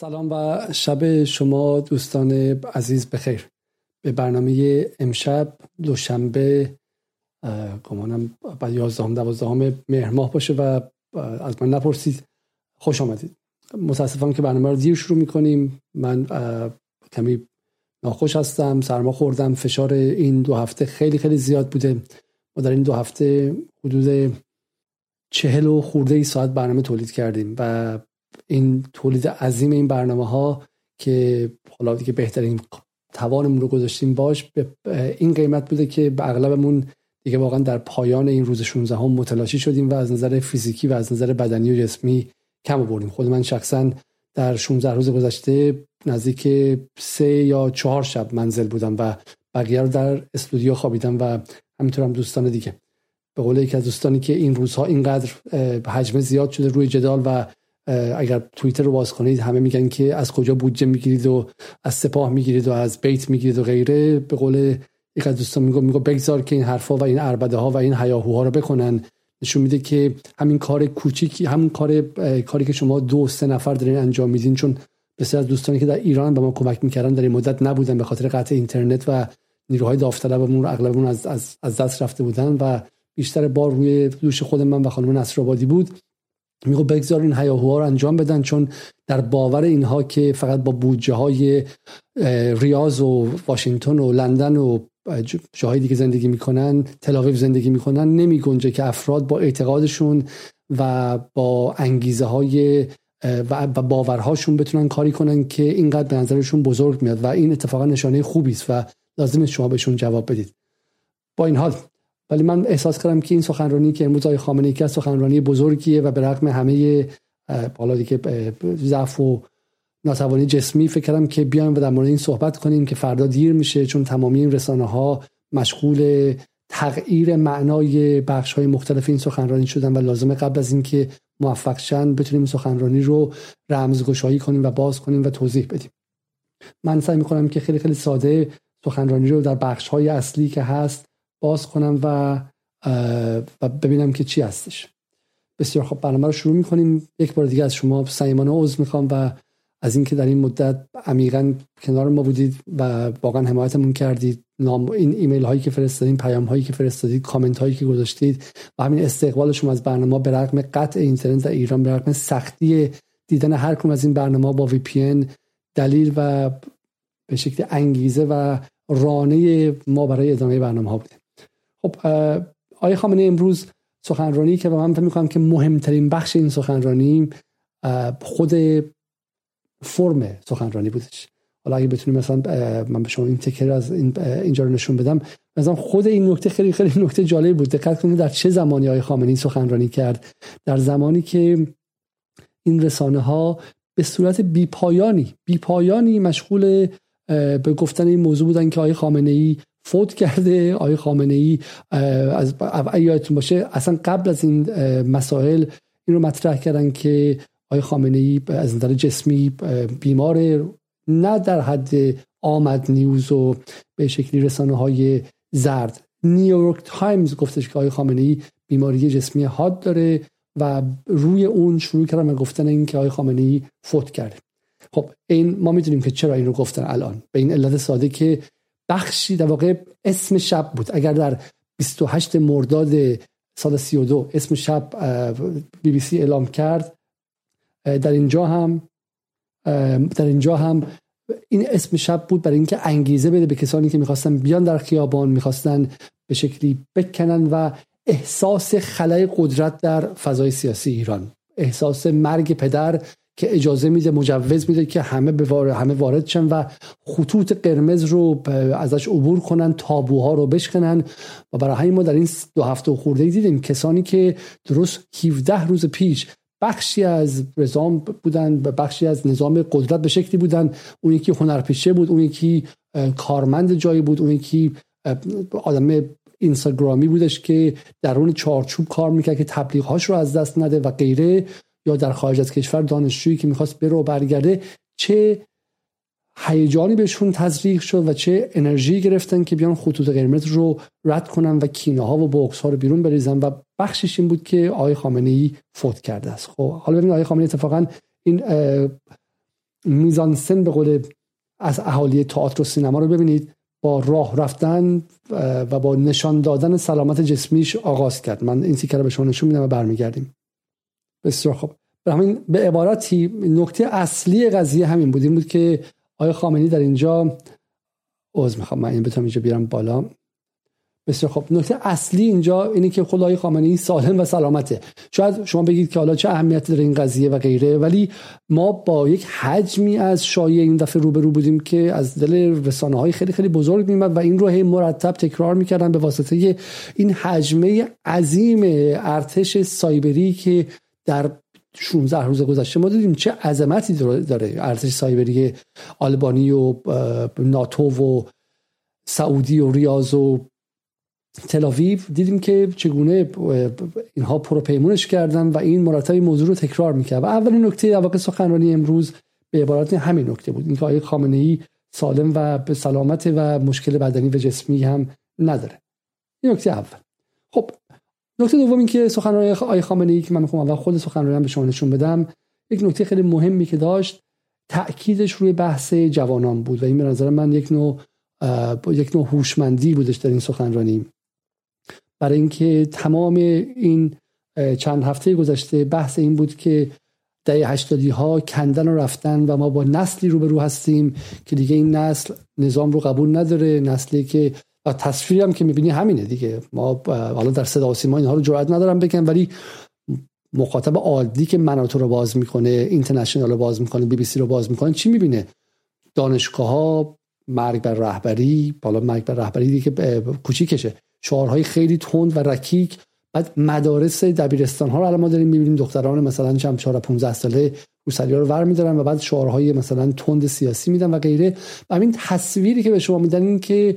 سلام و شب شما دوستان عزیز بخیر. به برنامه امشب دوشنبه گمانم بعد 11 12 مهر ماه باشه و از من نپرسید. خوش آمدید. متاسفم که برنامه رو دیر شروع می‌کنیم. من کمی ناخوش هستم سرما خوردم فشار این دو هفته خیلی خیلی زیاد بوده. ما در این دو هفته حدود چهل و خورده ای ساعت برنامه تولید کردیم و تولید عظیم این برنامه ها که حالا دیگه بهترین توانمون رو گذاشتیم باش به این قیمت بوده که به اغلبمون دیگه واقعا در پایان این روز 16 هم متلاشی شدیم و از نظر فیزیکی و از نظر بدنی و جسمی کم بردیم خود من شخصا در 16 روز گذشته نزدیک سه یا چهار شب منزل بودم و بقیه رو در استودیو خوابیدم و همینطور هم دوستان دیگه. به قول یکی از دوستانی که این روزها اینقدر حجم زیاد شده روی جدال و اگر توییتر رو باز کنید همه میگن که از کجا بودجه می‌گیرید و از سپاه می‌گیرید و از بیت می‌گیرید و غیره. به قول یک از دوستان میگو میگو بگذار که این حرفا و این اربده ها و این هیاهوها رو بکنن. نشون میده که همین کار کوچیکی همین کار کاری که شما دو سه نفر دارین انجام میدین چون بسیار از دوستانی که در ایران به ما کمک می‌کردن در این مدت نبودن به خاطر قطع اینترنت و نیروهای داوطلبمون رو اغلبمون از, از, از دست رفته بودن و بیشتر بار روی دوش خود من و خانم نصرآبادی بود. میگو بگذار این هیاهوها رو انجام بدن چون در باور اینها که فقط با بودجه های ریاض و واشنگتن و لندن و جاهای دیگه زندگی می‌کنن تلاویو زندگی می‌کنن نمی گنجه که افراد با اعتقادشون و با انگیزه های و باورهاشون بتونن کاری کنن که اینقدر به نظرشون بزرگ میاد و این اتفاقا نشانه خوبی است و لازم شما بهشون جواب بدید. با این حال ولی من احساس کردم که این سخنرانی که امروز آقای خامنه‌ای که سخنرانی بزرگیه و به رغم همه بالا دیگه ضعف و ناتوانی جسمی فکر کردم که بیایم و در مورد این صحبت کنیم که فردا دیر میشه چون تمامی این رسانه ها مشغول تغییر معنای بخش های مختلف این سخنرانی شدن و لازمه قبل از اینکه موفق شن بتونیم سخنرانی رو رمزگشایی کنیم و باز کنیم و توضیح بدیم. من سعی می‌کنم که خیلی خیلی ساده سخنرانی رو در بخش های اصلی که هست باز کنم و و ببینم که چی هستش. بسیار خب برنامه رو شروع می‌کنیم. یک بار دیگه از شما سعیمانه عضو می‌خوام و از اینکه در این مدت عمیقا کنار ما بودید و واقعا حمایتمون کردید. نام این ایمیل هایی که فرستادید پیام هایی که فرستادید کامنت هایی که گذاشتید و همین استقبال شما از برنامه به رغم قطع اینترنت در ایران به رغم سختی دیدن هر کم از این برنامه با وی پی دلیل و به شکل انگیزه و رانه ما برای ادامه برنامه ها بوده. خب آقای خامنه امروز سخنرانی که من فکر می‌کنم که مهمترین بخش این سخنرانی خود فرم سخنرانی بودش. حالا اگه بتونیم مثلا من به شما این تکر از اینجا رو نشون بدم. مثلا خود این نکته خیلی خیلی نکته جالب بود. دقت کنید در چه زمانی های خامنه‌ای سخنرانی کرد. در زمانی که این رسانه ها به صورت بیپایانی بیپایانی مشغول به گفتن این موضوع بودن که آقای خامنه ای فوت کرده. آقای خامنه ای از یادتون باشه اصلا قبل از این مسائل این رو مطرح کردن که آقای خامنه ای از نظر جسمی بیمار نه در حد آمد نیوز و به شکلی رسانه های زرد نیویورک تایمز گفتش که آقای خامنه ای بیماری جسمی حاد داره و روی اون شروع کردن و گفتن این که آقای خامنه ای فوت کرده. خب این ما می‌دونیم که چرا این رو گفتن الان. به این علت ساده که بخشی در واقع اسم شب بود. اگر در 28 مرداد سال 32 اسم شب بی بی سی اعلام کرد در اینجا هم در اینجا هم این اسم شب بود برای اینکه انگیزه بده به کسانی که می‌خواستن بیان در خیابان می‌خواستن به شکلی بکنن و احساس خلای قدرت در فضای سیاسی ایران احساس مرگ پدر که اجازه میده مجوز میده که همه به وارد همه وارد شن و خطوط قرمز رو ازش عبور کنن تابوها رو بشکنن. و برای همین ما در این دو هفته خورده دیدیم کسانی که درست 17 روز پیش بخشی از نظام بودن بخشی از نظام قدرت به شکلی بودن. اون یکی هنرپیشه بود اون یکی کارمند جایی بود اون یکی آدم اینستاگرامی بودش که درون چارچوب کار می‌کرد که تبلیغهاش رو از دست نده و غیره. یا در خارج از کشور دانشجویی که می‌خواست بره و برگرده چه هیجانی بهشون تزریق شد و چه انرژی گرفتن که بیان خطوط قرمز رو رد کنن و کینه ها و بوکس ها رو بیرون بریزن و بخشش این بود که آقای خامنه ای فوت کرده است. خب حالا ببینید آقای خامنه اتفاقا این میزانسن به قول از اهالی تئاتر و سینما رو ببینید با راه رفتن و با نشان دادن سلامت جسمیش آغاز کرد. من این تیکه رو به شما نشون میدم و برمیگردیم. بسیار خوب. همین به عبارتی نکته اصلی قضیه همین بود. این بود که آیا خامنی در اینجا عذر می‌خوام من این بتونم اینجا بیارم بالا. بسیار خب نکته اصلی اینجا اینه که خدای خامنه‌ای سالم و سلامته. شاید شما بگید که حالا چه اهمیتی داره این قضیه و غیره ولی ما با یک حجمی از شایعه این دفعه روبرو بودیم که از دل رسانه های خیلی خیلی بزرگ میمد و این رو هی مرتب تکرار می‌کردن به واسطه این حجمه عظیم ارتش سایبری که در 16 روز گذشته ما دیدیم چه عظمتی داره ارتش سایبری آلبانی و ناتو و سعودی و ریاض و تلاویو دیدیم که چگونه اینها پروپیمونش کردن و این مرتب موضوع رو تکرار می‌کرد. و اولین نکته در واقع سخنرانی امروز به عبارت همین نکته بود. اینکه آقای خامنه ای سالم و به سلامت و مشکل بدنی و جسمی هم نداره. این نکته اول. خب نکته دوم این که سخنرانی آقای خامنه ای که من می‌خوام اول خود سخنرانی به شما نشون بدم یک نکته خیلی مهمی که داشت تأکیدش روی بحث جوانان بود و این به نظر من یک نوع یک نوع هوشمندی بودش در این سخنرانی. برای اینکه تمام این چند هفته گذشته بحث این بود که دهه هشتادی ها کندن و رفتن و ما با نسلی روبرو هستیم که دیگه این نسل نظام رو قبول نداره نسلی که تصویری هم که می‌بینی همینه دیگه. ما حالا در صدا سیما اینها رو جرئت ندارم بگم ولی مخاطب عادی که مناتو رو باز می‌کنه اینترنشنال رو باز می‌کنه بی بی سی رو باز می‌کنه چی می‌بینه؟ دانشگاه ها مرگ بر رهبری حالا مرگ بر رهبری دیگه کوچیکشه. شعارهای خیلی تند و رکیک. بعد مدارس دبیرستان ها رو الان ما داریم می‌بینیم دختران مثلا چم 4 15 ساله روسری رو ور میدارن و بعد شعارهای مثلا تند سیاسی میدن و غیره. همین تصویری که به شما میدن این که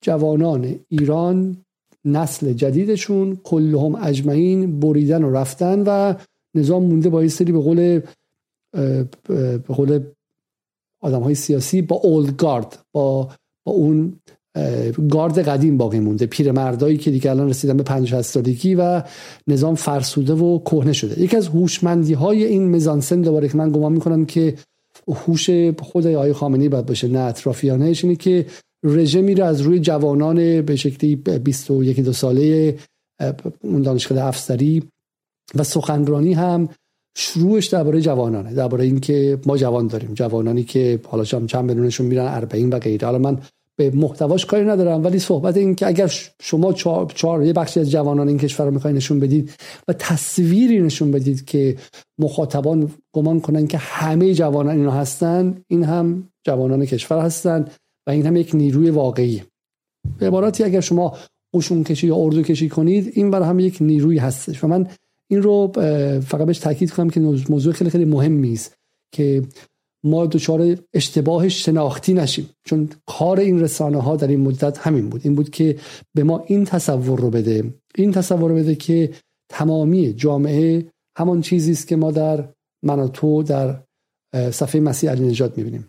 جوانان ایران نسل جدیدشون کلهم اجمعین بریدن و رفتن و نظام مونده با سری به قول به قول آدم های سیاسی با اولد گارد با با اون گارد قدیم باقی مونده. پیرمردایی که دیگه الان رسیدن به 50 سالگی و نظام فرسوده و کهنه شده. یکی از هوشمندی های این مزانسن دوباره که من گمان می‌کنم که هوش خود آقای خامنه‌ای باید باشه نه اطرافیانش اینه که رژیمی رو از روی جوانان به شکلی 21 دو ساله اون دانشگاه افسری و سخنرانی هم شروعش درباره جوانانه درباره اینکه ما جوان داریم جوانانی که حالا چند میلیونشون میرن 40 و غیره. حالا من به محتواش کاری ندارم ولی صحبت این که اگر شما چهار, چهار یه بخشی از جوانان این کشور رو می‌خواین نشون بدید و تصویری نشون بدید که مخاطبان گمان کنن که همه جوانان اینا هستن این هم جوانان کشور هستن. و این هم یک نیروی واقعی. به عبارتی اگر شما قشون کشی یا اردو کشی کنید این برای هم یک نیروی هستش. و من این رو فقط بهش تاکید کنم که موضوع خیلی خیلی مهمی است که ما دچار اشتباه شناختی نشیم. چون کار این رسانه ها در این مدت همین بود. این بود که به ما این تصور رو بده. این تصور رو بده که تمامی جامعه همان چیزی است که ما در من و تو در صفحه مسیح علی نجات می‌بینیم.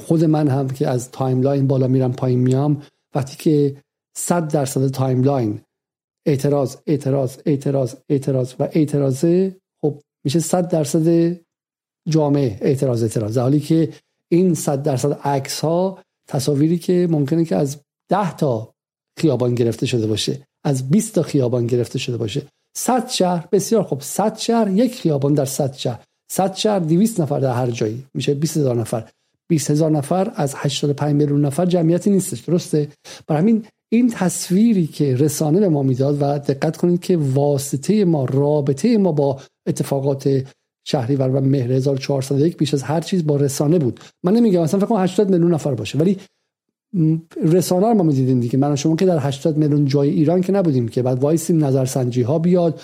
خود من هم که از timeline بالا میرم پایین میام وقتی که صد درصد timeline اعتراض اعتراض اعتراض اعتراض و اعتراضه خب میشه صد درصد جامعه اعتراض اعتراض. حالی که این صد درصد عکس ها تصاویری که ممکنه که از ده تا خیابان گرفته شده باشه از 20 تا خیابان گرفته شده باشه. 100 شهر بسیار خوب. 100 شهر یک خیابان در 100 شهر. 100 شهر 200 نفر در هر جایی. میشه 20 هزار نفر. 20 هزار نفر از 85 میلیون نفر جمعیتی نیستش درسته؟ برای همین این تصویری که رسانه به ما می‌داد و دقت کنید که واسطه ما رابطه ما با اتفاقات شهریور و مهر 1401 بیش از هر چیز با رسانه بود. من نمیگم مثلا فکر کنم 80 میلیون نفر باشه ولی رسانه رو ما می‌دیدیم دیگه. من شما که در 80 میلیون جای ایران که نبودیم که. بعد وایسیم نظرسنجی ها بیاد.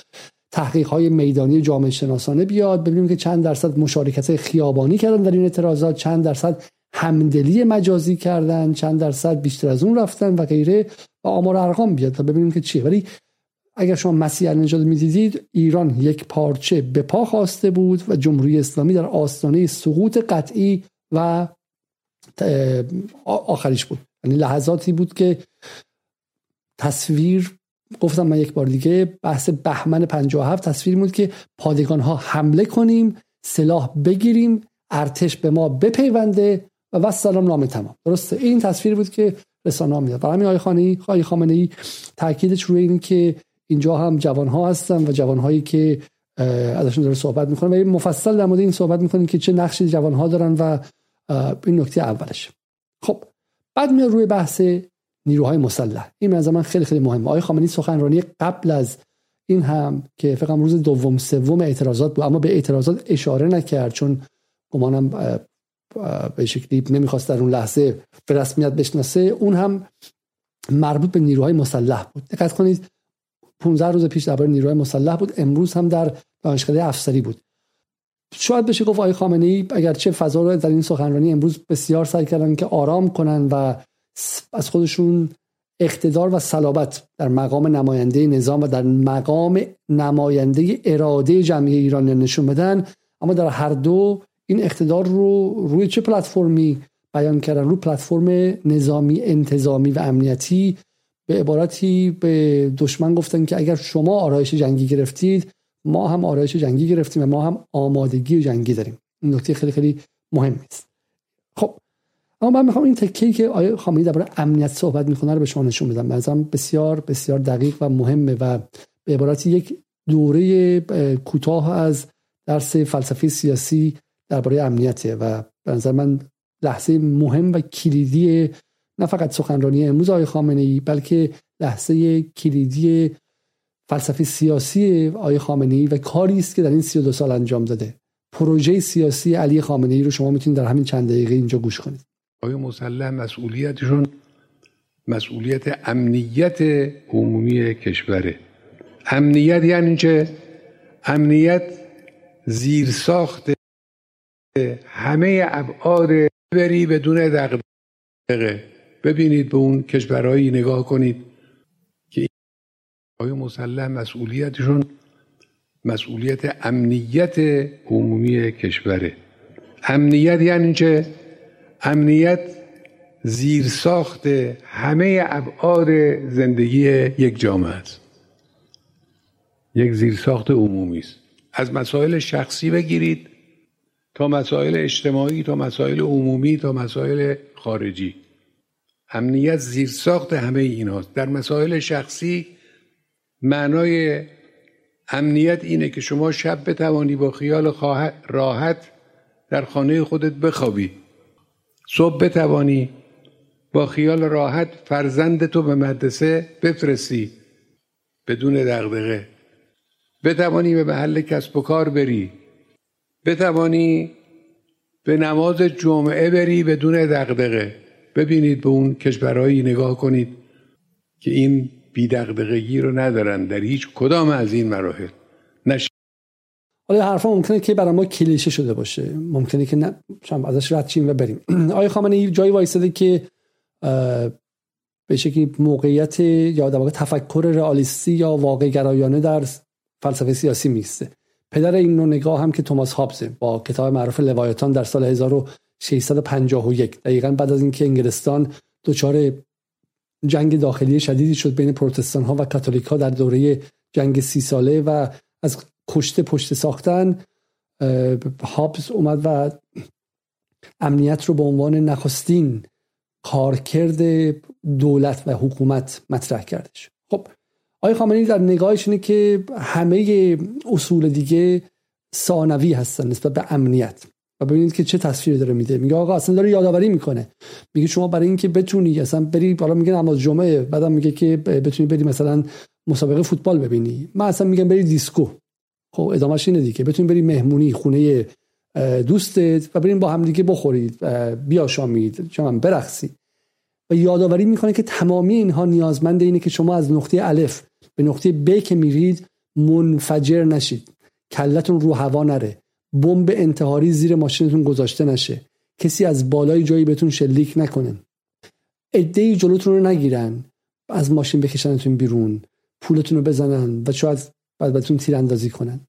تحقیق های میدانی جامعه شناسانه بیاد. ببینیم که چند درصد مشارکت خیابانی کردن در این اعتراضات چند درصد همدلی مجازی کردن چند درصد بیشتر از اون رفتن و غیره و آمار ارقام بیاد تا ببینیم که چیه. ولی اگر شما مسیح نجات می‌دیدید ایران یک پارچه به پا خواسته بود و جمهوری اسلامی در آستانه سقوط قطعی و آخریش بود. یعنی لحظاتی بود که تصویر گفتم من یک بار دیگه بحث بهمن 57 تصویر بود که پادگان ها حمله کنیم سلاح بگیریم ارتش به ما بپیونده و و سلام نام تمام. درسته؟ این تصویر بود که رسانه می‌داد. برای همین آقای خانی خامنه ای تاکیدش روی این که اینجا هم جوان ها هستن و جوان هایی که ازشون داره صحبت می‌کنه و مفصل در مورد این صحبت می‌کنیم که چه نقشی جوان ها دارن و این نکته اولش خب بعد میاد روی بحث نیروهای مسلح. این از من خیلی خیلی مهمه. آقای خامنه‌ای سخنرانی قبل از این هم که فکر روز دوم سوم اعتراضات بود اما به اعتراضات اشاره نکرد چون گمانم به شکلی نمی‌خواست در اون لحظه به رسمیت بشناسه. اون هم مربوط به نیروهای مسلح بود. دقت کنید 15 روز پیش درباره نیروهای مسلح بود. امروز هم در دانشکده افسری بود. شاید بشه گفت آقای خامنه ای اگرچه فضا رو در این سخنرانی امروز بسیار سعی کردن که آرام کنن و از خودشون اقتدار و صلابت در مقام نماینده نظام و در مقام نماینده اراده جمعی ایران نشون بدن. اما در هر دو این اقتدار رو روی چه پلتفرمی بیان کردن؟ روی پلتفرم نظامی انتظامی و امنیتی. به عبارتی به دشمن گفتن که اگر شما آرایش جنگی گرفتید ما هم آرایش جنگی گرفتیم و ما هم آمادگی جنگی داریم. این نکته خیلی خیلی مهم است خب اما من می‌خوام این تکه‌ای که آیه خامنه‌ای درباره امنیت صحبت می‌کنه رو به شما نشون بدم. مثلا بسیار بسیار دقیق و مهمه و به عبارتی یک دوره کوتاه از درس فلسفه سیاسی درباره امنیته و به نظر من لحظه مهم و کلیدی نه فقط سخنرانی امروز آقای خامنه ای بلکه لحظه کلیدی فلسفه سیاسی آقای خامنه ای و کاری است که در این 32 سال انجام داده. پروژه سیاسی علی خامنه ای رو شما می‌تونید در همین چند دقیقه اینجا گوش کنید. آقای مسلح مسئولیتشون مسئولیت امنیت عمومی کشوره. امنیت یعنی چه؟ امنیت زیرساخت همه ابعاد بری بدون دغدغه. ببینید به اون کشورهایی نگاه کنید که آقای مسلح مسئولیتشون مسئولیت امنیت عمومی کشوره. امنیت یعنی چه؟ امنیت زیرساخت همه ابعاد زندگی یک جامعه است. یک زیرساخت عمومی است. از مسائل شخصی بگیرید تا مسائل اجتماعی تا مسائل عمومی تا مسائل خارجی. امنیت زیرساخت همه ایناست در مسائل شخصی معنای امنیت اینه که شما شب بتوانی با خیال راحت در خانه خودت بخوابی. صبح بتوانی با خیال راحت فرزند تو به مدرسه بفرستی. بدون دغدغه. بتوانی به محل کسب و کار بری. بتوانی به نماز جمعه بری بدون دغدغه. ببینید به اون کشورهایی نگاه کنید که این بیدغدغگی رو ندارن. در هیچ کدام از این مراحل. حالا حرفا ممکنه که برای ما کلیشه شده باشه. ممکنه که نه. ازش رد چیم و بریم. آقای خامنه ای جایی وایساده که به شکلی موقعیت یا در واقع تفکر رئالیستی یا واقع گرایانه در فلسفه سیاسی میسته؟ پدر این نوع نگاه هم که توماس هابزه با کتاب معروف لوایتان در سال 1651 دقیقا بعد از اینکه انگلستان دچار جنگ داخلی شدیدی شد بین پروتستان ها و کاتولیک ها در دوره جنگ سی ساله و از کشته پشت ساختن هابز اومد و امنیت رو به عنوان نخستین کارکرد دولت و حکومت مطرح کردش. خب آقای خامنه‌ای در نگاهش اینه که همه اصول دیگه ثانوی هستن نسبت به امنیت. و ببینید که چه تصویری داره میده. میگه آقا اصلا داره یادآوری می‌کنه. میگه شما برای اینکه بتونی اصلا بری بالا میگه نماز جمعه بعدم میگه که بتونی بری مثلا مسابقه فوتبال ببینی. من اصلا میگم بری دیسکو. خب ادامهش اینه دیگه. بتونی بری مهمونی خونه دوستت و بریم با هم دیگه بخورید بیاشامید چون برقصید و یادآوری می‌کنه که تمامی اینها نیازمند اینه که شما از نقطه الف به نقطه ب که میرید منفجر نشید. کلتون رو هوا نره. بمب انتحاری زیر ماشینتون گذاشته نشه. کسی از بالای جایی بهتون شلیک نکنه. ای جلوتون رو نگیرن. از ماشین بکشنتون بیرون. پولتون رو بزنن. و شاید بعد بهتون تیراندازی کنن.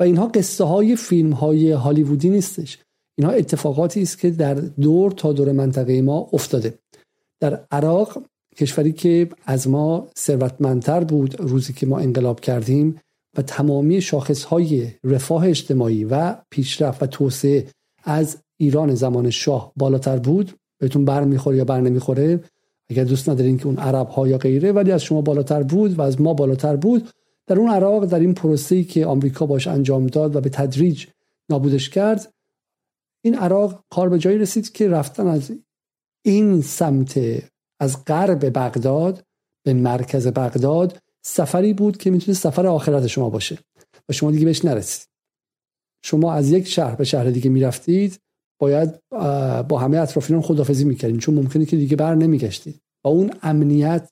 و اینها قصه های فیلم های هالیوودی نیستش. اینها اتفاقاتی است که در دور تا دور منطقه ما افتاده. در عراق کشوری که از ما ثروتمندتر بود روزی که ما انقلاب کردیم و تمامی شاخصهای رفاه اجتماعی و پیشرفت و توسعه از ایران زمان شاه بالاتر بود بهتون بر می‌خوره یا بر نمی‌خوره اگر دوست ندارین که اون عرب ها یا غیره ولی از شما بالاتر بود و از ما بالاتر بود در اون عراق در این پروسه‌ای که آمریکا باش انجام داد و به تدریج نابودش کرد این عراق کار به جایی رسید که رفتن از این سمت از غرب بغداد به مرکز بغداد سفری بود که می‌تونه سفر آخرت شما باشه و شما دیگه بهش نرسید. شما از یک شهر به شهر دیگه می‌رفتید باید با همه اطرافیان خدافزی می‌کردین چون ممکنه که دیگه بر نمیگشتید. و اون امنیت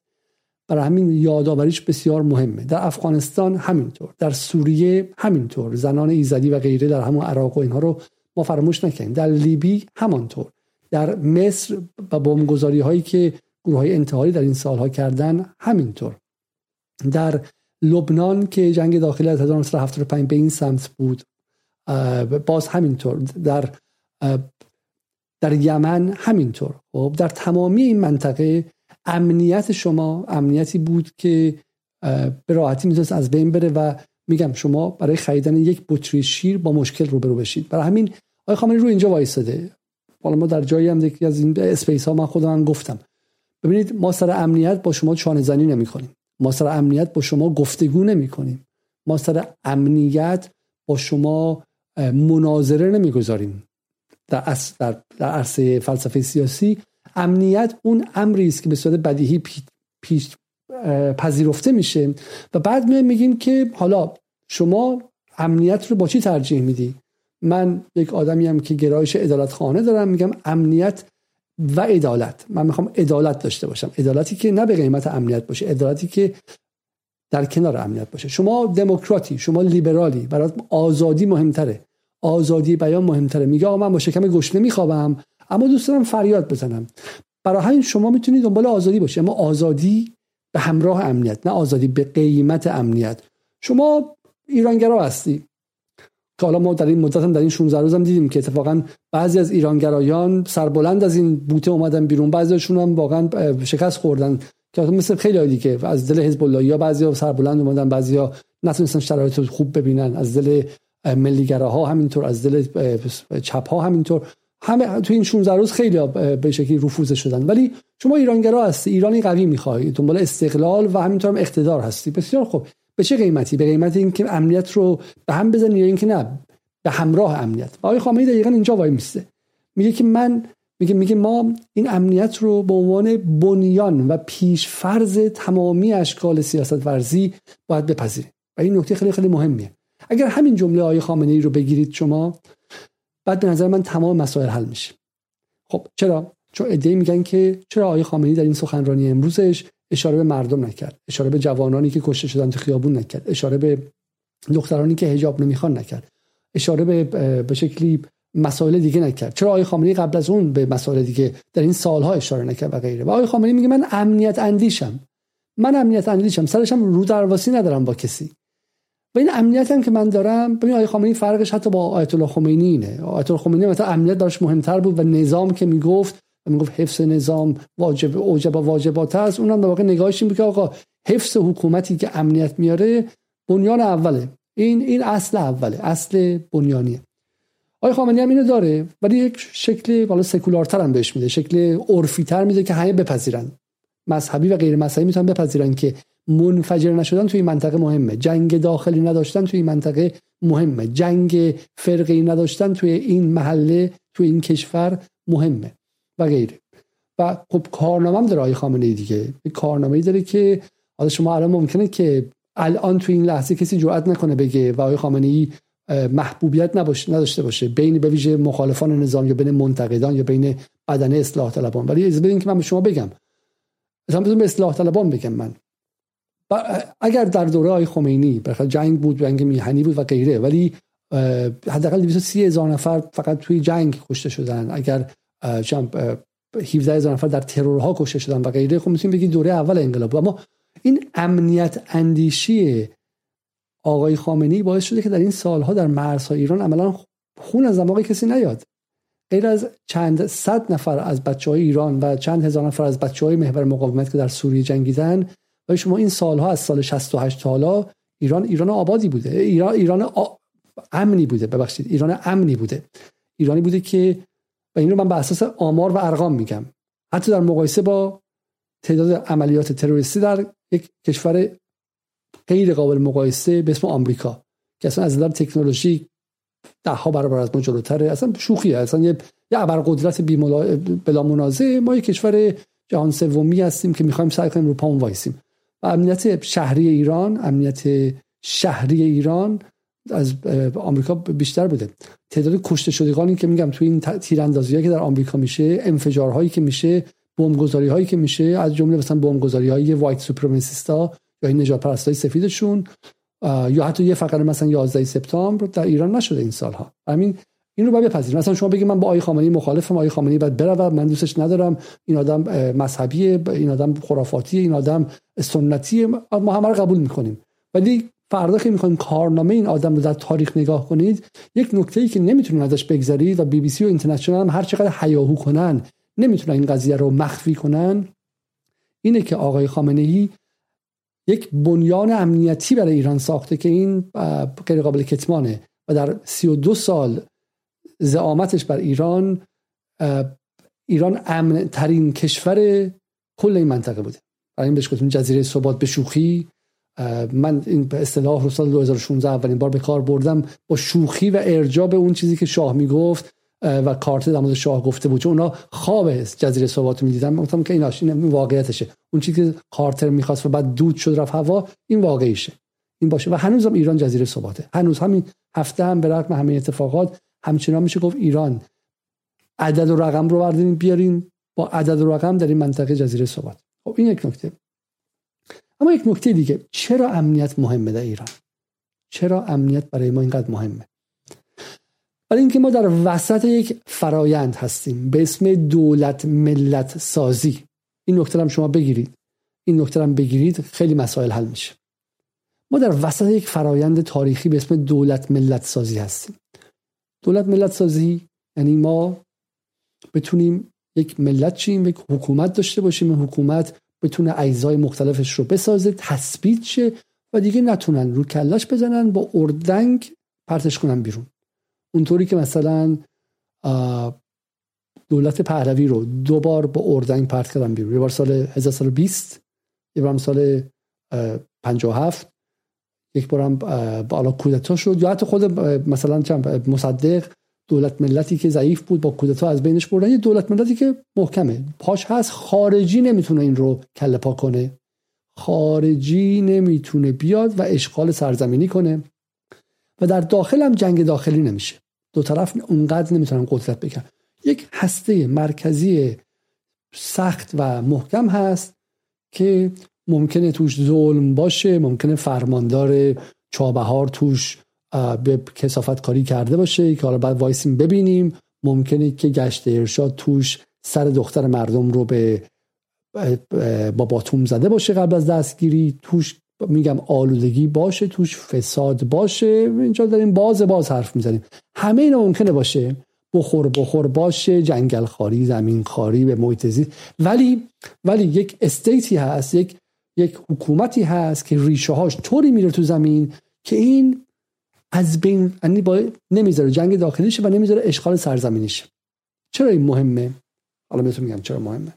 برای همین یادآوریش بسیار مهمه. در افغانستان همینطور در سوریه همینطور زنان ایزدی و غیره در همون عراق و اینها رو ما فراموش نکنیم در لیبی همانطور. در مصر و بمبگذاری هایی که گروه های انتحاری در این سالها کردن همینطور. در لبنان که جنگ داخلی از 1975 به این سمت بود باز همینطور. در در یمن همینطور. خب در تمامی این منطقه امنیت شما امنیتی بود که به راحتی می‌تونست از بین بره و میگم شما برای خریدن یک بطری شیر با مشکل روبرو بشید. برای همین آقای خامنه‌ای رو اینجا وایساده. حالا ما در جایی هم یکی از این اسپیس ها من خودم گفتم. ببینید ما سر امنیت با شما چانه زنی نمی کنیم ما سر امنیت با شما گفتگو نمی کنیم ما سر امنیت با شما مناظره نمی‌گذاریم. در, در, در عرصه فلسفه سیاسی امنیت اون امری است که به صورت بدیهی پیش پذیرفته میشه. و بعد میایم میگیم که حالا شما امنیت رو با چی ترجیح میدی؟ من یک آدمی هم که گرایش عدالت خانه دارم میگم امنیت و عدالت. من می‌خوام عدالت داشته باشم. عدالتی که نه به قیمت امنیت باشه عدالتی که در کنار امنیت باشه. شما دموکراتی شما لیبرالی برات آزادی مهمتره. آزادی بیان مهمتره. میگه آقا من با شکم گشنه میخوابم. اما دوست دارم فریاد بزنم. برای همین شما می‌تونید دنبال آزادی باشید. اما آزادی به همراه امنیت نه آزادی به قیمت امنیت. شما ایرانگرا هستی که حالا ما در این مدت هم در این 16 روز هم دیدیم که اتفاقا بعضی از ایرانگرایان سربلند از این بوته اومدن بیرون. بعضیشون هم واقعا شکست خوردن. که مثل خیلی دیگه از دل حزب الله یا بعضیا سربلند اومدن بعضیا نتونستن شرایط خوب ببینن. از دل ملیگراها همینطور از دل چپ ها همینطور. همه تو این 16 روز خیلی به شکلی رفوزه شدن ولی شما ایرانگرا هستی ایرانی قوی می‌خوای دنبال استقلال و همینطور هم اقتدار هستی. بسیار خوب. به چه قیمتی؟ به قیمت اینکه امنیت رو به هم بزنی یا اینکه نه به همراه امنیت. و آقای خامنه‌ای دقیقا اینجا وای میسته. میگه که من میگه میگه ما این امنیت رو به عنوان بنیان و پیش فرض تمامی اشکال سیاست ورزی باید بپذیریم. و این نکته خیلی خیلی مهمیه. اگر همین جمله آقای خامنه ای رو بگیرید شما بعد به نظر من تمام مسائل حل میشه. خب چرا؟ چون ایده میگن که چرا آقای خامنه‌ای در این سخنرانی امروزش اشاره به مردم نکرد اشاره به جوانانی که کشته شدن تو خیابون نکرد اشاره به دخترانی که حجاب نمی‌خوان نکرد اشاره به به شکلی مسائل دیگه نکرد. چرا آقای خامنه‌ای قبل از اون به مسائل دیگه در این سالها اشاره نکرد و غیره؟ و آقای خامنه‌ای میگه من امنیت اندیشم. من امنیت اندیشم. سرشم رو درواسی ندارم با کسی. و این امنیت هم که من دارم ببین آقای خامنه‌ای فرقش حتی با آیت الله خمینی اینه. آیت الله خمینی مثلا امنیت براش مهمتر بود و نظام که می‌گفت می‌گفت حفظ نظام واجب اوجب واجبات است. اونم در واقع نگاهش این بود که آقا حفظ حکومتی که امنیت میاره بنیان اوله. این این اصل اوله اصل بنیانیه. آقای خامنه‌ای هم اینو داره ولی یک شکل والا سکولارتر هم بهش میده شکل عرفی تر میده که همه بپذیرن. مذهبی و غیر مذهبی می‌تونن بپذیرن که منفجر نشدن توی منطقه مهمه. جنگ داخلی نداشتن توی منطقه مهمه. جنگ فرقی نداشتن توی این محله توی این کشور مهمه و غیره. و خب کارنامه هم داره آقای دیگه. کارنامه ای داره که حالا شما الان ممکنه که الان تو این لحظه کسی جرئت نکنه بگه و آقای خامنه ای محبوبیت نباشه نداشته باشه بین به ویژه مخالفان نظام یا بین منتقدان یا بین بدنه اصلاح طلبان. ولی از بدین که من به شما بگم. مثلا به اصلاح طلبان بگم من. اگر در دوره های خمینی جنگ بود جنگ میهنی بود و غیره ولی حداقل 230 هزار نفر فقط توی جنگ کشته شدن. اگر 17 هزار نفر در ترورها کشته شدن و غیره خب می‌تونیم بگید دوره اول انقلاب. اما این امنیت اندیشی آقای خامنه‌ای باعث شده که در این سالها در مرزهای ایران عملا خون از دماغ کسی نیاد. غیر از چند صد نفر از بچه های ایران و چند هزار نفر از بچه های محور مقاومت که در سوریه جنگیدن و شما این سالها از سال 68 تا حالا ایران ایران آبادی بوده. ایران ایران امنی بوده. ببخشید ایران امنی بوده. ایرانی بوده که و این رو من به اساس آمار و ارقام میگم. حتی در مقایسه با تعداد عملیات تروریستی در یک کشور غیر قابل مقایسه به اسم آمریکا که اصلا از نظر تکنولوژی ده ها برابر از ما جلوتره. اصلا شوخیه. اصلا یه یه ابرقدرت بلا منازع ما یک کشور جهان سومی هستیم که می‌خوایم سعی کنیم رو پامون وایسیم. امنیت شهری ایران امنیت شهری ایران از آمریکا بیشتر بوده. تعداد کشته شدگانی که میگم توی این تیراندازیایی که در آمریکا میشه انفجارهایی که میشه بمبگذاری هایی که میشه از جمله مثلا بمبگذاری های وایت سوپرمسیستا یا این نجات پرستای سفیدشون یا حتی یه فقره مثلا 11 سپتامبر در ایران نشده این سالها. همین این رو باید بپذیریم. مثلا شما بگید من با آقای خامنه‌ای مخالفم آقای خامنه‌ای باید بره من دوستش ندارم این آدم مذهبیه این آدم خرافاتیه این آدم سنتیه. ما همه رو قبول می‌کنیم. ولی فردا که می‌خواین کارنامه این آدم رو در تاریخ نگاه کنید یک نکته ای که نمی‌تونید ازش بگذرید و بی بی سی و اینترنشنال هم هر چقدر حیاهو کنن نمی‌تونن این قضیه رو مخفی کنن اینه که آقای خامنه ای یک بنیان امنیتی برای ایران ساخته که این غیر قابل کتمانه و در 32 سال زعامتش بر ایران ایران امن ترین کشور کل این منطقه بوده. برای این بهش گفتیم جزیره ثبات به شوخی. من این به اصطلاح رو سال 2016 اولین بار به کار بردم. با شوخی و ارجاب اون چیزی که شاه می‌گفت و کارت در شاه گفته بود چون اونا خواب جزیره ثبات می‌دیدن. گفتم که این این واقعیتشه. اون چیزی که کارتر می‌خواست و بعد دود شد رفت هوا این واقعیشه. این باشه. و هنوزم ایران جزیره ثباته. هنوز همین هفته هم به رغم همه اتفاقات همچنان میشه گفت ایران. عدد و رقم رو بردین بیارین با عدد و رقم در این منطقه جزیره ثبات خب این یک نکته. اما یک نکته دیگه. چرا امنیت مهمه در ایران؟ چرا امنیت برای ما اینقدر مهمه؟ برای اینکه ما در وسط یک فرایند هستیم. به اسم دولت ملت سازی. این نکته هم شما بگیرید. این نکته هم بگیرید خیلی مسائل حل میشه. ما در وسط یک فرایند تاریخی به اسم دولت ملت سازی هستیم. دولت ملت سازی. یعنی ما بتونیم یک ملت چیم یک حکومت داشته باشیم. این حکومت بتونه اجزای مختلفش رو بسازه تثبیت شه و دیگه نتونن رو کلاش بزنن با اردنگ پرتش کنن بیرون. اونطوری که مثلا دولت پهلوی رو دو بار با اردنگ پرت کردن بیرون. یه بار سال 1920 یه بار سال 57 یک بارم بالا کودتا شد. یا حتی خود مثلا مصدق دولت ملتی که ضعیف بود با کودتا از بینش بردن. یه دولت ملتی که محکمه. پاش هست خارجی نمی‌تونه این رو کله پا کنه. خارجی نمی‌تونه بیاد و اشغال سرزمینی کنه. و در داخل هم جنگ داخلی نمیشه. دو طرف اونقدر نمی‌تونن قدرت بکنن یک هسته مرکزی سخت و محکم هست که ممکنه توش ظلم باشه ممکنه فرماندار چابهار توش به کسافت کاری کرده باشه که حالا بعد وایسیم ببینیم. ممکنه که گشت ارشاد توش سر دختر مردم رو به با باتوم زده باشه قبل از دستگیری. توش میگم آلودگی باشه توش فساد باشه. اینجا داریم باز باز حرف می‌زنیم. همه اینا ممکنه باشه. بخور بخور باشه جنگل خاری زمین خاری به محیط ولی ولی یک استیتی هست یک یک حکومتی هست که ریشه هاش طوری میره تو زمین که این از بین یعنی با نمی‌ذاره جنگ داخلیشه و نمی‌ذاره اشغال سرزمینیش چرا این مهمه؟ حالا بهتون میگم چرا مهمه.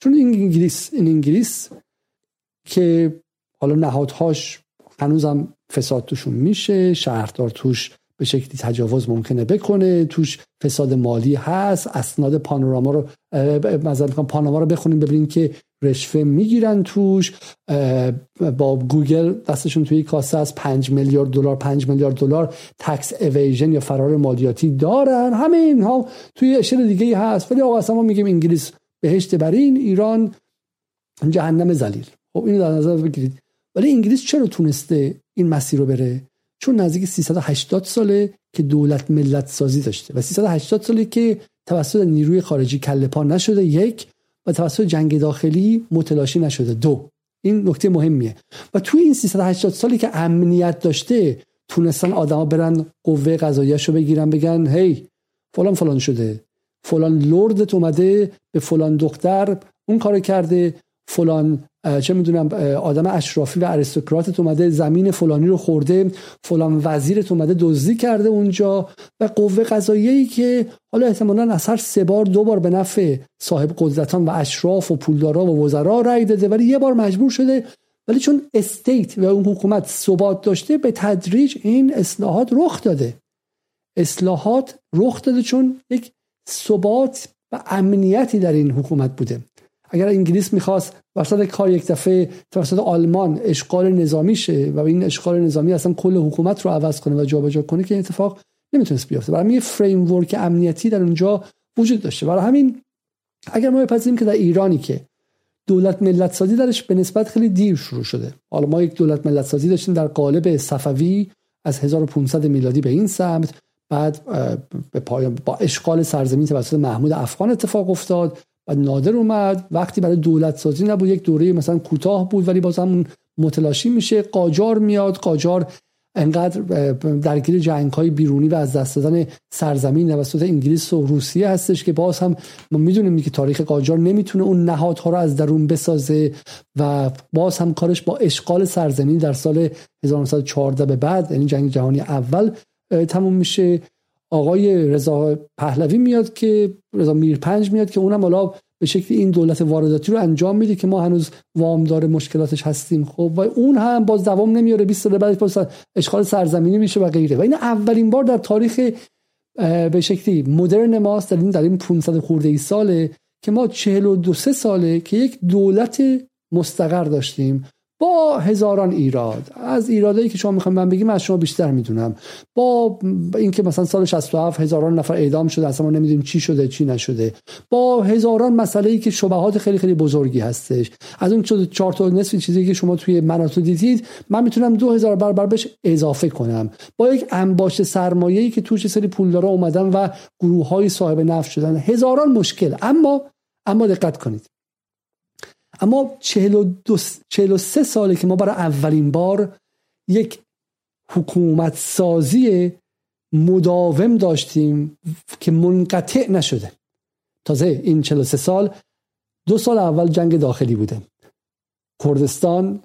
چون این انگلیس این انگلیس که حالا نهادهاش هنوزم فساد توشون میشه شهردار توش به شکلی تجاوز ممکنه بکنه توش فساد مالی هست اسناد پانوراما رو مثلا پاناما رو بخونیم ببینیم که رشوه می‌گیرن توش. با گوگل دستشون توی کاسه از 5 میلیارد دلار 5 میلیارد دلار تکس اویژن یا فرار مالیاتی دارن. همه اینها توی اشل دیگه هست. ولی آقا اصلا ما میگیم انگلیس بهشت برین ایران جهنم ذلیل. خب اینو در نظر بگیرید. ولی انگلیس چرا تونسته این مسیر رو بره؟ چون نزدیک 380 ساله که دولت ملت سازی داشته و 380 ساله که توسط نیروی خارجی کله پا نشده. یک و توسط جنگ داخلی متلاشی نشده. دو. این نکته مهمیه. و توی این 380 سالی که امنیت داشته تونستن آدما برن قوه قضاییش رو بگیرن بگن هی فلان فلان شده. فلان لردت اومده به فلان دختر اون کار کرده. فلان چه می‌دونم آدم اشرافی و اریستوکراتت اومده زمین فلانی رو خورده فلان وزیرت اومده دزدی کرده اونجا و قوه قضاییه‌ای که حالا احتمالا از هر سه بار دو بار به نفع صاحب قدرتان و اشراف و پولدارا و وزرا رأی داده ولی یه بار مجبور شده. ولی چون استیت و اون حکومت ثبات داشته به تدریج این اصلاحات رخ داده. اصلاحات رخ داده چون یک ثبات و امنیتی در این حکومت بوده. اگر انگلیس می‌خواست وسط کار یک دفعه توسط آلمان اشغال نظامی شه و این اشغال نظامی اصلا کل حکومت رو عوض کنه و جابجا کنه که این اتفاق نمی‌تونست بیفته. برای یه فریم ورک امنیتی در اونجا وجود داشته. برای همین اگر ما بپذیریم که در ایرانی که دولت ملت سازی درش به نسبت خیلی دیر شروع شده. حالا ما یک دولت ملت سازی داشتیم در قالب صفوی از 1500 میلادی به این سمت بعد به پایان با اشغال سرزمین توسط محمود افغان اتفاق افتاد. و نادر اومد. وقتی برای دولت سازی نبود یک دوره مثلا کوتاه بود ولی باز هم متلاشی میشه. قاجار میاد. قاجار انقدر درگیر جنگ های بیرونی و از دست دادن سرزمین توسط انگلیس و روسیه هستش که باز هم ما می‌دونیم که تاریخ قاجار نمی‌تونه اون نهادها رو از درون بسازه و باز هم کارش با اشغال سرزمین در سال 1914 به بعد یعنی جنگ جهانی اول تموم میشه. آقای رضا پهلوی میاد که رضا میرپنج میاد که اونم حالا به شکل این دولت وارداتی رو انجام میده که ما هنوز وامدار مشکلاتش هستیم. خب و اون هم باز دوام نمیاره. 20 سال بعد باز اشغال سرزمینی میشه و غیره. و این اولین بار در تاریخ به شکلی مدرن ماست در این در این 500 خورده ای ساله که ما 42 ساله که یک دولت مستقر داشتیم. با هزاران ایراد. از ایرادایی که شما می‌خوایم من بگیم از شما بیشتر می‌دونم. با اینکه مثلا سال 67 هزاران نفر اعدام شده اصلا ما نمی‌دونیم چی شده چی نشده. با هزاران مسئله ای که شبهات خیلی خیلی بزرگی هستش. از اون چهار تا نصف چیزی که شما توی مناطق دیدید من می‌تونم 2000 برابر بهش اضافه کنم. با یک انباشت سرمایه ای که توش سری پولدارا اومدن و گروه های صاحب نفت شدن. هزاران مشکل. اما اما دقت کنید. اما 43 ساله که ما برای اولین بار یک حکومت سازی مداوم داشتیم که منقطع نشده. تازه این 43 سال دو سال اول جنگ داخلی بوده. کردستان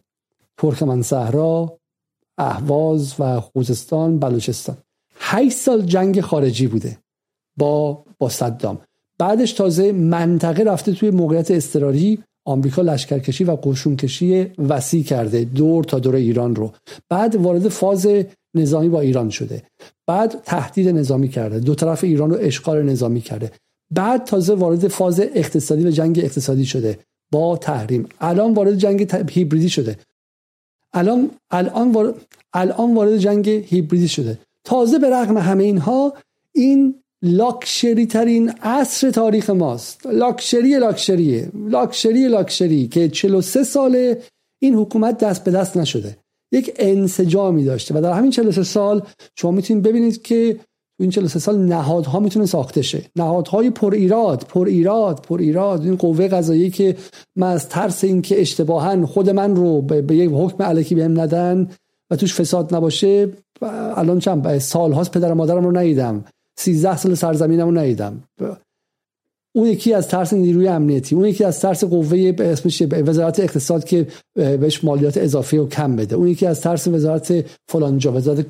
ترکمن صحرا اهواز و خوزستان بلوچستان. 8 سال جنگ خارجی بوده با با صدام. بعدش تازه منطقه رفته توی موقعیت اضطراری آمریکا لشکرکشی و قشونکشی وسیع کرده دور تا دور ایران رو. بعد وارد فاز نظامی با ایران شده. بعد تهدید نظامی کرده. دو طرف ایران رو اشغال نظامی کرده. بعد تازه وارد فاز اقتصادی و جنگ اقتصادی شده. با تحریم. الان وارد جنگ هیبریدی شده. الان الان وارد, الان وارد جنگ هیبریدی شده. تازه به رغم همه اینها این لاکشری ترین عصر تاریخ ماست. لاکشری لاکشریه. لاکشری لاکشری که 43 ساله این حکومت دست به دست نشده. یک انسجامی داشته و در همین 43 سال شما می‌تونید ببینید که این 43 سال نهادها می‌تونه ساخته شه. نهادهای پر ایراد پر ایراد پر ایراد. این قوه قضایی که من از ترس اینکه اشتباها خود من رو به, یک حکم علکی بهم ندن و توش فساد نباشه الان چند سالهاست پدر مادرم رو ندیدم. 13 سال سرزمینم رو ندیدم. اون یکی از ترس نیروی امنیتی اون یکی از ترس قوه اسمش وزارت اقتصاد که بهش مالیات اضافه و کم بده. اون یکی از ترس وزارت فلانجا وزارت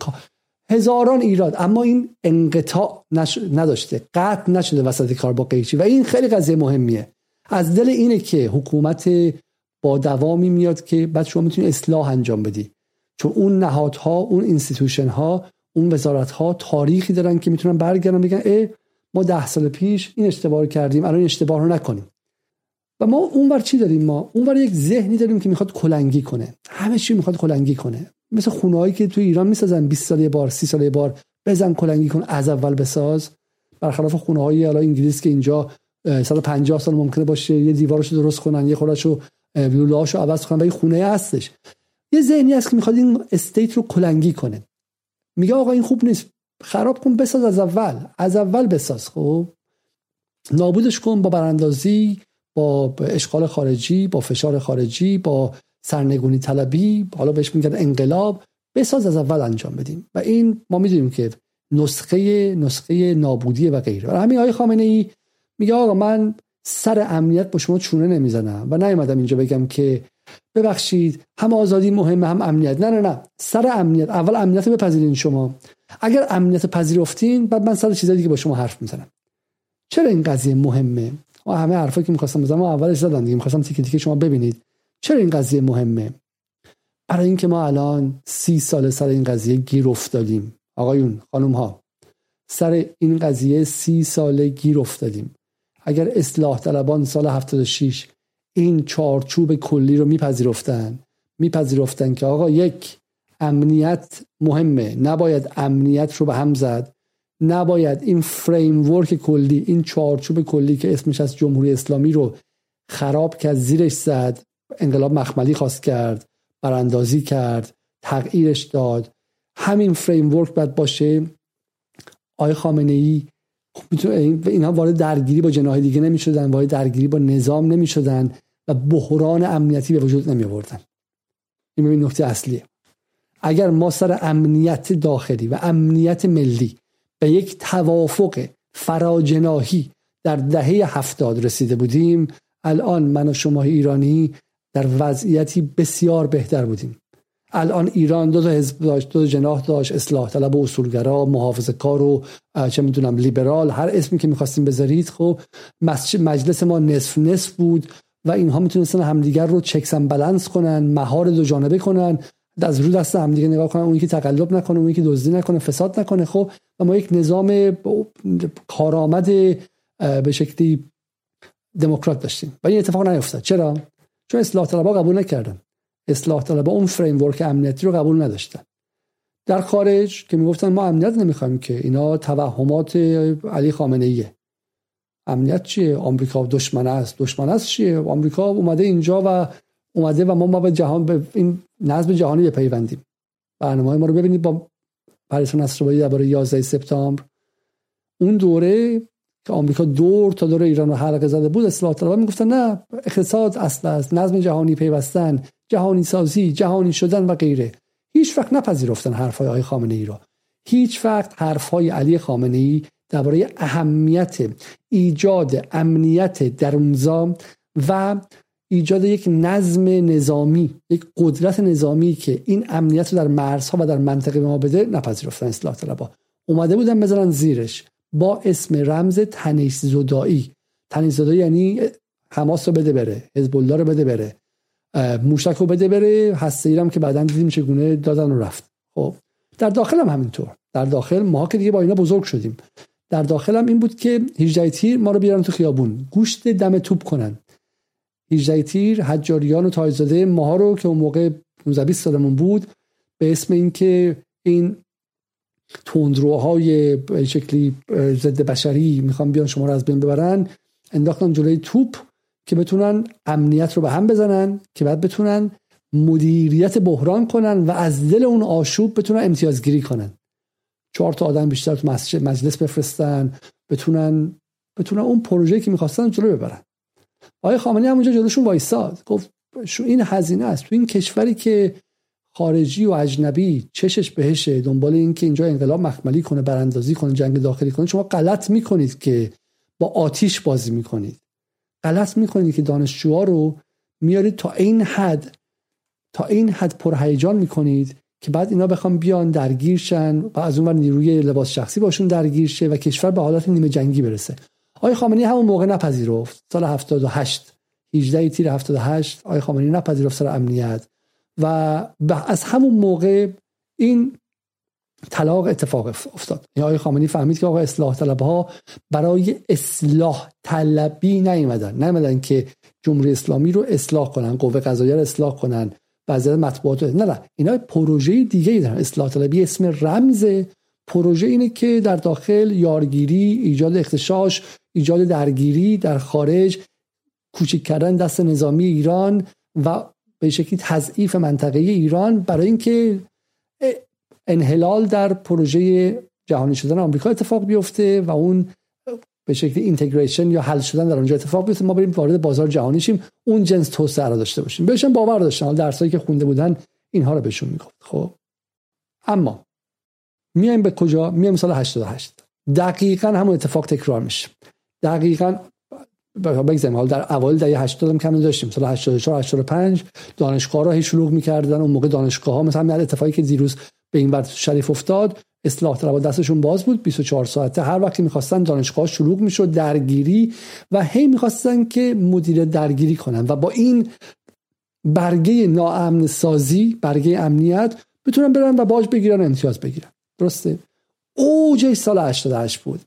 هزاران ایراد. اما این انقطاع نداشته. قطع نشده وسط کار با قیچی. و این خیلی قضیه مهمیه. از دل اینه که حکومت با دوامی میاد که بعد شما می‌تونی اصلاح انجام بدی. چون اون نهادها اون institution ها اون وزارت ها تاریخی دارن که می‌تونن برگردن بگن ای ما ده سال پیش این اشتباه کردیم الان اشتباه رو نکنیم. و ما اونور چی داریم؟ ما اونور یک ذهنی داریم که می‌خواد کلنگی کنه. همه چی می‌خواد کلنگی کنه. مثل خونه‌هایی که تو ایران می‌سازن 20 سال بار 30 سال بار بزن کلنگی کن از اول بساز. برخلاف خونه های حالا انگلیس که اینجا 150 سال ممکنه باشه یه دیوارشو درست کنن یه خودشو لولهاشو عوض کنن و خونه هستش. یه ذهنی هست که می‌خواد این استیت رو کلنگی کنه. میگه آقا این خوب نیست. خراب کن بساز از اول. از اول بساز خب؟ نابودش کن با براندازی با اشغال خارجی با فشار خارجی با سرنگونی طلبی حالا بهش میگن انقلاب. بساز از اول انجام بدیم. و این ما می‌دونیم که نسخه نسخه نابودی و غیره. و همین آقای خامنه ای میگه آقا من سر امنیت با شما چونه نمی‌زنم. و نیومدم اینجا بگم که ببخشید هم آزادی مهمه هم امنیت. نه نه نه سر امنیت. اول امنیت بپذیرین شما. اگر امنیت پذیرفتین بعد من سر چیزای دیگه با شما حرف می‌زنم. چرا این قضیه مهمه؟ و همه حرفا که می‌خواستم بزنم اولش زدم دیگه. می‌خواستم تیکه تیکه شما ببینید. چرا این قضیه مهمه؟ برای اینکه ما الان سی سال سر این قضیه گیر افتادیم. آقایون خانم ها سر این قضیه سی ساله گیر افتادیم. اگر اصلاح طلبان سال 76 این چارچوب کلی رو میپذیرفتن. میپذیرفتن که آقا یک امنیت مهمه. نباید امنیت رو به هم زد. نباید این فریم ورک کلی این چارچوب کلی که اسمش از جمهوری اسلامی رو خراب کرد زیرش زد انقلاب مخملی خواست کرد براندازی کرد تغییرش داد. همین فریم ورک باید باشه. آقای خامنه ای اینها وارد درگیری با جناح دیگه نمی شدن وارد درگیری با نظام نمی شدن و بحران امنیتی به وجود نمی آوردن این ببین نکته اصلیه. اگر ما سر امنیت داخلی و امنیت ملی به یک توافق فراجناهی در دهه هفتاد رسیده بودیم الان من و شما ایرانی در وضعیتی بسیار بهتر بودیم. الان ایران دو تا حزب داشت دو جناح داشت اصلاح طلب و اصولگرا محافظه کار و چه می‌دونم لیبرال هر اسمی که می‌خواستیم بذارید. خب مجلس ما نصف نصف بود و اینها می‌تونستن همدیگر رو چکسن بلنس کنن مهار دو جانبه کنن از رو دست همدیگه نگاه کنن اونی که تقلب نکنه اونی که دزدی نکنه فساد نکنه. خب و ما یک نظام کارآمد به شکلی دموکرات داشتیم. و این اتفاق نیفتاد. چرا؟ چون اصلاح طلبها قبول نکردن. اصلاح طلبها اون فریم ورک امنیتی رو قبول نداشتن. در خارج که می‌گفتن ما امنیت نمی‌خوایم که اینا توهمات علی خامنه ایه امنیت چیه؟ آمریکا دشمن است. دشمن است چیه؟ آمریکا اومده اینجا و اومده و ما ما به جهان به این نظم جهانی بپیوندیم برنامه ما رو ببینید با پاریس نصرآبادی درباره 11 سپتامبر. اون دوره که آمریکا دور تا دور ایران رو حلقه زده بود اصلاح طلبها می‌گفتن نه اقتصاد اصل است نظم جهانی پیوستن جهانی سازی جهانی شدن و غیره. هیچ وقت نپذیرفتن حرفهای آقای خامنه ای رو. هیچ وقت حرفهای علی خامنه ای درباره اهمیت ایجاد امنیت درونزا و ایجاد یک نظم نظامی یک قدرت نظامی که این امنیت رو در مرزها و در منطقه ما بده نپذیرفتن اصلاح طلبها. اومده بودن بذارن زیرش. با اسم رمز تنیش زدایی تنیش زدایی یعنی حماس رو بده بره حزب الله رو بده بره. موشک رو بده بره هسته ایرم که بعدا دیدیم چگونه دادن و رفت. خب در داخل هم همینطور. در داخل ما که دیگه با اینا بزرگ شدیم. در داخل هم این بود که 18 تیر ما رو بیارن تو خیابون. گوشت دم توپ کنن. 18 تیر حجاریان و تایزاده ماها رو که اون موقع 19 20 سالمون بود به اسم اینکه این تندروهای شکلی ضد بشری می‌خوام بیان شما رو از بین ببرن انداختن جلوی توپ که بتونن امنیت رو به هم بزنن که بعد بتونن مدیریت بحران کنن و از دل اون آشوب بتونن امتیازگیری کنن. چهار تا آدم بیشتر تو مجلس بفرستن بتونن بتونن اون پروژه که می‌خواستن جلو ببرن. آقای خامنه‌ای همونجا جلوشون وایساد. گفت این هزینه است. تو این کشوری که خارجی و اجنبی چشش بهشه دنبال این که اینجا انقلاب مخملی کنه براندازی کنه جنگ داخلی کنه. شما غلط می‌کنید که با آتیش بازی می‌کنید. غلط می‌کنید که دانشجوها رو میارید تا این حد تا این حد پرهیجان می‌کنید که بعد اینا بخوام بیان درگیر شن و از اون نیروی لباس شخصی باشون درگیر شه و کشور به حالت نیمه جنگی برسه. آقای خامنه‌ای همون موقع نپذیرفت. سال 78 18 تیر 78 آقای خامنه‌ای نپذیرفت سر امنیت. و از همون موقع این طلاق اتفاق افتاد. یعنی آقای خامنه‌ای فهمید که آقای اصلاح طلب ها برای اصلاح طلبی نیومدن. نیومدن که جمهوری اسلامی رو اصلاح کنن قوه قضاییه رو اصلاح کنن وضعیت مطبوعات نه نه. اینا پروژه دیگه ای دارن. اصلاح طلبی اسم رمز پروژه اینه که در داخل یارگیری ایجاد اختشاش ایجاد درگیری در خارج کوچک کردن دست نظامی ایران و به شکلی تضعیف منطقه ایران برای اینکه انحلال در پروژه جهانی شدن آمریکا اتفاق بیفته و اون به شکلی اینتگریشن یا حل شدن در اونجا اتفاق بیفته. ما بریم وارد بازار جهانی شیم اون جنس توسعه را داشته باشیم. بهشون باور داشتن. درسایی که خونده بودن اینها رو بهشون می‌گفت. خب. اما میایم به کجا؟ میایم سال 88 دقیقا همون اتفاق تکرار میشه. دقیقا بگذاریم. حال در اول دهه 80 هم کم داشتیم. سال 84 85 دانشگاه را هی شلوغ می‌کردن. اون موقع دانشگاه ها مثلا اتفاقی که دیروز به این وقت شریف افتاد اصلاح طلبها دستشون باز بود. 24 ساعته هر وقتی می‌خواستن دانشگاه شلوغ می‌شد درگیری و هی می‌خواستن که مدیر درگیری کنن. و با این برگه ناامن سازی برگه امنیت بتونن برن و باج بگیرن امتیاز بگیرن. درسته؟ اوج سال 88 بود.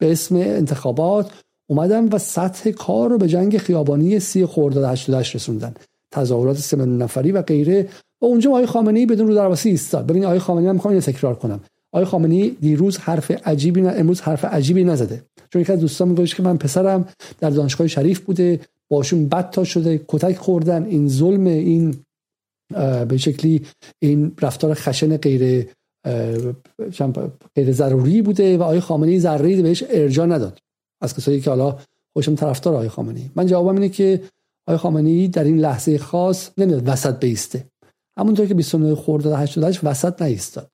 به اسم انتخابات اومدن و سطح کار رو به جنگ خیابانی سی خرداد 88 رسوندن. تظاهرات سه نفری و غیره. و اونجا آقای خامنه ای بدون رو درواسی ایستاد. ببین آقای خامنه ای می‌خوام تکرار کنم. آقای خامنه دیروز حرف عجیبی نه امروز حرف عجیبی نزده. چون یک از دوستان میگوش که من پسرم در دانشگاه شریف بوده. باشون بد تا شده. کتک خوردن. این ظلم این به شکلی این رفتار خشن غیر غیر ضروری بوده. و آقای خامنه‌ای ذره بهش ارجاع نداد. از کسایی که حالا خوشم طرفدار آقای خامنه‌ای. من جوابم اینه که آقای خامنه‌ای در این لحظه خاص نمیاد وسط بیسته. همونطور که 29 خرداد 88 وسط نایستاد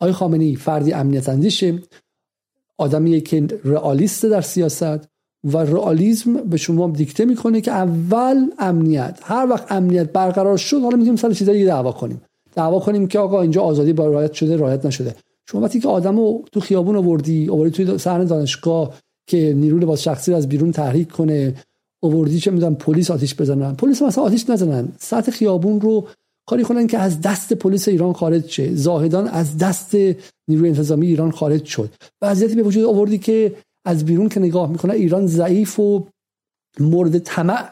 آقای خامنه‌ای فردی امنیت اندیشه آدمیه که رئالیست در سیاست و رئالیسم به شما دیکته می‌کنه که اول امنیت هر وقت امنیت برقرار شد حالا می‌تونیم سر چیزایی دعوا کنیم. دعوا کنیم که آقا اینجا آزادی با رعایت شده رعایت نشده. شما وقتی که آدمو تو خیابون آوردی آوردی توی صحنه دانشگاه که نیروی لباس شخصی رو از بیرون تحریک کنه. آوردی چه می‌دونم پلیس آتیش بزنن. پلیس مثلا آتیش نزنن. سطح خیابون رو کاری کنن که از دست پلیس ایران خارج شه. زاهدان از دست نیروی انتظامی ایران خارج شد. وضعیتی به وجود آوردی که از بیرون که نگاه می‌کنه ایران ضعیف و مورد طمع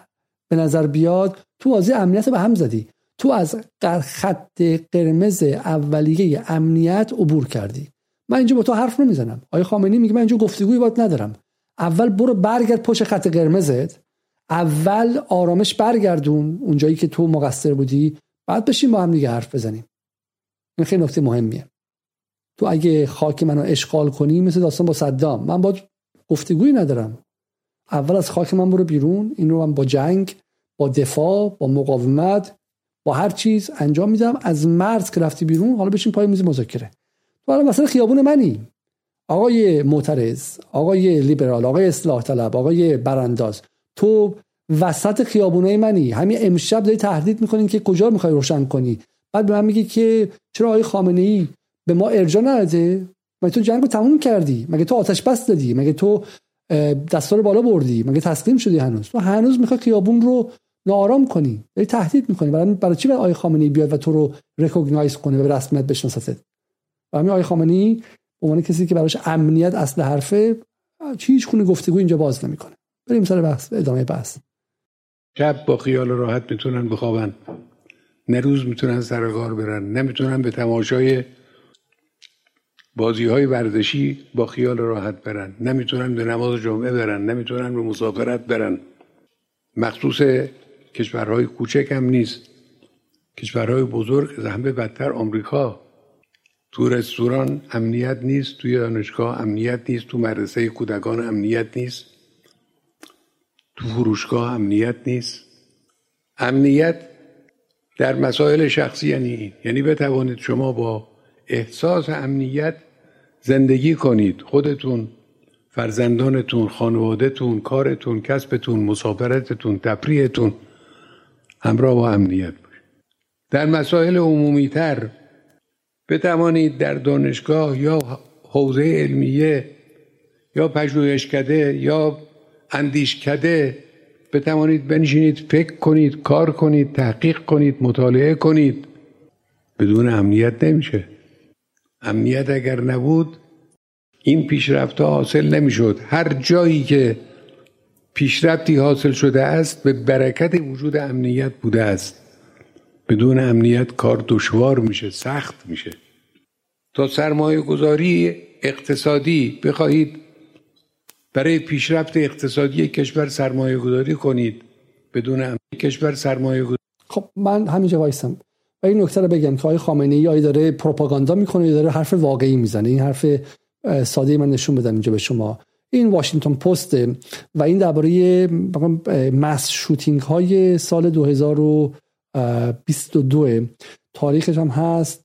به نظر بیاد. تو بازی امنیت به هم زدی. تو از خط قرمز اولیه امنیت عبور کردی. من اینجا با تو حرف نمی‌زنم. آقای خامنه‌ای میگه من اینجا گفتگویی باید ندارم. اول برو برگرد پشت خط قرمزت. اول آرامش برگردون اونجایی که تو مقصر بودی. بعد بشین با هم دیگه حرف بزنیم. این خیلی نکته مهمیه. تو اگه خاک منو اشغال کنی مثل داستان با صدام من با گفتگویی ندارم. اول از خاک من برو بیرون این رو من با جنگ با دفاع با مقاومت با هر چیز انجام میدم. از مرز که رفتی بیرون حالا بشین پای میز مذاکره. تو الان مثلا خیابون منی. آقای معترض آقای لیبرال آقای اصلاح طلب آقای برانداز تو وسط خیابونای منی همین امشب داری تهدید می‌کنین که کجا می‌خوای روشن کنی؟ بعد به من میگی که چرا آقای خامنه ای به ما ارجا نداده مگه تو جنگ رو تموم کردی؟ مگه تو آتش بس دادی مگه تو دستار بالا بردی؟ مگه تسلیم شدی هنوز؟ تو هنوز می‌خوای خیابون رو ناآرام کنی داری تهدید می‌کنی. برای برای چی باید آقای خامنه‌ای بیاد و تو رو ریکگنایز کنه و به رسمیت بشناست و همین آقای خامنه‌ای به عنوان کسی که براش امنیت اصل حرفه هیچ خونه گفتگو اینجا باز نمی‌کنه. بریم سر بحث ادامه بحث. شب با خیال راحت می‌تونن بخوابن. نه روز می‌تونن سر کار برن نمی‌تونن به تماشای بازی های ورزشی با خیال راحت برن. نمی‌تونن به نماز جمعه برن نمی‌تونن به مسافرت برن. مخصوص کشورهای کوچک هم نیست. کشورهای بزرگ از همه بدتر آمریکا. تو رستوران امنیت نیست توی دانشگاه امنیت نیست تو مدرسه کودکان امنیت نیست تو فروشگاه امنیت نیست. امنیت در مسائل شخصی یعنی این. یعنی بتوانید شما با احساس امنیت زندگی کنید. خودتون فرزندانتون خانوادهتون کارتون کسبتون مسافرتتون تفریحتون همراه با امنیت باشید. در مسائل عمومی تر بتوانید در دانشگاه یا حوزه علمیه یا پژوهشکده یا اندیشکده بتوانید بنشینید فکر کنید کار کنید تحقیق کنید مطالعه کنید. بدون امنیت نمیشه. امنیت اگر نبود این پیشرفت حاصل نمی‌شد. هر جایی که پیشرفتی حاصل شده است به برکت وجود امنیت بوده است. بدون امنیت کار دشوار میشه سخت میشه. تا سرمایه گذاری اقتصادی بخواهید برای پیشرفت اقتصادی کشور سرمایه گذاری کنید. بدون امنیت کشور سرمایه گذاری خب من همینجا وایسم. و این نکته رو بگم که آقای خامنه ای داره پروپاگاندا می‌کنه یا داره حرف واقعی می‌زنه؟ این حرف ساده من نشون بدم اینجا به شما. این واشنگتن پست و این درباره mass shooting های سال 2022 تاریخش هم هست.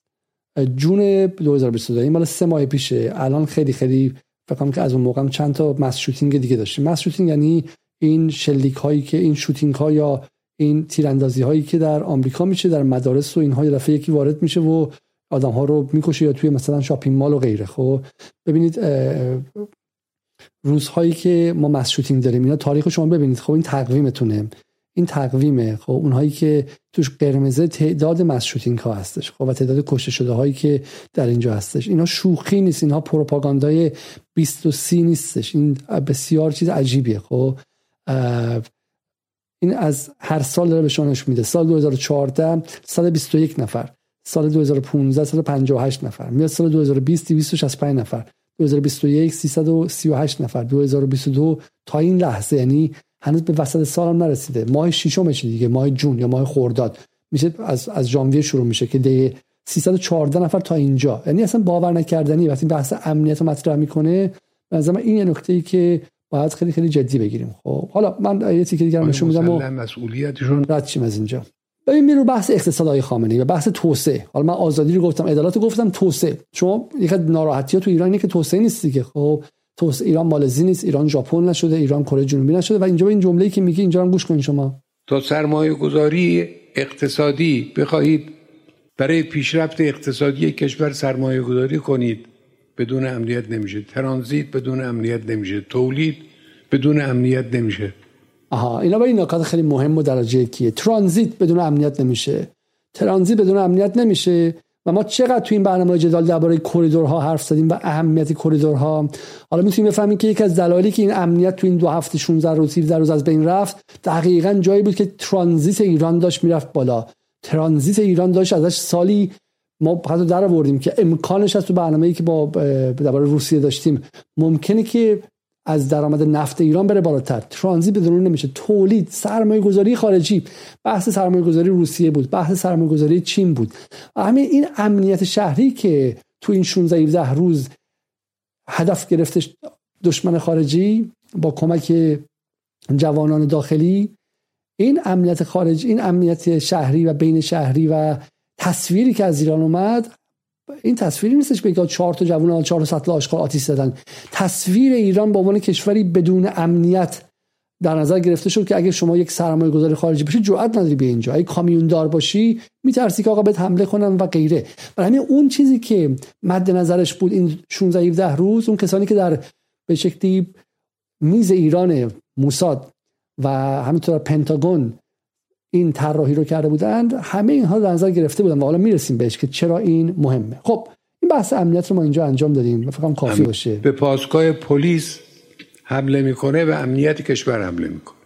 June 2022 این مال سه ماه پیشه. الان خیلی خیلی فکر که از اون موقع هم چند تا mass shooting دیگه داشتیم. mass shooting یعنی این شلیک هایی که این shooting ها یا این تیراندازی هایی که در آمریکا میشه در مدارس و اینها یه یکی وارد میشه و آدم ها رو می‌کشه یا توی مثلا shopping mall و غیره. خب ببینید روزهایی که ما مس شوتینگ داریم اینا تاریخ شما ببینید. خب این تقویمتونه. این تقویمه. خب اونهایی که توش قرمزه تعداد مس شوتینگ ها هستش خب و تعداد کشته شده هایی که در اینجا هستش. اینا شوخی نیست اینها پروپاگاندای 20 و 30 نیستش. این بسیار چیز عجیبیه. خب این از هر سال داره به شما نشون میده. سال 2014 121 نفر. سال 2015 158 نفر. میاد سال 2020 265 نفر. 2021 338 نفر. 2022 تا این لحظه. یعنی هنوز به وسط سال هم نرسیده. ماه ششمش دیگه ماه جون یا ماه خرداد. میشه از از ژانویه شروع میشه که ده 314 نفر تا اینجا. یعنی اصلا باور نکردنی. وقتی بحث امنیت رو مطرح می‌کنه به این یه نکته ای که باید خیلی خیلی جدی بگیریم. خب حالا من یه تیکه دیگه نشون میدم و مسئولیتشون. رد از اینجا. ببین میرو بحث اقتصادهای خامنه‌ای و بحث توسعه. حالا من آزادی رو گفتم عدالت رو گفتم توسعه. شما یک ناراحتی ها تو ایران اینه که توسعه نیست دیگه. خب توسعه ایران مالزی نیست ایران ژاپن نشده ایران کره جنوبی نشده و اینجا به این جمله‌ای که میگی اینجا هم گوش کن شما. تا سرمایه گذاری اقتصادی بخواهید برای پیشرفت اقتصادی کشور سرمایه گذاری کنید بدون امنیت نمیشه. ترانزیت بدون امنیت نمیشه. تولید بدون امنیت نمیشه. آها اینا با این نکات خیلی مهم و درجه کیه. ترانزیت بدون امنیت نمیشه. ترانزیت بدون امنیت نمیشه. و ما چقدر تو این برنامه جدال درباره کریدورها حرف زدیم و اهمیت کریدورها. حالا می‌تونیم بفهمیم که یکی از دلایلی که این امنیت تو این دو هفته 16 روز 17 روز از بین رفت دقیقا جایی بود که ترانزیت ایران داشت می‌رفت بالا. ترانزیت ایران داشت ازش سالی ما حتی در آوردیم که امکانش از تو برنامه‌ای که با درباره روسیه داشتیم. ممکنه که از درآمد نفت ایران بره بالاتر. ترانزیت بدون نمیشه. تولید سرمایه گذاری خارجی. بحث سرمایه گذاری روسیه بود. بحث سرمایه گذاری چین بود. همین این امنیت شهری که تو این 16 17 روز هدف گرفتش دشمن خارجی با کمک جوانان داخلی این امنیت خارجی این امنیت شهری و بین شهری و تصویری که از ایران اومد این تصویری نیستش بگید چهار تا جوان چهار تا سطل آشغال آتیش زدن. تصویر ایران به عنوان کشوری بدون امنیت در نظر گرفته شد که اگه شما یک سرمایه گذاری خارجی باشی جرئت نداری به اینجا. اگه کامیون دار باشی میترسی که آقا بهت حمله کنن و غیره. برای همین اون چیزی که مد نظرش بود این 16 17 روز اون کسانی که در به شکلی میز ایران موساد و همینطور پنتاگون این طراحی رو کرده بودند همه اینها در نظر گرفته بودن و حالا می‌رسیم بهش که چرا این مهمه. خب این بحث امنیت رو ما اینجا انجام دادیم. فکر کافی باشه. به پاسگاه پلیس حمله می‌کنه و امنیت کشور حمله می‌کنه.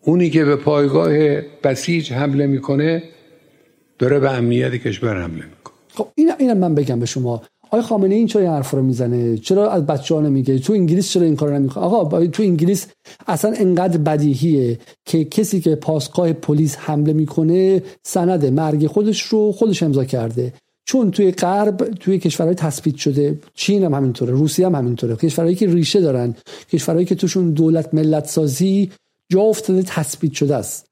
اونی که به پایگاه بسیج حمله می‌کنه داره به امنیت کشور حمله می‌کنه. خب این اینم من بگم به شما. آقای خامنه این چرا این حرف رو می‌زنه؟ چرا از بچه ها نمیگه؟ تو انگلیس چرا این کار نمی‌کنه آقا تو انگلیس اصلا انقدر بدیهیه که کسی که پاسگاه پلیس حمله می‌کنه سند مرگ خودش رو خودش امضا کرده. چون توی غرب توی کشورهای تثبیت شده چین هم همینطوره روسیه هم همینطوره. کشورهایی که ریشه دارن کشورهایی که توشون دولت ملت سازی جا افتاده تثبیت شده است.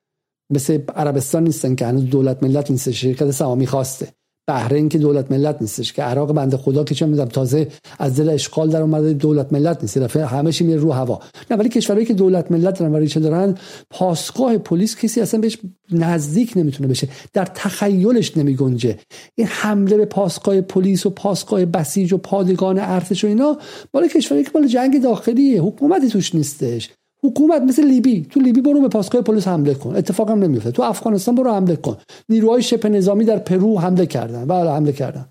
مثل عربستان نیستن که هنوز دولت ملت نیست شرکت سهامی خواسته. بحرین که دولت ملت نیستش که عراق بنده خدا که چه می‌دونم تازه از دل اشغال در اومده دولت ملت نیست. دفعه چی میره رو هوا. نه ولی کشورهایی که دولت ملت دارن و ریشه دارن پاسگاه پلیس کسی اصلا بهش نزدیک نمی‌تونه بشه. در تخیلش نمیگنجه. این حمله به پاسگاه پلیس و پاسگاه بسیج و پادگان ارتش و اینا بالا کشوری که بالا جنگ داخلیه حکومتی توش نیستش. حکومت مثل لیبی. تو لیبی برو به پاسگاه پلیس حمله کن. اتفاق هم نمیفته. تو افغانستان برو حمله کن. نیروهای شبه نظامی در پرو حمله کردن. بله حمله کردن.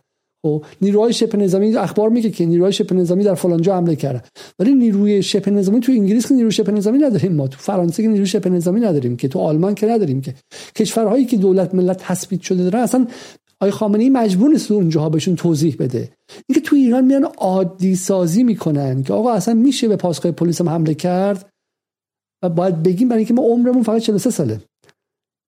خب نیروهای شبه نظامی اخبار میگه که نیروهای شبه نظامی در فلانجا حمله کردن. ولی نیروی شبه نظامی تو انگلیس که نیروی شبه نظامی نداریم ما. تو فرانسه که نیروی شبه نظامی نداریم که. تو آلمان که نداریم که. کشورهایی که دولت ملت تثبیت شده دارن اصلا آقای خامنه ای مجبور نیست اونجاها بهشون توضیح بده. اینکه تو ایران میان عادی سازی می‌کنن که آقا اصلا میشه به پاسگاه پلیس هم حمله کرد؟ باید بگیم برای اینکه ما عمرمون فقط 43 ساله.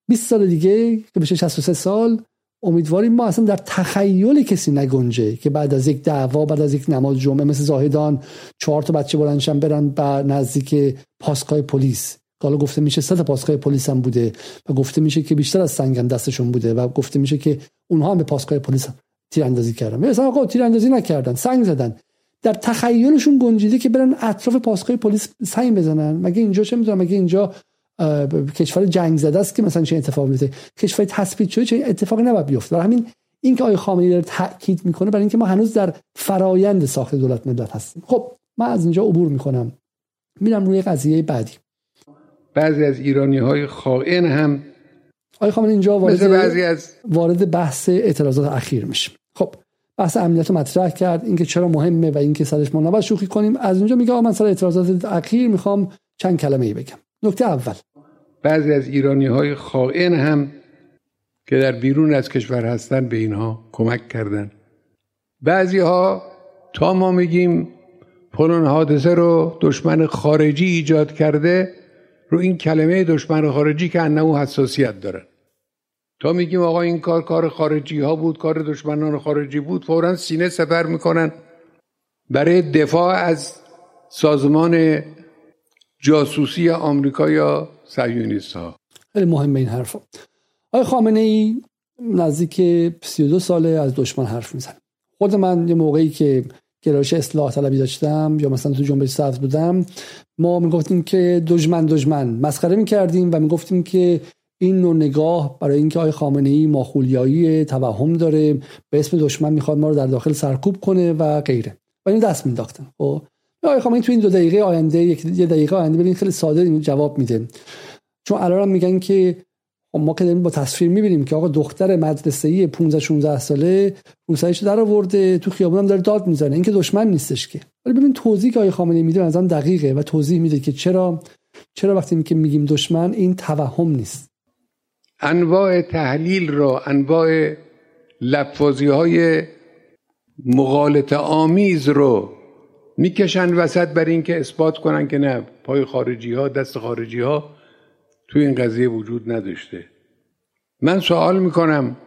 20 سال دیگه که بشه 63 سال امیدواریم ما اصلا در تخیل کسی نگنجه که بعد از یک دعوا بعد از یک نماز جمعه مثل زاهدان چهار تا بچه بلندشن برن به نزدیک پاسگاه پلیس. حالا گفته میشه صد پاسگاه پلیس هم بوده و گفته میشه که بیشتر از سنگم دستشون بوده و گفته میشه که اونها هم به پاسگاه پلیس تیراندازی کردن. مثلا آقا تیراندازی نکردن سنگ زدن. در تخیلشون گنجیده که برن اطراف پاسگاه پلیس سعی بزنن. مگه اینجا چه می‌دونم؟ مگه اینجا کشور جنگ زده است که مثلا چه اتفاقی میفته کشور تثبیت شده چه اتفاقی نباید بیفته؟ برای همین این که آقای خامنه‌ای داره تاکید می‌کنه برای اینکه ما هنوز در فرایند ساخت دولت ملت هستیم. خب من از اینجا عبور می‌کنم. میرم روی قضیه بعدی. بعضی از ایرانی های خائن هم آقای خامنه‌ای اینجا وارد بعضی از وارد بحث اعتراضات اخیر میشه خب بحث امنیت رو مطرح کرد. اینکه چرا مهمه و اینکه سرش ما نباید شوخی کنیم. از اونجا میگه من سر اعتراضات اخیر می‌خوام چند کلمه ای بگم. نکته اول. بعضی از ایرانی های خائن هم که در بیرون از کشور هستن به اینها کمک کردن. بعضی ها تا ما میگیم فلان حادثه رو دشمن خارجی ایجاد کرده رو این کلمه دشمن خارجی که انه حساسیت دارن تا میگیم آقا این کار کار خارجی ها بود کار دشمنان خارجی بود فورا سینه سپر می‌کنن. برای دفاع از سازمان جاسوسی آمریکا یا سیونیست ها خیلی مهمه این حرف. آقای خامنه ای نزدیک 32 ساله از دشمن حرف می‌زنه. خود من یه موقعی که گرایش اصلاح طلبی داشتم یا مثلا تو جنبش سبز بودم ما می‌گفتیم که دشمن دشمن. مسخره می‌کردیم و می‌گفتیم که این نوع نگاه برای اینکه آقای خامنه ای ماخولیایی توهم داره به اسم دشمن می‌خواد ما رو در داخل سرکوب کنه و غیره. و این دست مینداختن خب؟ آقای خامنه تو این دو دقیقه آینده یک دقیقه آینده ببین خیلی ساده جواب میده. چون الان میگن که خب ما که داریم با تصویر می‌بینیم که آقا دختر مدرسه ای 15 16 ساله روسایش در آورده تو خیابون هم داره داد می‌زنه. این که دشمن نیستش که. ولی ببین توضیح که آقای خامنه‌ای میده از دقیقه و توضیح میده که چرا چرا وقتی که میگیم دشمن این توهم نیست. انواع تحلیل را انواع لفظی های مغالط آمیز رو می‌کشن وسط بر اینکه اثبات کنن که نه پای خارجی ها دست خارجی ها توی این قضیه وجود نداشته. من سوال می‌کنم.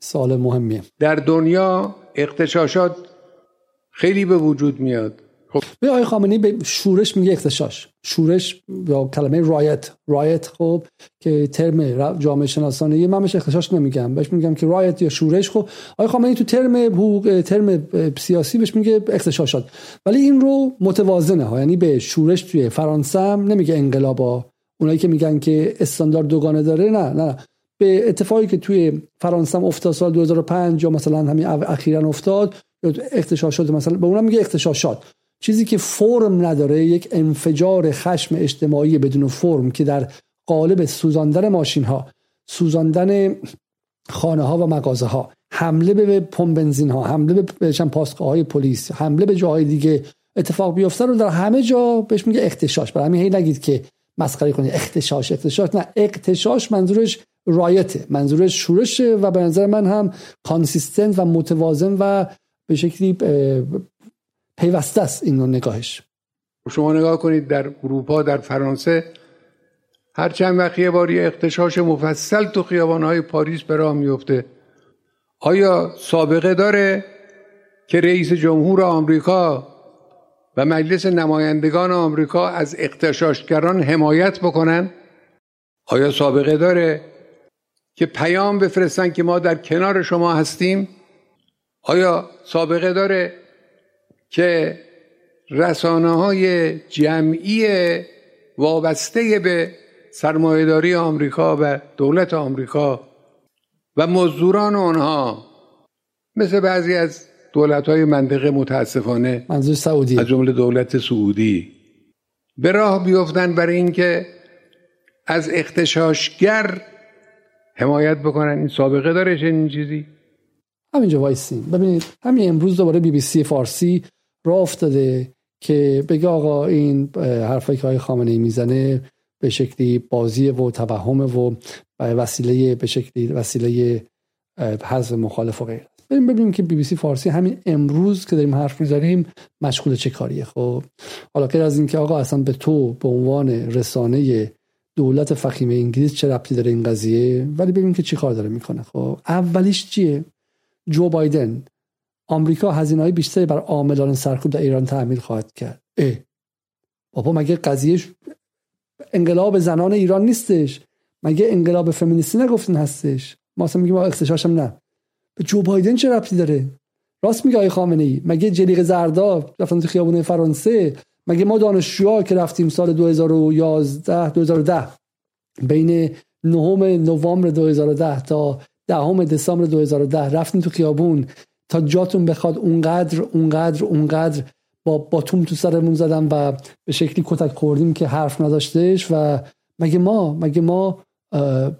سوال مهمیه. در دنیا اقتشاشات خیلی به وجود میاد. خب. به آقای خامنه‌ای به شورش میگه اختشاش. شورش یا کلمه رایت. رایت خب که ترم جامعه شناسانه من بهش اختشاش نمیگم. بهش میگم که رایت یا شورش. خب آقای خامنه‌ای تو ترم حقوق ترم سیاسی بهش میگه اختشاشات ولی این رو متوازنه ها. یعنی به شورش توی فرانسه هم نمیگه انقلابا. اونایی که میگن که استاندارد دوگانه داره نه نه به اتفاقی که توی فرانسه افتاد سال 2005 یا مثلا همین اخیرا افتاد اختشاشات مثلا به اونم میگه اختشاشات چیزی که فرم نداره یک انفجار خشم اجتماعی بدون فرم که در قالب سوزاندن ماشین ها سوزاندن خانه ها و مغازه ها حمله به پمپ بنزین ها حمله به پاسگاه های پلیس حمله به جاهای دیگه اتفاق بیفته رو در همه جا بهش میگه اغتشاش. برای همین نگید که مسخره کنید اغتشاش اغتشاش نه اغتشاش منظورش riot ه منظورش شورشه و به نظر من هم consistent و متوازن و به شکلی پیوسته است این نگاهش. شما نگاه کنید در اروپا در فرانسه هر چند وقت یه باری اغتشاش مفصل تو خیابانهای پاریس به راه میفته آیا سابقه داره که رئیس جمهور آمریکا و مجلس نمایندگان آمریکا از اختشاشگران حمایت بکنن؟ آیا سابقه داره که پیام بفرستن که ما در کنار شما هستیم؟ آیا سابقه داره که رسانه های جمعی وابسته به سرمایهداری آمریکا و دولت آمریکا و مزدوران آنها مثل بعضی از دولت های منطقه متاسفانه منظور سعودی. از جمله دولت سعودی. به راه بیفتن برای اینکه از اختشاشگر حمایت بکنن. این سابقه داره چنین چیزی؟ همینجا وایسیم ببینید همین امروز دوباره بی بی سی فارسی راه افتاده که بگه آقا این حرفایی که آقای خامنه ای می‌زنه به شکلی بازی و توهم و وسیله به شکلی وسیله حذف مخالف و غیره بریم ببینیم که بی بی سی فارسی همین امروز که داریم حرف می‌زنیم مشغول چه کاریه. خب حالا غیر از اینکه آقا اصلا به تو به عنوان رسانه دولت فخیم انگلیس چه ربطی داره این قضیه؟ ولی ببینیم که چی کار داره می‌کنه. خب اولیش چیه؟ جو بایدن. آمریکا هزینه های بیشتری بر عاملان سرکوب در ایران تحمیل خواهد کرد. اه. بابا مگه قضیه انقلاب زنان ایران نیستش؟ مگه انقلاب فمینیستی نگفتن هستش؟ ما اصلا میگیم اختشاشم نه. به جو بایدن چه ربطی داره؟ راست میگه آقای خامنه ای مگه جلیق زردا رفتن تو خیابون فرانسه؟ مگه ما دانشجوها که رفتیم سال 2011 2010 بین نهم نوامبر 2010 تا دهم دسامبر 2010 رفتیم تو خیابون؟ تا جاتون بخواد اونقدر اونقدر اونقدر با باتوم تو سرمون زدم و به شکلی کتک خوردیم که حرف نداشتش و مگه ما مگه ما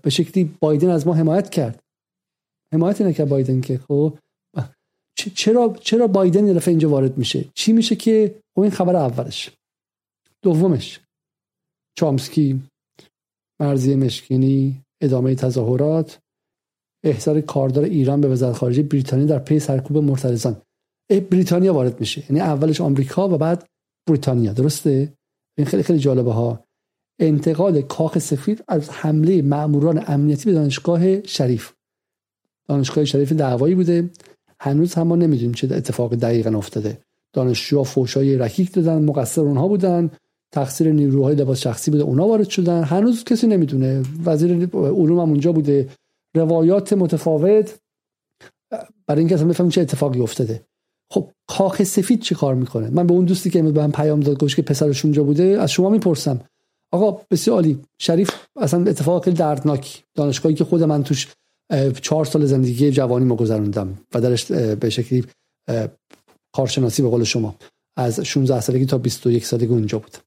به شکلی بایدن از ما حمایت کرد؟ حمایت نکرد بایدن که خب؟ چرا چرا بایدن یه اینجا وارد میشه؟ چی میشه که؟ خب این خبر اولش. دومش. چامسکی مرزی مشکینی ادامه تظاهرات. احضار کاردار ایران به وزارت خارجه بریتانیا در پی سرکوب مرتضان بریتانیا وارد میشه. یعنی اولش آمریکا و بعد بریتانیا. درسته؟ این خیلی خیلی جالبه ها انتقال کاخ سفید از حمله ماموران امنیتی به دانشگاه شریف. دانشگاه شریف دعوایی بوده. هنوز هم ما نمی‌دونیم چه اتفاق دقیقا افتاده. دانشجوها فوشای رکیک دادن مقصر اونها بودن. تقصیر نیروهای لباس شخصی بوده اونا وارد شدن. هنوز کسی نمی‌دونه. وزیر علوم هم اونجا بوده. روایات متفاوت. برای اینکه اصلا بفهمیم چه اتفاقی افتاده. خب کاخ سفید چی کار می‌کنه؟ من به اون دوستی که به من پیام داد گوش که پسرش اونجا بوده از شما می‌پرسم. آقا بسیار عالی. شریف اصلا اتفاق خیلی دردناکی دانشگاهی که خود من توش چهار سال زندگی جوانی ما گذروندم و درش به شکلی کارشناسی به قول شما از 16 سالگی تا 21 سالگی اونجا بودم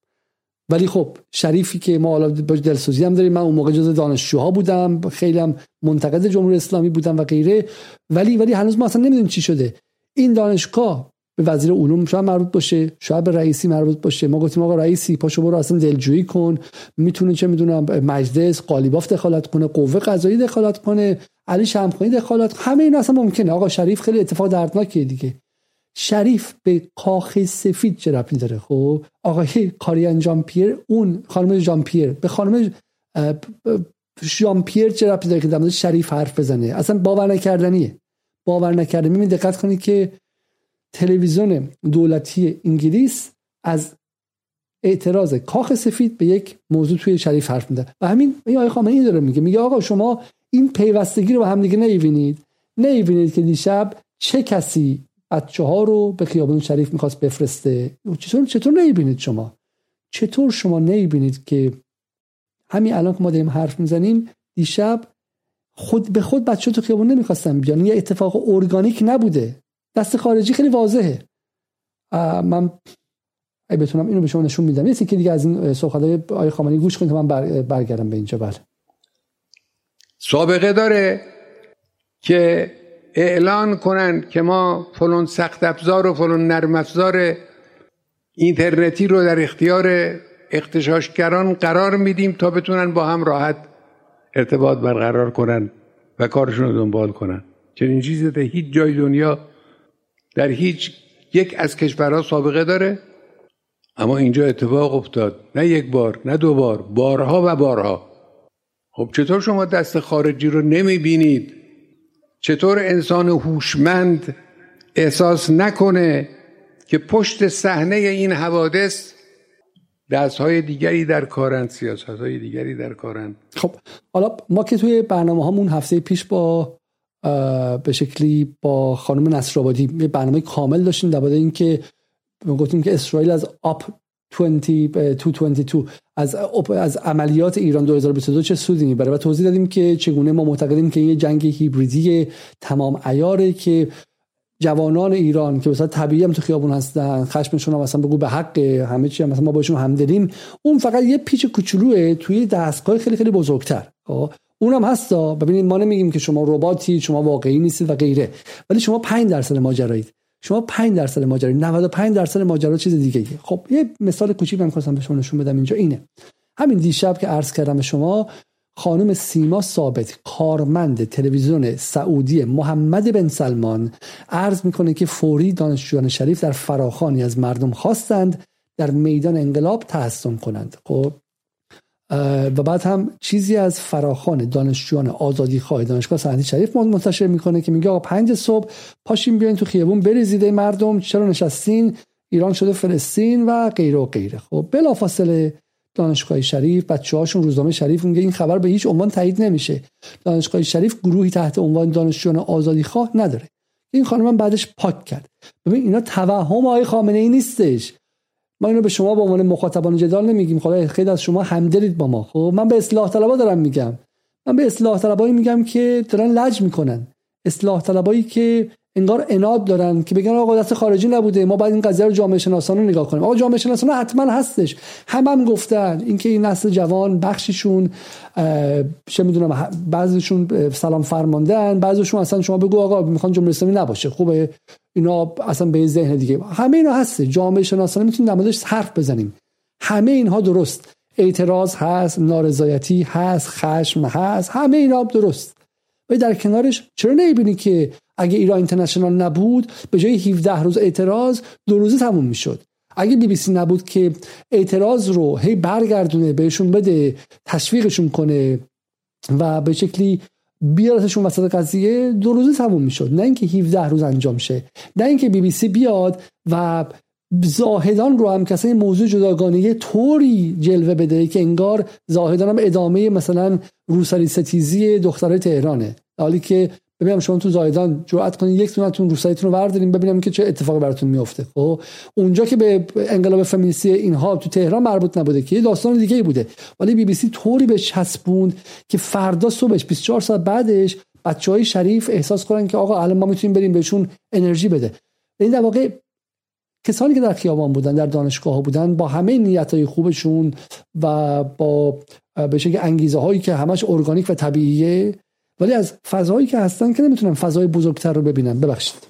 ولی خب شریفی که ما حالا دلسوزی هم داریم. من اون موقع جز دانشجوها بودم. خیلی هم منتقد جمهوری اسلامی بودم و غیره. ولی ولی هنوز ما اصلا نمی‌دونیم چی شده. این دانشگاه به وزیر علوم شاید مربوط باشه. شاید به رئیسی مربوط باشه. ما گفتیم آقا رئیسی پاشو برو اصلا دلجویی کن. می‌تونه چه می‌دونم مجلس قالیباف دخالت کنه قوه قضایی دخالت کنه علی شمخانی دخالت همه این اصلا ممکنه. آقا شریف خیلی اتفاق دردناکیه دیگه. شریف به کاخ سفید چه ربطی داره خب؟ آقای کاریان جان پیر اون خانم جان پیر به خانم جان پیر چه ربطی داره که در شریف حرف بزنه. اصلا باور نکردنیه. باور نکرده می‌بینید دقت کنید که تلویزیون دولتی انگلیس از اعتراض کاخ سفید به یک موضوع توی شریف حرف میده و همین آقای خامنه‌ای این داره میگه. میگه آقا شما این پیوستگی رو به هم دیگه نمی‌بینید. نمی‌بینید که دیشب چه کسی بچه ها رو به خیابان شریف می‌خواست بفرسته. چطور چطور نمی‌بینید شما؟ چطور شما نمی‌بینید که همین الان که ما داریم حرف می‌زنیم دیشب خود به خود بچه تو خیابون نمی‌خواستن بیان. یه اتفاق ارگانیک نبوده. دست خارجی خیلی واضحه. من ای بتونم اینو به شما نشون میدم. یه که دیگه از این صحبت های آقای خامنه‌ای گوش کنید من بر برگردم به اینجا. بله. سابقه داره که اعلان کنن که ما فلان سخت افزار و فلان نرم افزار اینترنتی رو در اختیار اختشاشگران قرار میدیم تا بتونن با هم راحت ارتباط برقرار کنن و کارشون رو دنبال کنن. چنین چیزی در هیچ جای دنیا در هیچ یک از کشورها سابقه داره. اما اینجا اتفاق افتاد. نه یک بار نه دو بار بارها و بارها. خب چطور شما دست خارجی رو نمی بینید چطور انسان هوشمند احساس نکنه که پشت صحنه این حوادث دست های دیگری در کارند سیاست های دیگری در کارند؟ خب حالا ما که توی برنامه هامون هفته پیش با به شکلی با خانم نصرآبادی یه برنامه کامل داشتیم درباره اینکه گفتیم که اسرائیل از آپ 2022 از از عملیات ایران 2022 چه سودی می‌بره؟ و توضیح دادیم که چگونه ما معتقدیم که این جنگ هیبریدی تمام عیاره که جوانان ایران که مثلا طبیعی هم تو خیابون هستن خشمشون هم مثلا بگو به حق همه چی هم مثلا ما باشون همدلیم اون فقط یه پیچ کوچولوه توی دستگاه خیلی خیلی بزرگتر. خب؟ اونم هستا ببینید ما نمیگیم که شما رباتی شما واقعی نیستید و غیره. ولی شما 5 درصد ماجرایید. شما 5 درصد ماجرا 95 درصد ماجرا چیز دیگه. خب یه مثال کوچیک من خواستم به شما نشون بدم اینجا اینه همین دیشب که عرض کردم شما خانم سیما ثابت کارمند تلویزیون سعودی محمد بن سلمان عرض می‌کنه که فوری دانشجویان شریف در فراخانی از مردم خواستند در میدان انقلاب تحسن کنند خب و بعد هم چیزی از فراخان دانشجویان آزادی خواه دانشگاه صنعتی شریف منتشر می‌کنه که میگه آقا پنج صبح پاشین بیاین تو خیابون بریزیده مردم چرا نشستین؟ ایران شده فلسطین و غیره و غیره خب بلافاصله دانشگاه شریف بچه هاشون روزنامه شریف میگه این خبر به هیچ عنوان تایید نمیشه. دانشگاه شریف گروهی تحت عنوان دانشجویان آزادی خواه نداره. این خانم بعدش پاک کرد. ببین اینا توهم آقای خامنه ای نیستش. ما اینو به شما به عنوان مخاطبان جدال نمیگیم. خدا خیلی از شما همدلید با ما. خب من به اصلاح طلبا دارم میگم. من به اصلاح طلبایی میگم که دارن لج می‌کنن. اصلاح طلبایی که انگار اناد دارن که بگن آقا دست خارجی نبوده ما باید این قضیه رو جامعه شناسانه نگاه کنیم. آقا جامعه شناسانه حتما هستش. هم هم گفتن. اینکه این نسل جوان بخششون چه می‌دونم بعضیشون سلام فرماندن بعضیشون اصلا شما بگو آقا می‌خوان جمهوری اسلامی نباشه. خوبه. اینا اصلا به ذهن دیگه. همه اینا هسته جامعه شناسانه می‌تونیم در حرف بزنیم. همه اینها درست. اعتراض هست نارضایتی هست خشم هست همه اینا درست. و در کنارش چرا نمی‌بینی که اگه ایران اینترنشنال نبود به جای 17 روز اعتراض دو روزه تموم می‌شد. اگه بی بی سی نبود که اعتراض رو هی برگردونه بهشون بده تشویقشون کنه و به شکلی بیارتشون وسط قضیه دو روزه تموم می‌شد. نه اینکه 17 روز انجام شه نه اینکه بی بی سی بیاد و زاهدان رو هم کسی موضوع جداگانه طوری جلوه بده که انگار زاهدان هم ادامه مثلا روسری ستیزی دخترای تهرانه. حالی که ببینم شما تو زایدان جرأت کنید یک تونتون روسایتون رو برداریم ببینم که چه اتفاقی براتون میفته خب؟ اونجا که به انقلاب فمینیستی اینها تو تهران مربوط نبوده که یه داستان دیگه ای بوده. ولی بی بی سی طوری به چسبوند که فردا صبحش 24 ساعت بعدش بچه های شریف احساس کنن که آقا الان ما می‌تونیم بریم بهشون انرژی بده. این در واقع کسانی که در خیابان بودن در دانشگاه ها بودن با همه نیت های خوبشون و با به شکل انگیزه هایی که همش ارگانیک و طبیعیه ولی از فضایی که هستن که نمی‌تونن فضای بزرگتر رو ببینن. ببخشید.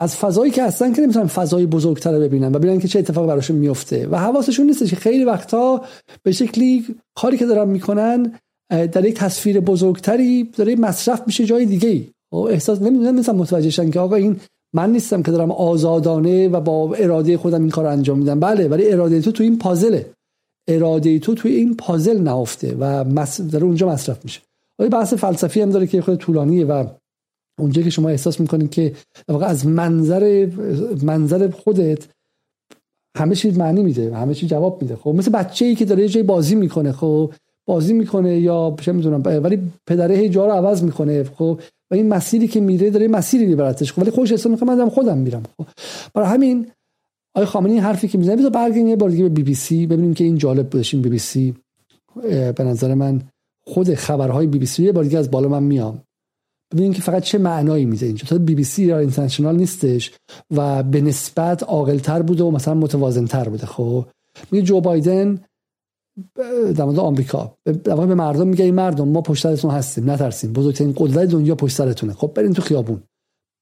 از فضایی که هستن که نمی‌تونن فضای بزرگتر رو ببینن و ببینن که چه اتفاقی براشون میفته. و حواسشون نیست که خیلی وقتا به شکلی کاری که دارن می‌کنن در یک تصویر بزرگتری داره مصرف میشه جای دیگه ای خب، احساس نمی‌دونن مثلا متوجهشن که آقا این من نیستم که دارم آزادانه و با اراده خودم این کار رو انجام میدم. بله ولی اراده تو تو این پازله اراده تو توی این پازل نهفته و داره اونجا مصرف میشه. ولی بحث فلسفی هم داره که خود طولانیه و اونجا که شما احساس می‌کنید که واقعا از منظر منظر خودت همه چیز معنی میده همه چیز جواب میده. خب مثل بچه ای که داره جای بازی می‌کنه خب بازی می‌کنه یا چه می‌دونم ولی پدره هی جا رو عوض می‌کنه خب و این مسیری که میره داره مسیری میبرتش خب ولی خوش احساس می‌کنه من خودم میرم خب. برای همین آقای خامنه‌ای حرفی که می‌زنه بذار برگردیم یه بار دیگه به بی بی سی ببینیم که این جالب بودش این بی بی سی. به نظر من خود خبرهای بی بی سی یه بار دیگه از بالا من میام. ببینیم که فقط چه معنایی میده اینجا. تا بی بی سی یا اینترنشنال نیستش و به نسبت عاقلتر بوده و مثلا متوازنتر بوده. خب میگه جو بایدن در مورد آمریکا. در به مردم میگه این مردم ما پشت سرتون هستیم نترسیم. بزرگترین قدرت دنیا پشت سرتونه. خب برین تو خیابون.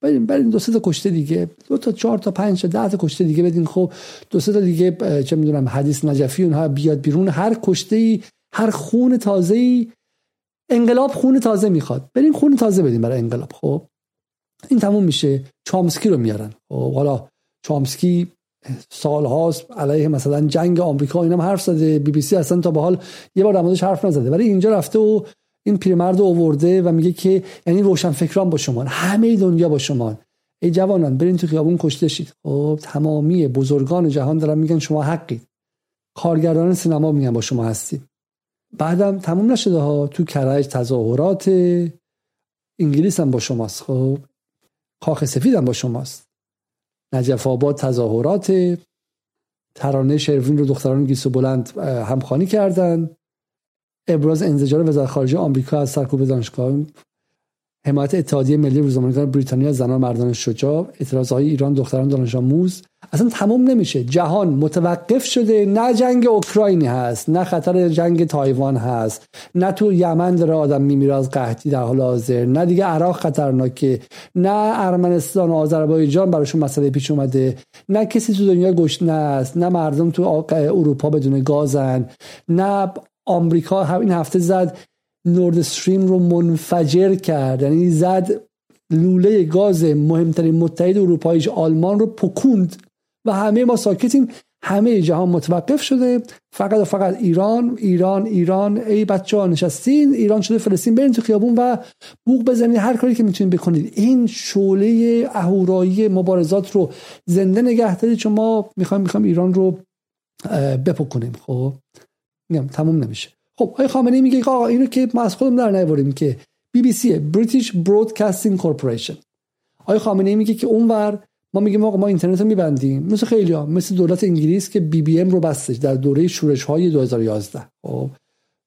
بریم بریم دو سه تا کشته دیگه. دو تا چهار تا پنج تا ده تا کشته دیگه بدین. خب دو سه تا دیگه چه می‌دونم حدیث نجفی اونها بیاد بیرون. هر کشته ای هر خون تازه ای انقلاب خون تازه می‌خواد. بریم خون تازه بدیم برای انقلاب. خب این تموم میشه. چامسکی رو میارن. خب حالا چامسکی سال هاست علیه مثلا جنگ آمریکا اینم حرف زده. بی بی سی اصلا تا به حال یه بار در حرف نزده. ولی اینجا رفته و این پیرمرد آورده و میگه که یعنی روشن فکران با شما همه دنیا با شما ای جوانان برین تو خیابون کشته شید. خب تمامی بزرگان جهان دارن میگن شما حقید. کارگردان سینما میگن با شما هستید. بعدم تموم نشده ها. تو کرج تظاهرات انگلیس هم با شماست. خب کاخ سفید هم با شماست. نجف آباد تظاهرات ترانه شروین رو دختران گیسو بلند همخانی کردن. ابراز انزجار وزارت خارجه آمریکا از سرکوب دانشگاه حمایت اتحادیه ملی روزنامه‌نگاران بریتانیا زنان مردان شجاع اعتراضهای ایران دختران دانش آموز. اصلا تمام نمیشه. جهان متوقف شده. نه جنگ اوکراینی هست نه خطر جنگ تایوان هست نه تو یمن داره آدم میمیره از قحطی در حال حاضر نه دیگه عراق خطرناکه نه ارمنستان و آذربایجان براشون مسئله پیش اومده نه کسی تو دنیا گشنه است نه مردم تو اروپا بدون گازن نه آمریکا همین هفته زد نورد استریم رو منفجر کرد. یعنی زد لوله گاز مهمترین متحد اروپاییش آلمان رو پکوند و همه ما ساکتیم. همه جهان متوقف شده. فقط و فقط ایران ایران ایران. ای بچه ها نشستین. ایران شده فلسطین. برین تو خیابون و بوق بزنید هر کاری که می‌تونید بکنید این شعله اهورایی مبارزات رو زنده نگه دارید چون ما می‌خوایم می‌خوایم ایران رو بپکنیم خب؟ میگم تموم نمیشه. خب آقای خامنه‌ای میگه آقا اینو که ما از خودم در نیاوریم که بی بی سی British Broadcasting Corporation آقای خامنه‌ای میگه که اونور ما میگیم آقا ما اینترنت رو میبندیم. مثل خیلی ها مثل دولت انگلیس که BBM رو بستش در دوره شورش های 2011 خب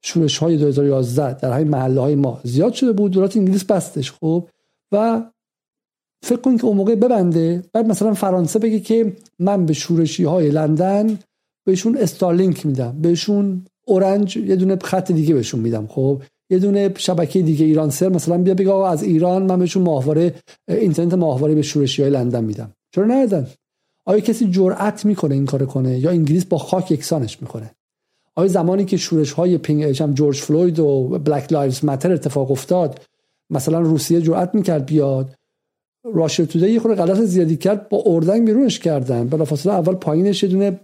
شورش های 2011 در همین محله های ما زیاد شده بود دولت انگلیس بستش. خب و فکر کن که اون موقع ببنده بعد مثلا فرانسه بگه که من به شورشی های لندن بهشون استارلینک میدم بهشون Orange یه دونه خط دیگه بهشون میدم خب؟ یه دونه شبکه دیگه ایران سر مثلا بیا بگه از ایران من بهشون ماهواره اینترنت ماهواره به شورشی های لندن میدم. چرا ندادن آیا کسی جرأت می‌کنه این کار کنه؟ یا انگلیس با خاک یکسانش می‌کنه؟ آیا زمانی که شورش های پینگ جورج فلوید و Black Lives Matter اتفاق افتاد مثلا روسیه جرأت می‌کرد بیاد؟ Russia Today یه خورده غلط زیادی کرد با اردنگ بیرونش کردن بلافاصله اول پایینش یه دونه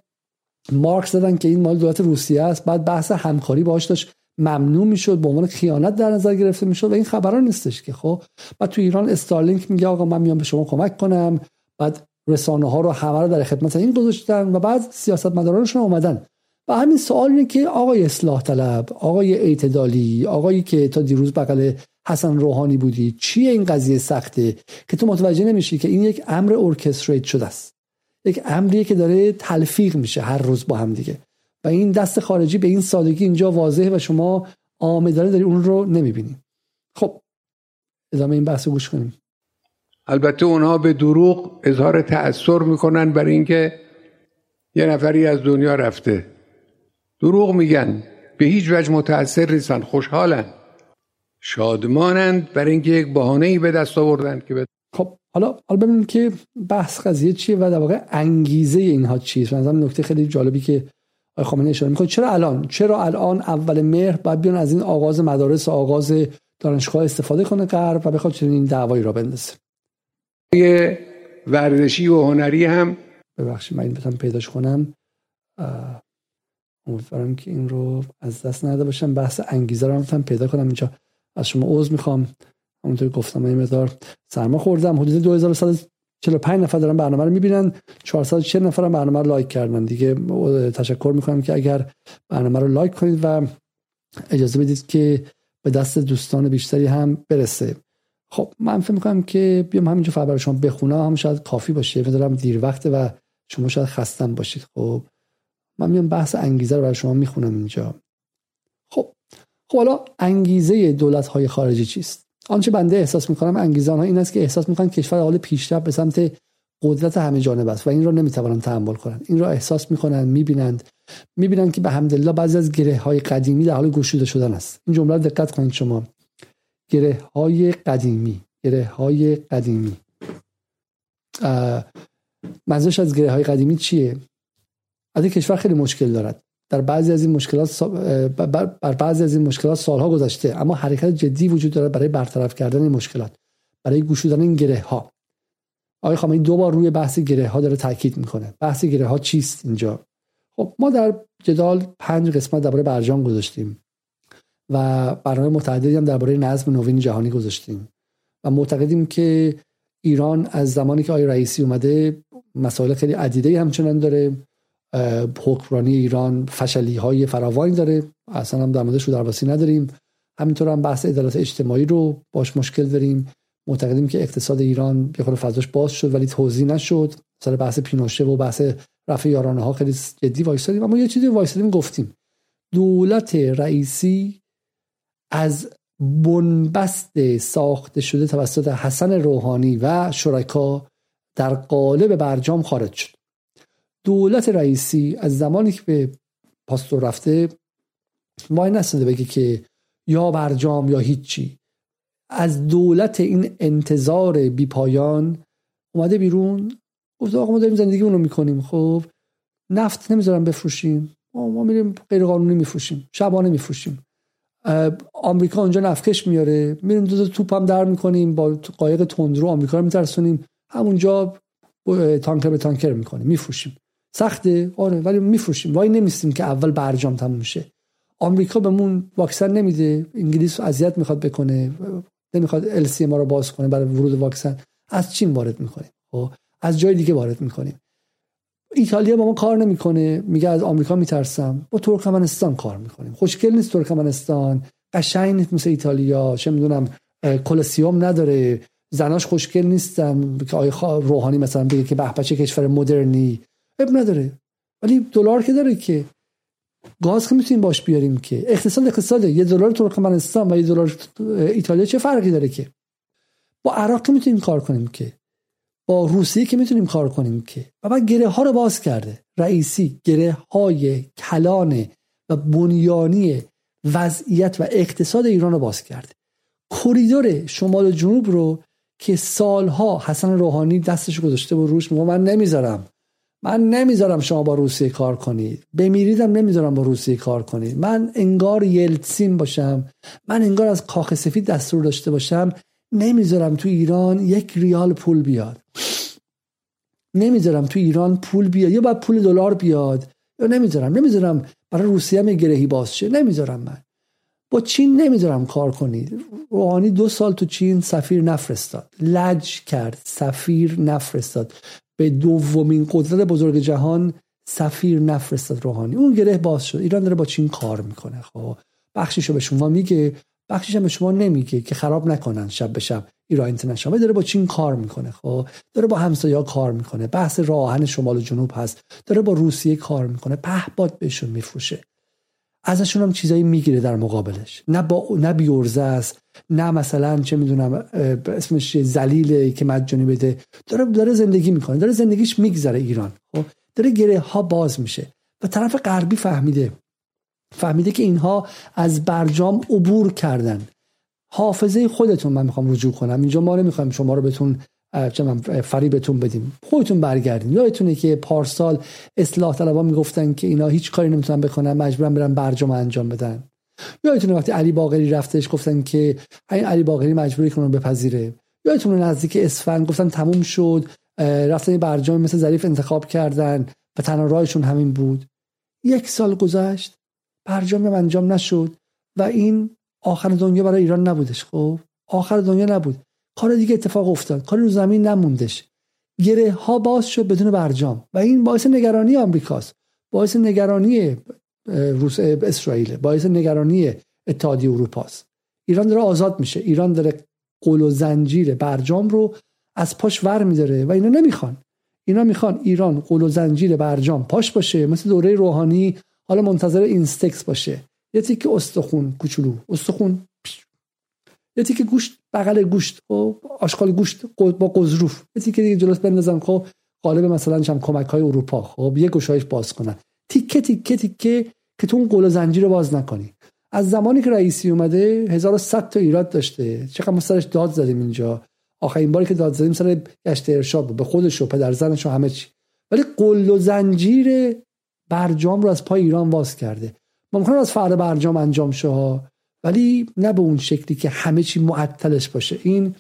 مارک زدن که این مال دولت روسیه است. بعد بحث همکاری باهاش داشت. ممنوع می‌شد به عنوان خیانت در نظر گرفته می‌شد و این خبران نیستش که خب. بعد تو ایران استارلینک میگه آقا من میام به شما کمک کنم. بعد رسانه ها رو همه رو در خدمت این گذاشتن و بعد سیاست مدارانشون اومدن. و همین سوال اینه که آقای اصلاح طلب آقای اعتدالی آقایی که تا دیروز بغل حسن روحانی بودی چیه این قضیه سخته؟ که تو متوجه نمیشی که این یک امر ارکستریت شده است. یک امریه که داره تلفیق میشه هر روز با هم دیگه. و این دست خارجی به این سادگی اینجا واضحه و شما آمدانه داری اون رو نمی‌بینی. خب ادامه این بحث رو گوش کنیم. البته اونها به دروغ اظهار تأثیر می‌کنن برای اینکه یه نفری از دنیا رفته. دروغ میگن. به هیچ وجه متأثر نیستن خوشحالن. شادمانند برای اینکه یک بهانه ای به دست آوردن که به خب حالا حالا ببینیم که بحث قضیه چیه و در واقع انگیزه اینها چیست مثلا نکته خیلی جالبی که آقای خامنه‌ای اشاره می‌کنه. چرا الان؟ چرا الان اول مهر باید بیان از این آغاز مدارس و آغاز دانشگاه استفاده کنه غرب و بخواد چنین دعوایی را بندازه؟ ورزشی و هنری هم. ببخشید من این بتونم پیداش کنم. امیدوارم که این رو از دست نده باشم. بحث انگیزه رو هم پیدا کنم. اینجا از شما عذر می‌خوام. همونطور گفتم این مقدار سرما خوردم. حدود 2145 نفر دارن برنامه رو می‌بینن. 440 نفر هم برنامه رو لایک کردن. دیگه تشکر می‌کنم که اگر برنامه رو لایک کنید و اجازه بدید که به دست دوستان بیشتری هم برسه. خب من فکر می‌کنم که بیام همینجا فقط برای شما بخونم. هم شاید کافی باشه. می‌دونم دیر وقته و شما شاید خستم باشید. خب من میام بحث انگیزه رو برای شما می‌خونم اینجا. خب خب حالا انگیزه دولت های خارجی چیست؟ آنچه بنده احساس می‌کنم انگیزه آنها این است که احساس می‌کنن کشور حال پیشرفت به سمت قدرت همه جانب است و این را نمی‌توانند تحمل کنند. این را احساس می‌کنند می‌بینند. می‌بینند که به حمدالله بعضی از گره های قدیمی در حال گشوده شدن است. این جمله دقت کنید شما. گره های قدیمی گره های قدیمی منظورش از گره های قدیمی چیه؟ از کشور خیلی مشکل دارد. در بعضی از این مشکلات بر بعضی از این مشکلات سالها گذشته. اما حرکت جدی وجود دارد برای برطرف کردن این مشکلات برای گشودن این گره ها آقای خامنه‌ای دو بار روی بحث گره ها داره تاکید می‌کنه. بحث گره ها چیست اینجا؟ خب ما در جدال پنج قسمت درباره برجام گذاشتیم و برنامه متعددی هم درباره نظم نوین جهانی گذاشتیم و معتقدیم که ایران از زمانی که آقای رئیسی اومده مسائل خیلی عدیده همچنان داره. حکمرانی ایران فشلی های فراوانی داره. اصلا هم در موردش رو درواسی نداریم. همینطور هم بحث عدالت اجتماعی رو باش مشکل داریم. معتقدیم که اقتصاد ایران یه خورده فضاش باز شد ولی توضیح نشد. سر بحث پینوشه و بحث رفع یارانه ها خیلی جدی وایسادیم اما یه چیزی وایسادیم گفتیم. دولت رئیسی از بنبست ساخته شده توسط حسن روحانی و شرکا در قالب برجام خارج شد. دولت رئیسی از زمانی که به پاستور رفته وای نسنده بگه که یا برجام یا هیچی. از دولت این انتظار بی پایان اومده بیرون. گفته آقا ما داریم زندگی اونو می‌کنیم. خب نفت نمی‌ذارم بفروشیم. ما میریم غیر قانونی میفروشیم. شبانه میفروشیم. آمریکا اونجا نفکش میاره میریم دو تا توپ هم در می‌کنیم. با قایق تندرو آمریکا رو میترسونیم. همونجا تانکر به تانکر می‌کنیم. میفروشیم. سخته؟ آره ولی میفروشیم. وای نمیستیم که اول برجام تموم شه. آمریکا بهمون واکسن نمیده. انگلیس اذیت می‌خواد بکنه. نمی‌خواد ال ما رو باز کنه برای ورود واکسن. از چین وارد می‌کنیم. خب؟ از جای دیگه وارد می‌کنیم. ایتالیا با ما کار نمی‌کنه. میگه از آمریکا میترسم. با ترکمنستان کار می‌کنیم. خوشگل نیست ترکمنستان. قشنگ نیست مثل ایتالیا. چه می‌دونم کلسیوم نداره. زناش خوشگل نیستن. که آقای روحانی مثلا بگه که به بچه کشور مدرنی. اب نداره. ولی دلار که داره که گاز که می‌تونیم باش بیاریم که اقتصاد اقتصاده یه دلار ترکمنستان و یه دلار ایتالیا چه فرقی داره که؟ با عراق که می‌تونیم کار کنیم که؟ با روسیه که می‌تونیم کار کنیم که؟ و بعد گره ها رو باز کرده. رئیسی گره های کلان و بنیانی وضعیت و اقتصاد ایران رو باز کرده. کریدور شمال و جنوب رو که سالها حسن روحانی دستش گذاشته و روش میگه من نمی‌ذارم. من نمی‌ذارم شما با روسیه کار کنید بمیریدم نمی‌ذارم با روسیه کار کنید من انگار یلتسین باشم. من انگار از کاخ سفید دستور داشته باشم. نمی‌ذارم تو ایران یک ریال پول بیاد. نمی‌ذارم تو ایران پول بیاد. یا باید پول دلار بیاد. یا نمی‌ذارم. نمی‌ذارم برای روسیه هم گرهی باز شه. نمی‌ذارم من. با چین نمی‌ذارم کار کنید روحانی دو سال تو چین سفیر نفرستاد. لج کرد. سفیر نفرستاد. به دومین قدرت بزرگ جهان سفیر نفرستاد روحانی. اون گره باز شد. ایران داره با چین کار می‌کنه. خب بخشیشو به شما میگه. بخشیش به شما نمیگه که خراب نکنن شب به شب. ایران اینترنشنال. داره با چین کار می‌کنه. خب داره با همسایه‌ها کار می‌کنه. بحث راهن شمال و جنوب هست. داره با روسیه کار می‌کنه. پهباد بهشون میفروشه. ازشون هم چیزایی می‌گیره در مقابلش. نه با نه است. نه مثلا چه می‌دونم اسمش زلیله که مجانی بده. داره داره زندگی می‌کنه داره زندگیش میگذره ایران خب؟ داره گره ها باز میشه. و طرف غربی فهمیده فهمیده که اینها از برجام عبور کردن. حافظه خودتون من می‌خوام رجوع کنم. اینجا ما نمی‌خوایم شما رو بتون فریبتون بدیم. خودتون برگردین. یادتونه که پارسال اصلاح طلبا می‌گفتن که اینا هیچ کاری نمی‌تونن بکنن مجبورن برن برجام انجام بدن. یادتونه وقتی علی باقری رفتش گفتن که این علی باقری مجبوری کنه بپذیره. یادتونه نزدیک اسفند گفتن تموم شد رفتن برجام مثل ظریف انتخاب کردن و تنها راهشون همین بود. یک سال گذشت برجام انجام نشد و این آخر دنیا برای ایران نبودش خب؟ آخر دنیا نبود. کار دیگه اتفاق افتاد. کار رو زمین نموندش. گره ها باز شد بدون برجام و این باعث نگرانی آمریکاست. باعث نگرانی روس اسرائیل. باعث نگرانی اتحادیه اروپاست. ایران داره آزاد میشه. ایران داره قول و زنجیر برجام رو از پاش ور میداره و اینا نمی‌خوان. اینا می‌خوان ایران قول و زنجیر برجام پاش باشه مثل دوره روحانی حالا منتظر اینستکس باشه. یه تیک استخون کوچولو. استخون. یه تیکه گوشت بغل گوشت. و خب، آشغال گوشت با قزروف. یه تیکه دیگه جلوس بندازن. خب قالب مثلا چم کمک های اروپا. خب یه گوشایش باز کنن. تیکه تیکه تیکه که تو اون قول زنجیر رو باز نکنی. از زمانی که رئیسی اومده 1100 تا ایراد داشته. چقدر ما سرش داد زدیم اینجا. آخرین باری که داد زدیم سر گشت ارشاد به خودش و پدر زنش و همه چی. ولی قل و زنجیر برجام رو از پای ایران باز کرده. ممکن از فرد برجام انجام شه ولی نه به اون شکلی که همه چی معطلش باشه. این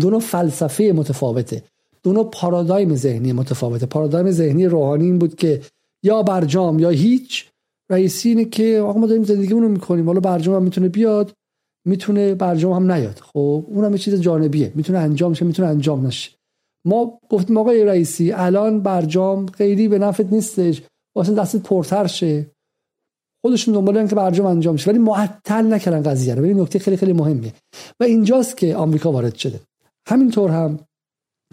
دو فلسفه متفاوته. دو پارادایم ذهنی متفاوته. پارادایم ذهنی روحانی این بود که یا برجام یا هیچ رئیسی اینه که آقا ما داریم زندگیمون رو می‌کنیم. حالا برجام هم می‌تونه بیاد می‌تونه برجام هم نیاد. خب اونم یه چیز جانبیه. می‌تونه انجام شه می‌تونه انجام نشه. ما گفتیم آقای رئیسی الان برجام خیلی به نفت نیستش. واسه دست پرتر شه. خودشون دنبال که برجام انجام شه. ولی معطل نکردن قضیه رو. ببین نکته خیلی خیلی مهمه و اینجاست که آمریکا وارد شده. همینطور هم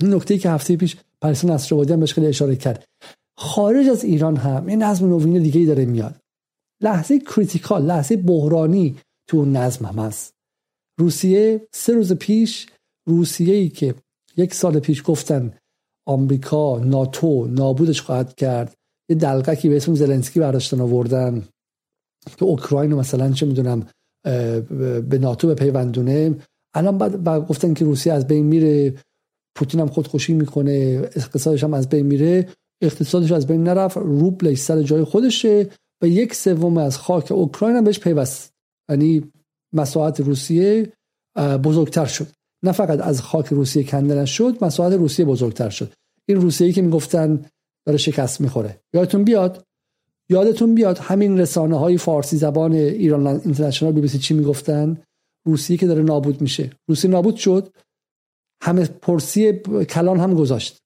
نکته که هفته پیش پرسان نصرآبادی هم بهش خیلی اشاره کرد. خارج از ایران هم این نظم نوین دیگه ای داره میاد. لحظه critical لحظه بحرانی تو اون نظم هم هست. روسیه سه روز پیش روسیه ای که یک سال پیش گفتن آمریکا ناتو نابودش خواهد کرد یه دلقکی به اسم زلنسکی برداشتن آوردن که اوکراین مثلا چه می‌دونم به ناتو به پیوندونه الان بعد گفتن که روسیه از بین میره پوتین هم خودکشی می‌کنه اقتصادش هم از بین میره. اقتصادش از بین نرفت روبلش سر جای خودشه و یک سوم از خاک اوکراین هم بهش پیوست. یعنی مساحت روسیه بزرگتر شد. نه فقط از خاک روسیه کنده شد مساحت روسیه بزرگتر شد. این روسیه که می‌گفتن داره شکست می‌خوره. یادتون بیاد؟ یادتون بیاد همین رسانه های فارسی زبان ایران اینترنشنال بی بی چی می‌گفتن؟ روسیه که داره نابود میشه. روسیه نابود شد. همه پرسی کلان هم گذاشت.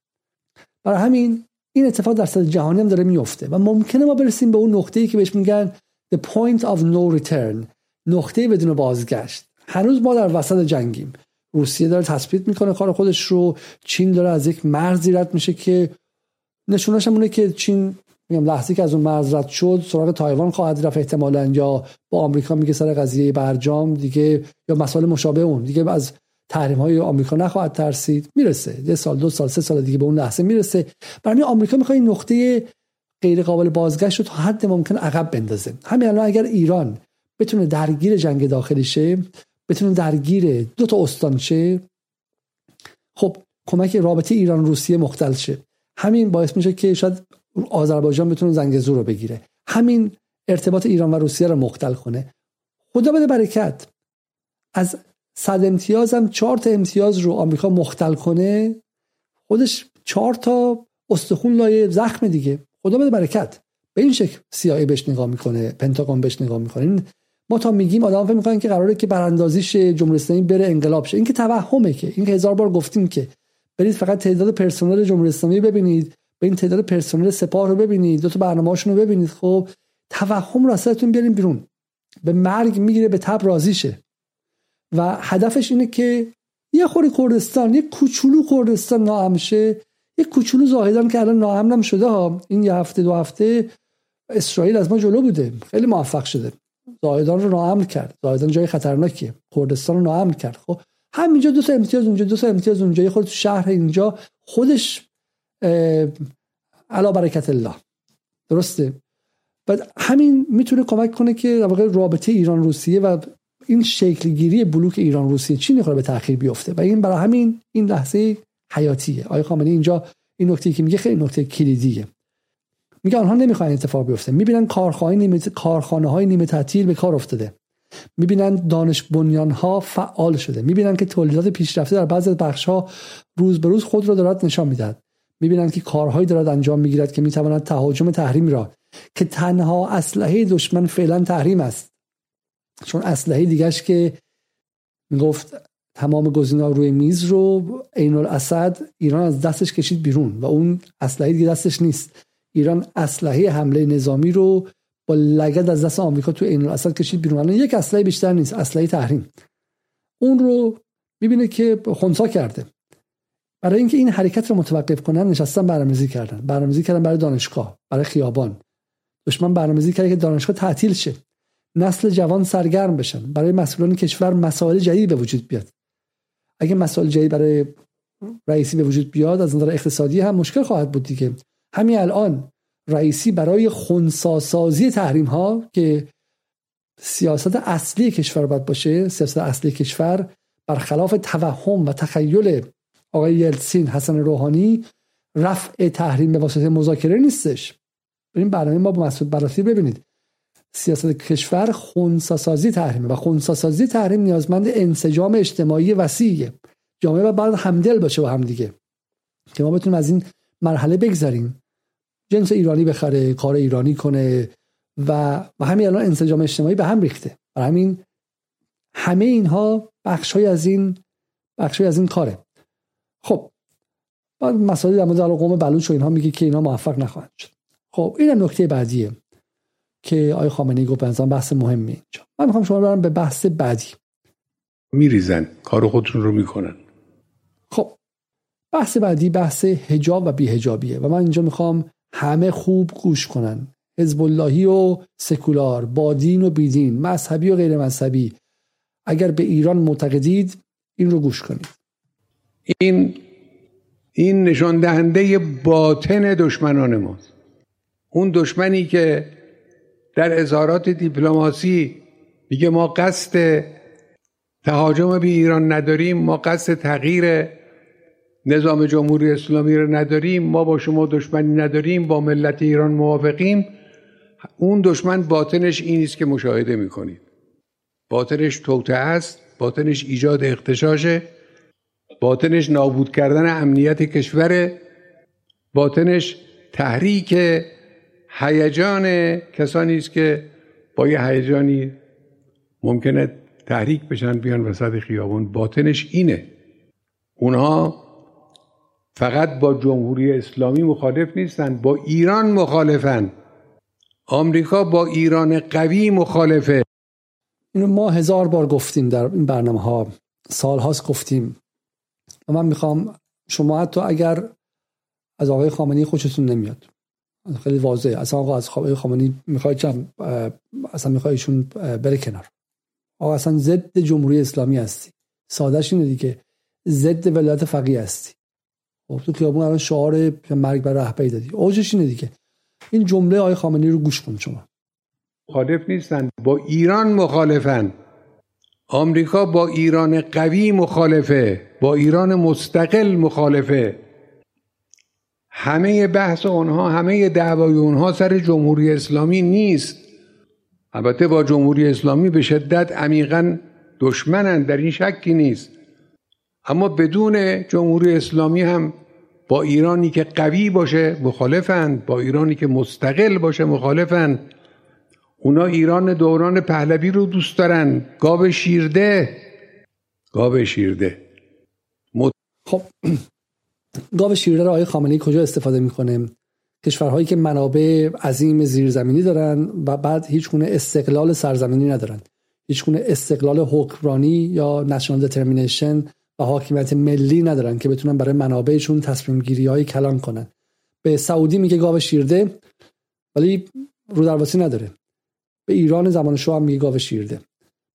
برای همین این اتفاق در سطح جهانی هم داره میفته و ممکنه ما برسیم به اون نقطه‌ای که بهش میگن the point of no return نقطه بدون بازگشت. هنوز ما در وسط جنگیم. روسیه داره تثبیت می‌کنه کار خودش رو. چین داره از یک مرزی رد میشه که نشونش همونه که چین میگم لحظه که از اون مرز رد شد سراغ تایوان خواهد رفت احتمالا یا با آمریکا میگه سر قضیه برجام دیگه یا مسائل مشابه اون. دیگه از تحریم های آمریکا نخواهد ترسید. می‌رسه. یه سال دو سال سه سال دیگه به اون لحظه می‌رسه. برای آمریکا می‌خواد این نقطه غیر قابل بازگشت رو تا حد ممکن عقب بندازه. همین الان اگر ایران بتونه درگیر جنگ داخلی شه بتونه درگیر دو تا استان شه خب کمک رابطه ایران روسیه مختل شه. همین باعث میشه که شاید آذربایجان بتونه زنگزور رو بگیره. همین ارتباط ایران و روسیه رو مختل کنه. خدا بده برکت. از صد امتیاز هم چهار تا امتیاز رو آمریکا مختل کنه خودش چهار تا استخون لایه زخم دیگه. خدا بده برکت. به این شکل سیایی بهش نگاه می‌کنه پنتاگون بهش نگاه می‌کنه. ما تا میگیم آدم فکر می‌کنن که قراره که براندازیش جمهوری اسلامی بره انقلاب شه. این که توهمه که. این که هزار بار گفتیم که برید فقط تعداد پرسنل جمهوری اسلامی ببینید به این تعداد پرسنل سپاه رو ببینید دو تا برنامه‌هاشون رو ببینید. خب توهم رو اصلتون بیاریم بیرون. به مرگ می‌گیره به تب راضی شه. و هدفش اینه که یه خوری کردستان یه کوچولو کردستان ناامن شه. یه کوچولو زاهدان که الان ناامنم شده ها. این یه هفته دو هفته اسرائیل از ما جلو بوده. خیلی موفق شده. زاهدان رو ناامن کرد. زاهدان جای خطرناکیه. کردستان رو ناامن کرد. خب همینجا دو تا امتیاز اونجا دو تا امتیاز اونجا. یه خود شهر اینجا خودش علا برکت الله. درسته؟ و همین می‌تونه کمک کنه که در واقع رابطه ایران روسیه و این شکلگیری بلوک ایران روسیه چی می‌خوره به تاخیر بیفته و این برای همین این لحظه حیاتیه. آقای خامنه‌ای اینجا این نکته که میگه خیلی نکته کلیدیه. میگه آنها نمی‌خوان اتفاق بیفته. می‌بینن کارخانه نیمه کارخانه های نیمه تعطیل به کار افتاده. می‌بینن دانش بنیان ها فعال شده. می‌بینن که تولیدات پیشرفته در بعضی بخش ها روز به روز خود را دارد نشان می‌دهد. می‌بینند که کارهایی دارد انجام می‌گیرد که می‌تواند تهاجم تحریم را که تنها اسلحه دشمن فعلا تحریم است چون اسلحه دیگهش که می‌گفت تمام گزینا روی میز رو عین الاسد ایران از دستش کشید بیرون و اون اسلحه دیگه دستش نیست. ایران اسلحه حمله نظامی رو با لگد از دست آمریکا تو عین الاسد کشید بیرون. الان یک اسلحه بیشتر نیست اسلحه تحریم. اون رو می‌بینه که خونسا کرده. برای اینکه این حرکت رو متوقف کنن نشستن برنامه‌ریزی کردن. برنامه‌ریزی کردن برای دانشگاه برای خیابان. دشمن برنامه‌ریزی کرده که دانشگاه تعطیل شه. نسل جوان سرگرم بشن. برای مسئولان کشور مسائل جدید به وجود بیاد. اگه مسائل جدید برای رئیسی به وجود بیاد از نظر اقتصادی هم مشکل خواهد بود دیگه. همین الان رئیسی برای خونساسازی تحریم ها که سیاست اصلی کشور باید باشه سیاست اصلی کشور برخلاف توهم و تخیل آقای یلسین حسن روحانی رفع تحریم به واسطه مذاکره نیستش. بریم برنامه ما با مسعود براسی ببینید. سیاست کشور خونساسازی تحریم و خونساسازی تحریم نیازمند انسجام اجتماعی وسیعه. جامعه و بعد همدل باشه با هم دیگه. که ما بتونیم از این مرحله بگذاریم جنس ایرانی بخره کار ایرانی کنه و و همین الان انسجام اجتماعی به هم ریخته. برای همین همه اینها بخش از این بخش از این کاره. خب بعد مسائل در مورد قوم بلوچ و اینها میگه که اینا موفق نخواهند شد. خب این نکته بعدیه. که آقای خامنه ای گفت بنظرم بحث مهمی اینجا. من می‌خوام شما برم به بحث بعدی. میریزن. کار خودتون رو می‌کنن. خب بحث بعدی بحث هجاب و بیهجابیه و من اینجا می‌خوام همه خوب گوش کنن. حزب اللهی و سکولار با دین و بیدین مذهبی و غیر مذهبی اگر به ایران معتقدید این رو گوش کنید. این این نشان دهنده باطن دشمنان ماست. اون دشمنی که در اظهارات دیپلماسی میگه ما قصد تهاجم به ایران نداریم ما قصد تغییر نظام جمهوری اسلامی رو نداریم ما با شما دشمنی نداریم با ملت ایران موافقیم. اون دشمن باطنش این است که مشاهده می‌کنید. باطنش توته است باطنش ایجاد اختشاشه باطنش نابود کردن امنیت کشور باطنش تحریک هیجان کسانی است که با یه هیجانی ممکنه تحریک بشن بیان وسط خیابون. باطنش اینه. اونها فقط با جمهوری اسلامی مخالف نیستن با ایران مخالفن. آمریکا با ایران قوی مخالفه. اینو ما هزار بار گفتیم در این برنامه ها سالهاست گفتیم. و من می‌خوام شما حتی اگر از آقای خامنی خوشتون نمیاد. خیلی واضحه. اصلا آقا از آقای خامنی می‌خوای چم؟ اصلا می‌خوای ایشون بره کنار. آقا اصلا ضد جمهوری اسلامی هستی. سادهش اینه دیگه. ضد ولایت فقیه هستی. خب تو خیابون الان شعار مرگ بر رهبری دادی. اوجش اینه دیگه. این جمله آقای خامنه‌ای رو گوش کن شما. مخالف نیستن. با ایران مخالفن. آمریکا با ایران قوی مخالفه. با ایران مستقل مخالفه. همه بحث اونها همه دعوای اونها سر جمهوری اسلامی نیست. البته با جمهوری اسلامی به شدت عمیقا دشمنند در این شکی نیست. اما بدون جمهوری اسلامی هم با ایرانی که قوی باشه مخالفند با ایرانی که مستقل باشه مخالفند. اونا ایران دوران پهلوی رو دوست دارن. گاو شیرده. گاو شیرده. خب گاو شیرده رو آقای خامنه‌ای کجا استفاده می‌کنه؟ کشورهایی که منابع عظیم زیرزمینی دارن و بعد هیچ گونه استقلال سرزمینی ندارن. هیچ گونه استقلال حکمرانی یا نشنال دترمینیشن و حاکمیت ملی ندارن که بتونن برای منابعشون تصمیم گیری های کلان کنن. به سعودی میگه گاو شیرده ولی رو درواسی نداره. به ایران زمان شاه هم میگه گاو شیرده.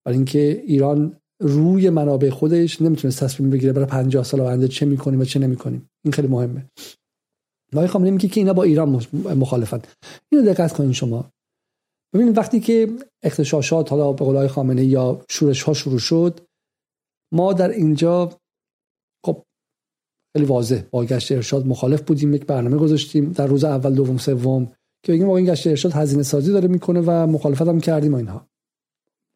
برای اینکه ایران روی منابع خودش نمی‌تونه تصمیم بگیره برای 50 سال آینده چه می‌کنیم و چه نمی‌کنیم. این خیلی مهمه. آقای خامنه‌ای میگه که اینا با ایران مخالفن. اینو دقت کنین شما. ببینید وقتی که اختشاشات حالا به قول خامنه یا شورش ها شروع شد ما در اینجا خب خیلی واضح با گشت ارشاد مخالف بودیم یک برنامه گذاشتیم در روز اول دوم سوم که بگیم این گشت ارشاد هزینه سازی داره می‌کنه و مخالفت هم کردیم و اینها.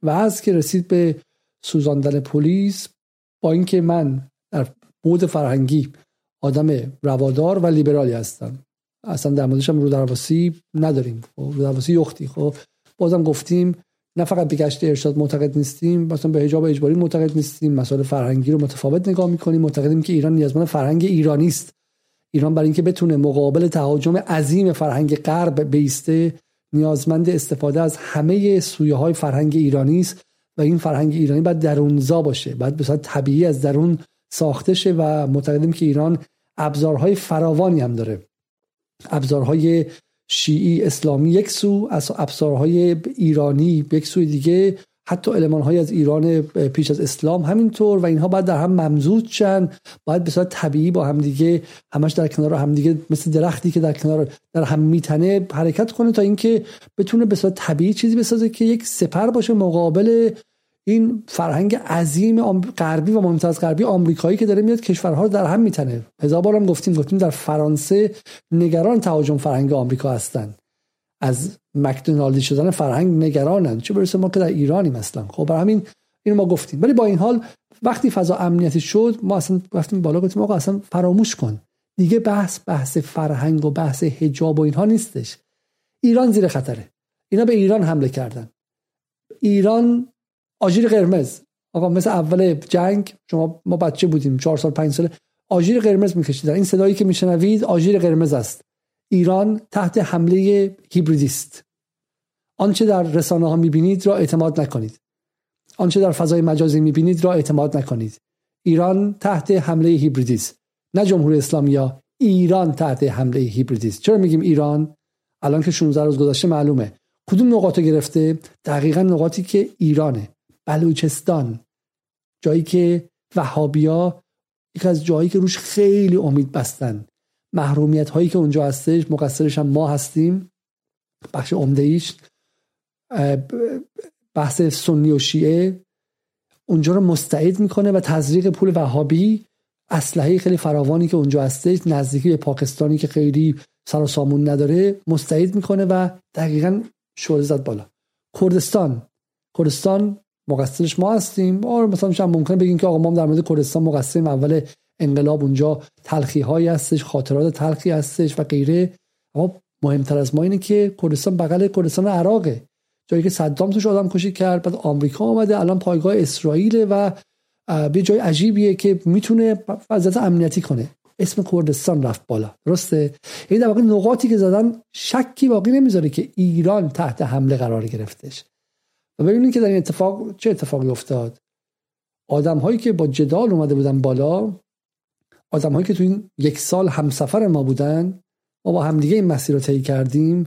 و از که رسید به سوزاندن پلیس با اینکه من در بود فرهنگی آدم روادار و لیبرالی هستم. اصلا در موردش هم رو درواسی نداریم. خب رو درواسی یختی. خب بازم گفتیم نه فقط به گشت ارشاد معتقد نیستیم مثلا به حجاب اجباری معتقد نیستیم مسائل فرهنگی رو متفاوت نگاه می‌کنیم معتقدیم که ایران نیازمند فرهنگ ایرانی است. ایران برای اینکه بتونه مقابل تهاجم عظیم فرهنگ غرب بیسته نیازمند استفاده از همه سویه های فرهنگ ایرانی است. و این فرهنگ ایرانی باید درونزا باشه باید به طبیعی از درون ساخته شه و معتقدیم که ایران ابزارهای فراوانی هم داره. ابزارهای شیعی اسلامی یک سو از ابزارهای ایرانی یک سوی دیگه. حتی های از ایران پیش از اسلام همینطور و اینها باید در هم ممزود شن. باید به صورت طبیعی با همدیگه همش در کنار همدیگه مثل درختی که در کنار در هم میتنه حرکت کنه تا اینکه بتونه به صورت طبیعی چیزی بسازه که یک سپر باشه مقابل این فرهنگ عظیم غربی و مهمتر از غربی آمریکایی که داره میاد کشورها رو در هم میتنه. هزار بارم گفتیم گفتیم در فرانسه نگران تهاجم فرهنگ آمریکا هستن. از مکدونالدی شدن فرهنگ نگرانن چه برسه ما که در ایرانی مثلا خب برای همین اینو ما گفتیم. ولی با این حال وقتی فضا امنیتی شد ما اصلا رفتیم بالا گفتیم آقا اصلا فراموش کن. دیگه بحث بحث فرهنگ و بحث حجاب و اینها نیستش. ایران زیر خطره. اینا به ایران حمله کردن. ایران آژیر قرمز. آقا مثل اول جنگ شما ما بچه بودیم چهار سال پنج ساله آژیر قرمز میکشیدن. این صدایی که میشنوید آژیر قرمز است. ایران تحت حمله هیبریدی است آنچه در رسانه ها می‌بینید را اعتماد نکنید. آنچه در فضای مجازی می‌بینید را اعتماد نکنید. ایران تحت حمله هیبریدی است نه جمهوری اسلامی ایران تحت حمله هیبریدی است چرا میگیم ایران؟ الان که 16 روز گذشته معلومه. کدوم نقاط گرفته؟ دقیقا نقاطی که ایرانه. بلوچستان. جایی که وهابیا یک از جایی که روش خیلی امید بستن. محرومیت هایی که اونجا هستش مقصرش هم ما هستیم. بخش عمده ایش بحث سنی و شیعه. اونجا رو مستعد می‌کنه و تزریق پول وهابی اسلحه خیلی فراوانی که اونجا هستش نزدیکی به پاکستانی که خیلی سر و سامون نداره مستعد می‌کنه و دقیقا شعله زد بالا. کردستان. کردستان مقصرش ما هستیم. آره مثلا شما ممکنه بگین که آقا ما در مورد کردستان مقصریم اول انقلاب اونجا تلخی هایی هستش خاطرات تلخی هستش و غیره. اما مهمتر از ما اینه که کردستان بغل کردستان عراقه. جایی که صدام توش آدم کشی کرد بعد آمریکا آمده الان پایگاه اسرائیل و به جای عجیبیه که می‌تونه وضعیت امنیتی کنه. اسم کردستان رفت بالا. درسته؟ این در واقع نقاطی که زدن شکی باقی نمی‌ذاره که ایران تحت حمله قرار گرفتش. و ببینید که در این اتفاق چه اتفاقی افتاد. آدم هایی که با جدال اومده بودن بالا آدم هایی که تو این یک سال همسفر ما بودن ما با همدیگه این مسیر رو طی کردیم.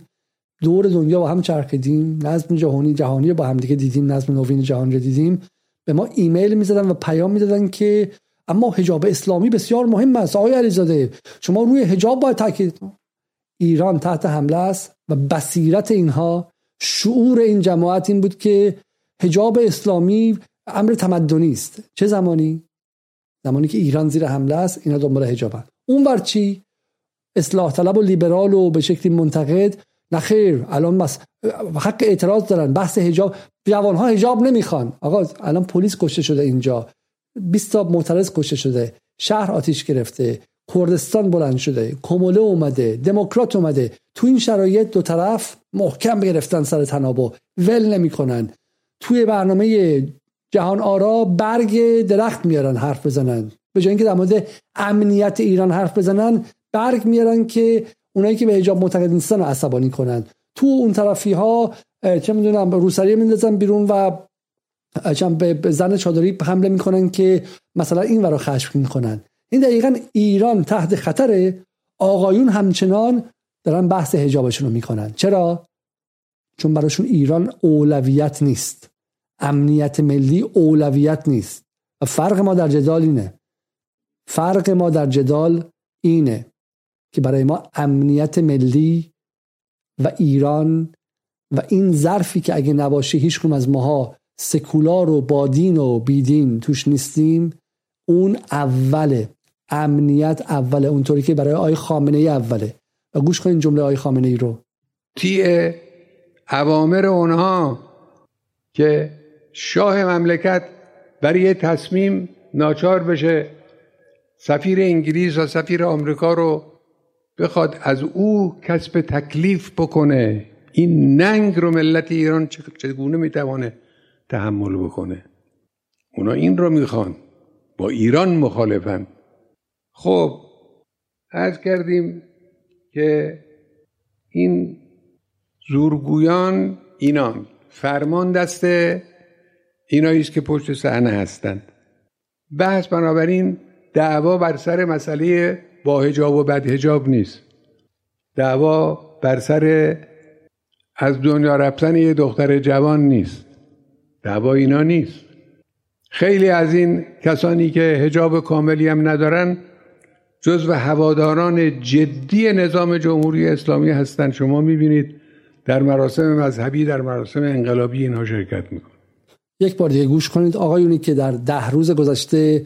دور دنیا با هم چرخیدیم. نظم جهانی جهانی با همدیگه دیدیم. نظم نوین جهانی رو دیدیم. به ما ایمیل می‌زدن و پیام می‌دادن که اما حجاب اسلامی بسیار مهم است. آقای علیزاده شما روی حجاب باید تاکید ایران تحت حمله است و بصیرت اینها شعور این جماعت این بود که حجاب اسلامی امر تمدنی است. چه زمانی؟ زمانی که ایران زیر حمله است اینا دنبال حجابن. اون بر چی؟ اصلاح طلب و لیبرال و به شکلی منتقد؟ نخیر الان بس حق اعتراض دارن بحث حجاب جوان ها حجاب نمی‌خوان. آقا الان پلیس کشته شده اینجا. 20 تا معترض کشته شده. شهر آتیش گرفته. کردستان بلند شده. کموله اومده. دموکرات اومده. تو این شرایط دو طرف محکم گرفتن سر تنابو ول نمی‌کنن. توی برنامه جهان آرا برگ درخت میارن حرف بزنن. به جای اینکه در مورد امنیت ایران حرف بزنن برگ میارن که اونایی که به حجاب معتقد نیستن عصبانی کنن. تو اون طرفی ها چه می‌دونم روسری میندازن بیرون و به زن چادری حمله می‌کنن که مثلا این ورا خشم می‌کنن. این دقیقا ایران تحت خطره آقایون همچنان دارن بحث حجابشون رو می‌کنن. چرا؟ چون براشون ایران اولویت نیست. امنیت ملی اولویت نیست. و فرق ما در جدال اینه. فرق ما در جدال اینه که برای ما امنیت ملی و ایران و این ظرفی که اگه نباشه هیچ از ماها سکولار و بادین و بیدین توش نیستیم اون اوله. امنیت اوله. اونطوری که برای آی خامنه ای اوله. و گوش کنین جمله آی خامنه ای رو. تیه اوامر اونها که شاه مملکت برای یه تصمیم ناچار بشه سفیر انگلیس و سفیر آمریکا رو بخواد از او کسب تکلیف بکنه. این ننگ رو ملت ایران چگونه می‌توانه تحمل بکنه؟ اونا این رو می‌خوان. با ایران مخالفن. خب از کردیم که این زورگویان اینان. فرمان دست اینایی که پشت صحنه هستند. بحث بنابراین دعوا بر سر مسئله با هجاب و بد هجاب نیست. دعوا بر سر از دنیا رفتن یه دختر جوان نیست. دعوا اینا نیست. خیلی از این کسانی که حجاب کاملی هم ندارن جزو هواداران جدی نظام جمهوری اسلامی هستند شما می‌بینید در مراسم مذهبی در مراسم انقلابی اینها شرکت میکن یک بار دیگه گوش کنید. آقایونی که در ده روز گذشته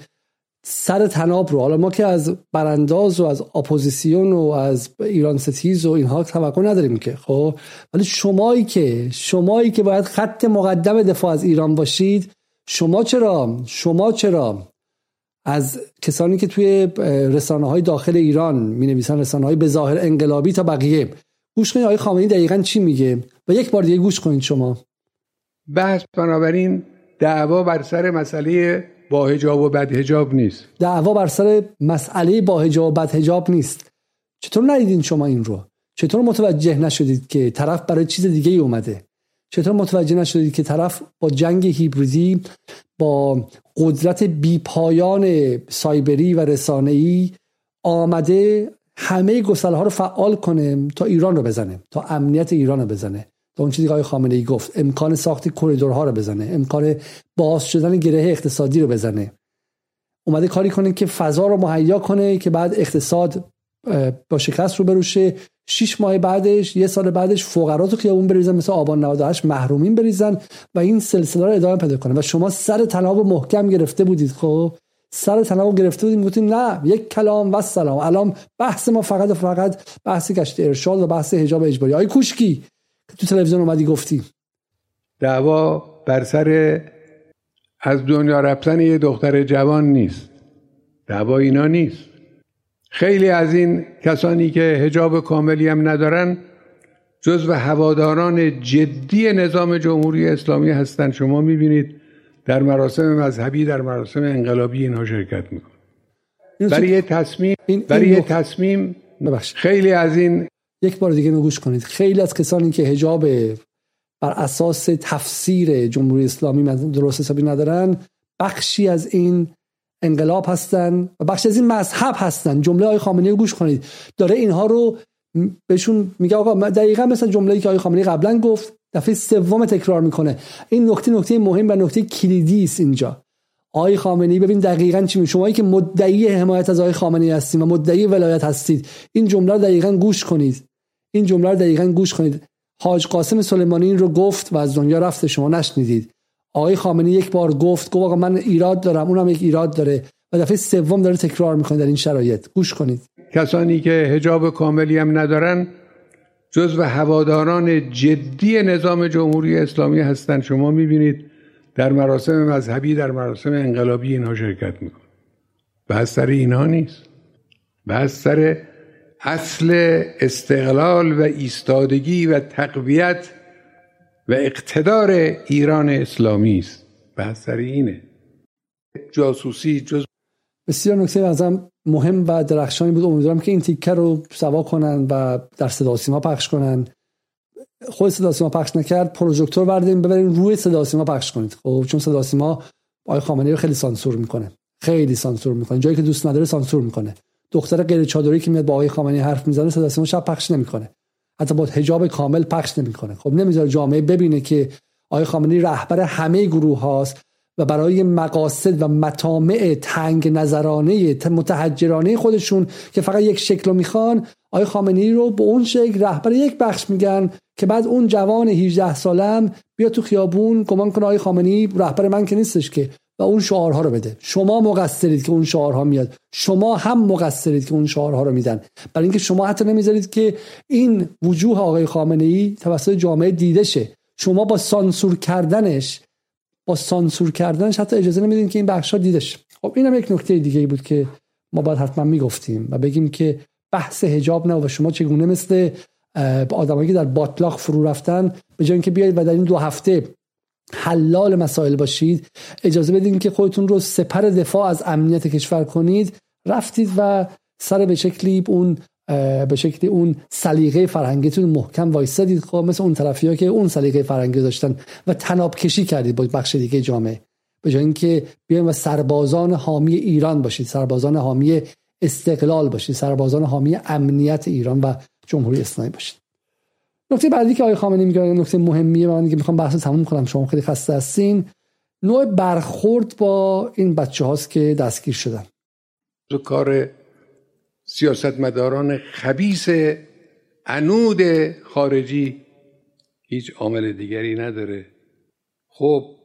سر طناب رو حالا ما که از برانداز و از اپوزیسیون و از ایران ستیز و اینها توقع نداریم که خب؟ ولی شمایی که شمایی که باید خط مقدم دفاع از ایران باشید شما چرا شما چرا از کسانی که توی رسانه های داخل ایران می نویسن رسانه های به ظاهر انقلابی تا بقیه گوش کنید آقای خامنه‌ای دقیقا چی میگه؟ و یک بار دیگه گوش کنید شما. بحث بنابراین دعوا بر سر مسئله با هجاب و بد هجاب نیست. دعوا بر سر مسئله با هجاب و بد هجاب نیست. چطور ندیدین شما این رو؟ چطور متوجه نشدید که طرف برای چیز دیگه ای اومده؟ چطور متوجه نشدید که طرف با جنگ هیبریدی با قدرت بیپایان سایبری و رسانه‌ای آمده همه گسله ها رو فعال کنه تا ایران رو بزنه تا امنیت ایران رو بزنه؟ تا اون چیزی که آقای خامنه ای گفت. امکان ساخت کریدورها رو بزنه. امکان باز شدن گره اقتصادی رو بزنه. اومده کاری کنه که فضا رو مهیا کنه که بعد اقتصاد با شکست رو بروشه. شیش ماه بعدش یه سال بعدش فقرا تو خیابون بریزن مثل آبان 98 محرومین بریزن و این سلسله رو ادامه پیدا کنه. و شما سر تناب محکم گرفته بودید خب؟ سر تناب گرفته بودیم گفتیم نه یک کلام و سلام. الان بحث ما فقط و فقط بحث گشت ارشاد و بحث حجاب اجباری. آی کوشکی تو تلویزیون اومدی گفتی. دعوا بر سر از دنیا رفتن یه دختر جوان نیست. دعوا اینا نیست. خیلی از این کسانی که هجاب کاملی هم ندارن جزو هواداران جدی نظام جمهوری اسلامی هستند شما می‌بینید در مراسم مذهبی در مراسم انقلابی اینها شرکت میکن برای یه تصمیم برای یه تصمیم خیلی از این یک بار دیگه نگوش کنید. خیلی از کسانی که هجاب بر اساس تفسیر جمهوری اسلامی درست حسابی ندارن بخشی از این انقلاب هستن و بخشی از این مذهب هستن. جمله آقای خامنه‌ای رو گوش کنید. داره اینها رو بهشون میگه آقا دقیقا مثل جمله‌ای که آقای خامنه‌ای قبلا گفت دفعه سوم تکرار می‌کنه. این نکته نکته مهم و نکته کلیدی است اینجا. آقای خامنه‌ای ببین دقیقا چی شمایی که مدعی حمایت از آقای خامنه‌ای هستید و مدعی ولایت هستید این جمله رو دقیقا گوش کنید. این جمله رو دقیقا گوش کنید. حاج قاسم سلیمانی این رو گفت و از دنیا رفته شما نشنیدید. آقای خامنه‌ای یک بار گفت گفت من ایراد دارم اونم یک ایراد داره. و دفعه سوم داره تکرار می‌کنه در این شرایط. گوش کنید. کسانی که حجاب کاملی هم ندارن جزو هواداران جدی نظام جمهوری اسلامی هستند شما می‌بینید در مراسم مذهبی در مراسم انقلابی اینها شرکت میکن بحث سر اینها نیست. بحث سر اصل استقلال و ایستادگی و تقویت و اقتدار ایران اسلامی است. بحث سر اینه. جاسوسی جز بسیار نکته ازم مهم و درخشانی بود. امیدوارم که این تیکه رو سوا کنن و در صدا سیما پخش کنن. خود صدا سیما پخش نکرد پروژکتور برداریم ببرین روی صدا سیما پخش کنید. خب چون صدا سیما آقای خامنه‌ای خیلی سانسور می‌کنه. خیلی سانسور می‌کنه. جایی که دوست نداره سانسور می‌کنه. دختر غیر چادری که میاد با آقای خامنه‌ای حرف می‌زنه صدا سیما شب پخش نمی‌کنه. حتی با حجاب کامل پخش نمی‌کنه. خب نمی‌ذاره جامعه ببینه که آقای خامنه‌ای رهبر همه گروه هاست و برای مقاصد و مطامع تنگ نظرانه متحجرانه خودشون که فقط یک شکل رو می‌خوان آقای خامنه‌ای رو به اون شکل رهبر یک بخش میگن که بعد اون جوان 18 سالم بیا تو خیابون گمان کنه آقای خامنه‌ای رهبر من که نیستش که. و اون شعارها رو بده. شما مقصرید که اون شعارها میاد. شما هم مقصرید که اون شعارها رو میدن. برای اینکه شما حتی نمی‌ذارید که این وجوه آقای خامنه ای توسط جامعه دیده شه. شما با سانسور کردنش با سانسور کردنش حتی اجازه نمیدین که این بخش ها دیدش خب اینم یک نکته دیگه ای بود که ما باید حتما می‌گفتیم و بگیم که بحث حجاب نه و شما چگونه مثل آدمایی که در باطلاق فرو رفتن به جای اینکه بیاید و در این دو هفته حلال مسائل باشید اجازه بدین که خودتون رو سپر دفاع از امنیت کشور کنید. رفتید و سر به شکلی اون به شکلی اون سلیقه فرهنگیتون محکم وایسادید. خب مثل اون طرفی ها که اون سلیقه فرهنگی داشتن و تناب کشی کردید با بخش دیگه جامعه. به جای اینکه بیاین و سربازان حامی ایران باشید سربازان حامی استقلال باشید سربازان حامی امنیت ایران و جمهوری اسلامی باشید. نکته بعدی که آقای خامنه‌ای میگه نکته مهمیه من که می‌خوام بحث تموم کنم شما خیلی خسته هستین. نوع برخورد با این بچه هاست که دستگیر شدن. تو کار سیاستمداران خبیس عنود خارجی هیچ عامل دیگری نداره. خب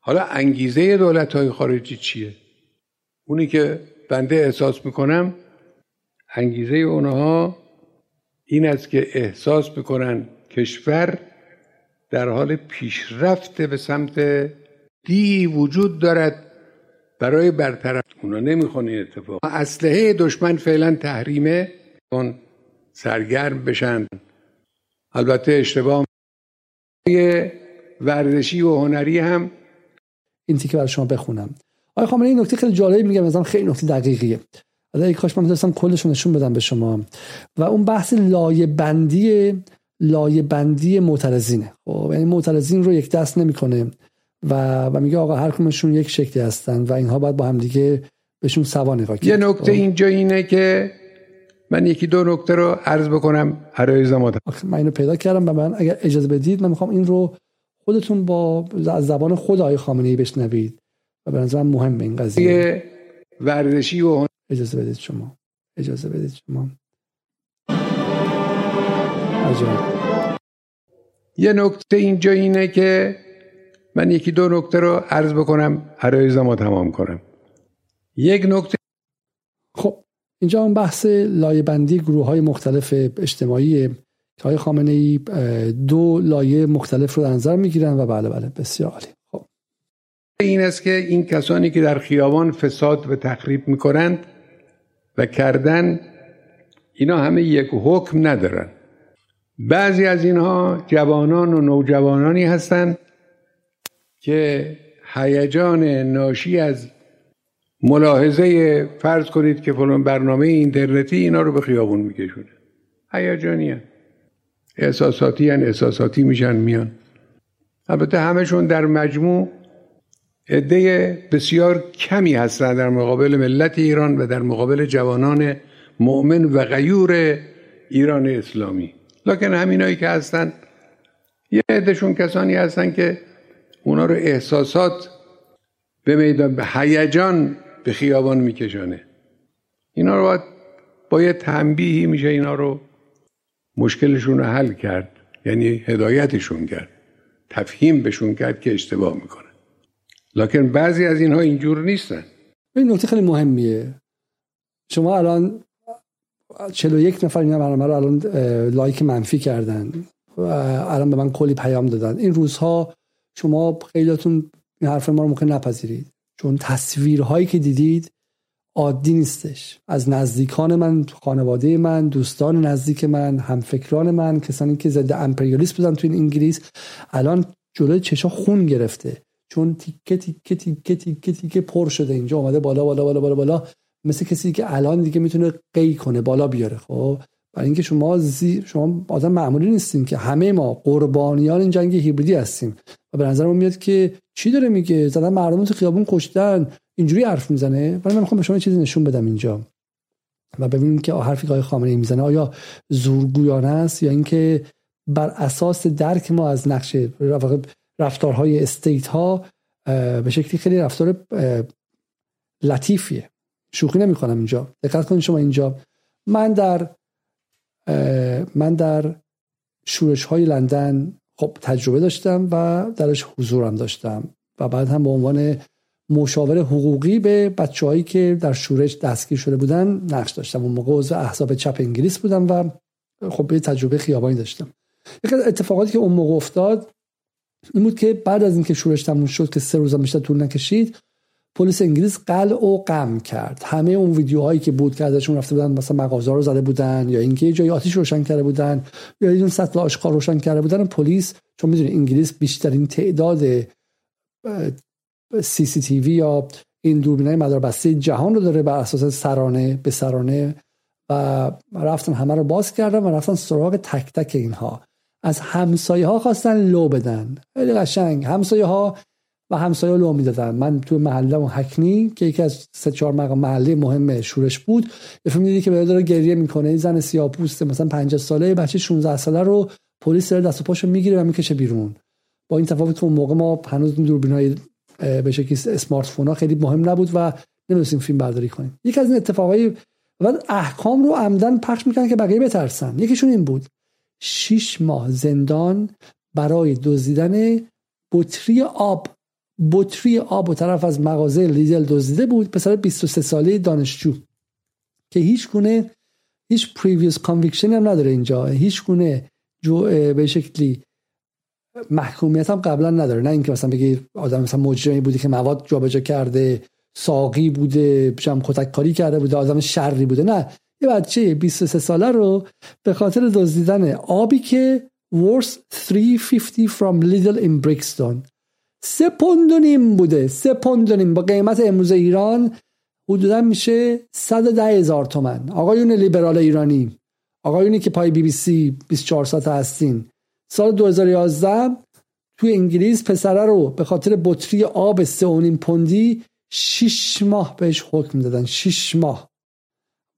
حالا انگیزه دولت های خارجی چیه؟ اونی که بنده احساس می‌کنم انگیزه اونها این است که احساس بکنن کشور در حال پیشرفت به سمت دی وجود دارد برای برطرف. اونا نمی‌خوان این اتفاق. اسلحه دشمن فعلا تحریمه. اون سرگرم بشن. البته اشتباه ورزشی و هنری هم این تیکه برای شما بخونم. آقای خامنه‌ای نکته خیلی جالبی میگم مثلا خیلی نکته دقیقیه. حالا کاش من می‌تونستم کلش نشون بدم به شما. و اون بحث لایه بندی لایه بندی معترضینه. خب یعنی معترضین رو یک دست نمی‌کنه و و میگه آقا هر کمشون یک شکلی هستن و اینها باید با هم دیگه بهشون سوا نگاه یه نکته خب. اینجا اینه که من یکی دو نکته رو عرض بکنم. هرای زمان من اینو پیدا کردم و من اگر اجازه بدید من می‌خوام این رو خودتون با زبان خود آقای خامنه ای بشنوید. و به نظرم مهم این قضیه. ورزشی و اجازه بدید شما. اجازه بدید شما. یه نکته اینجا اینه که من یکی دو نکته رو عرض بکنم عرایز ما تمام کنم. یک نکته خب اینجا اون بحث لایه بندی گروه های مختلف اجتماعی که های خامنه ای دو لایه مختلف رو در نظر می‌گیرن و بله بله بسیار عالی. خب. این است که این کسانی که در خیابان فساد و تخریب می‌کنند و کردن اینا همه یک حکم ندارن. بعضی از اینها جوانان و نوجوانانی هستند که هیجان ناشی از ملاحظه فرض کنید که فلان برنامه اینترنتی اینا رو به خیابون میکشونه. هیجانی. احساساتی هن احساساتی میشن میان. البته همشون در مجموع عده بسیار کمی هستند در مقابل ملت ایران و در مقابل جوانان مؤمن و غیور ایران اسلامی. لکن همینایی که هستن یه عدهشون کسانی هستن که اونا رو احساسات به میدان به هیجان به خیابان میکشانه. اینا رو باید با یه تنبیهی میشه اینا رو مشکلشون رو حل کرد یعنی هدایتشون کرد تفهیم بهشون کرد که اشتباه می‌کنه لکن بعضی از اینها اینجور نیستن. این نکته خیلی مهمیه. شما الان 41 نفر این برنامه رو الان لایک منفی کردن و الان به من کلی پیام دادن. این روزها شما خیلیاتون این حرف ما رو ممکن نپذیرید. چون تصویرهایی که دیدید عادی نیستش. از نزدیکان من خانواده من دوستان نزدیک من همفکران من کسانی که ضد امپریالیست بودن تو این انگلیس الان جلوی چشا خون گرفته. چون تیکه تیکه تیکه تیکه تیکه پر شده اینجا. اومده بالا بالا بالا بالا بالا. مثل کسی که الان دیگه می‌تونه قی کنه بالا بیاره. خب؟ برای اینکه شما زی... شما آدم معمولی نیستین که همه ما قربانیان این جنگ هیبریدی هستیم. و به نظر میاد که چی داره میگه؟ زدن مردم تو خیابون کشتن. اینجوری حرف می‌زنه. ولی من می‌خوام به شما چیزی نشون بدم اینجا. و ببینیم که حرفی که خامنه ای می‌زنه آیا زورگویانه است یا اینکه بر اساس درک ما از نقش رفتارهای استیت ها به شکلی خیلی رفتار لطیفیه. شوخی نمی کنم اینجا. دقت کنید شما اینجا. من در من در شورش های لندن خب تجربه داشتم و درش حضورم داشتم و بعد هم به عنوان مشاور حقوقی به بچههایی که در شورش دستگیر شده بودن نقش داشتم. اون موقع عضو احزاب چپ انگلیس بودم و خب به تجربه خیابانی داشتم. اتفاقاتی که اون موقع افتاد این بود که بعد از اینکه شورش تموم شد که سه روز بیشتر طول نکشید پلیس انگلیس قلع و قم کرد. همه اون ویدیوهایی که بود که ازشون رفته بودن مثلا مغازه رو زده بودن یا اینکه جای آتیش روشن کرده بودن یا این سطل آشغال روشن کرده بودن پلیس چون می‌دونی انگلیس بیشترین تعداد سی سی تی وی یا این دوربینای مداربسته جهان رو داره بر اساس سرانه به سرانه و رفتن همه رو باز کردن و رفتن سراغ تک تک اینها. از همسایه ها خواستن لو بدن. خیلی قشنگ. همسایه ها و همسایه لو می‌دادن. من تو محله و حکنی که یکی از سه چهار محله مهم شورش بود یه دیدی که به داره گریه می‌کنه. این زن سیاه پوسته مثلا 50 ساله بچه 16 ساله رو پلیس داره دست و پاشو می‌گیره و می‌کشه بیرون. با این تفاوت اون موقع ما هنوز دوربینای به شکلی اسمارت فون ها خیلی مهم نبود و نمی‌دونستیم فیلم برداری کنیم. یکی از این اتفاقای و احکام رو عمدن پخش می‌کنن که بقیه بترسن. یکیشون این بود. شیش ماه زندان برای دزدیدن بطری آب. بطری آب و طرف از مغازه لیدل دزدیده بود پسر 23 ساله دانشجو که هیچ گونه هیچ previous conviction هم نداره اینجا. هیچ گونه جو به شکلی محکومیت هم قبلا نداره. نه اینکه مثلا بگی آدم مثلا مجرمی بودی که مواد جابجا کرده ساقی بوده جمع کتک کاری کرده بوده آدم شری بوده. نه. یه بچه 23 ساله رو به خاطر دزدیدن آبی که worth 350 from Lidl in Brixton. سه پوند و نیم بوده. سه پوند و نیم. با قیمت امروز ایران حدودا میشه 110 هزار تومن. آقایون لیبرال ایرانی. آقایونی که پای بی بی سی 24 ساعت هستین. سال 2011 توی انگلیس پسره رو به خاطر بطری آب سه و نیم پوندی 6 ماه بهش حکم دادن. 6 ماه.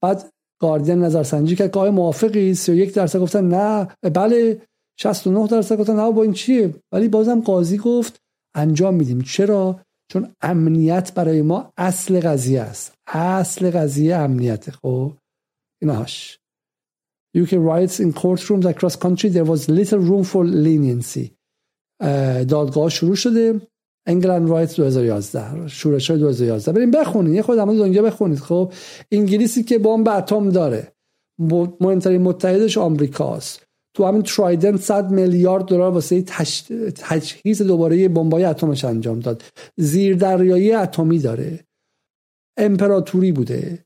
بعد گاردین نظرسنجی کرد که آیا موافقی 31 درصد گفتن نه. بله 69 درصد گفتن نه با این چیه؟ ولی بازم قاضی گفت انجام میدیم. چرا؟ چون امنیت برای ما اصل قضیه است. اصل قضیه امنیت خب ایناش UK riots in courtrooms across country there was little room for leniency دادگاه شروع شده. انگلند رایت 2011 شورش های 2011 بریم بخونید یه خود همون دنیا بخونید. خب انگلیسی که بمب اتم داره. مهمترین متحدش آمریکاست تو همین ترایدنت 100 میلیارد دلار واسه تجهیز دوباره بمبای اتمش انجام داد. زیردریایی اتمی داره. امپراتوری بوده.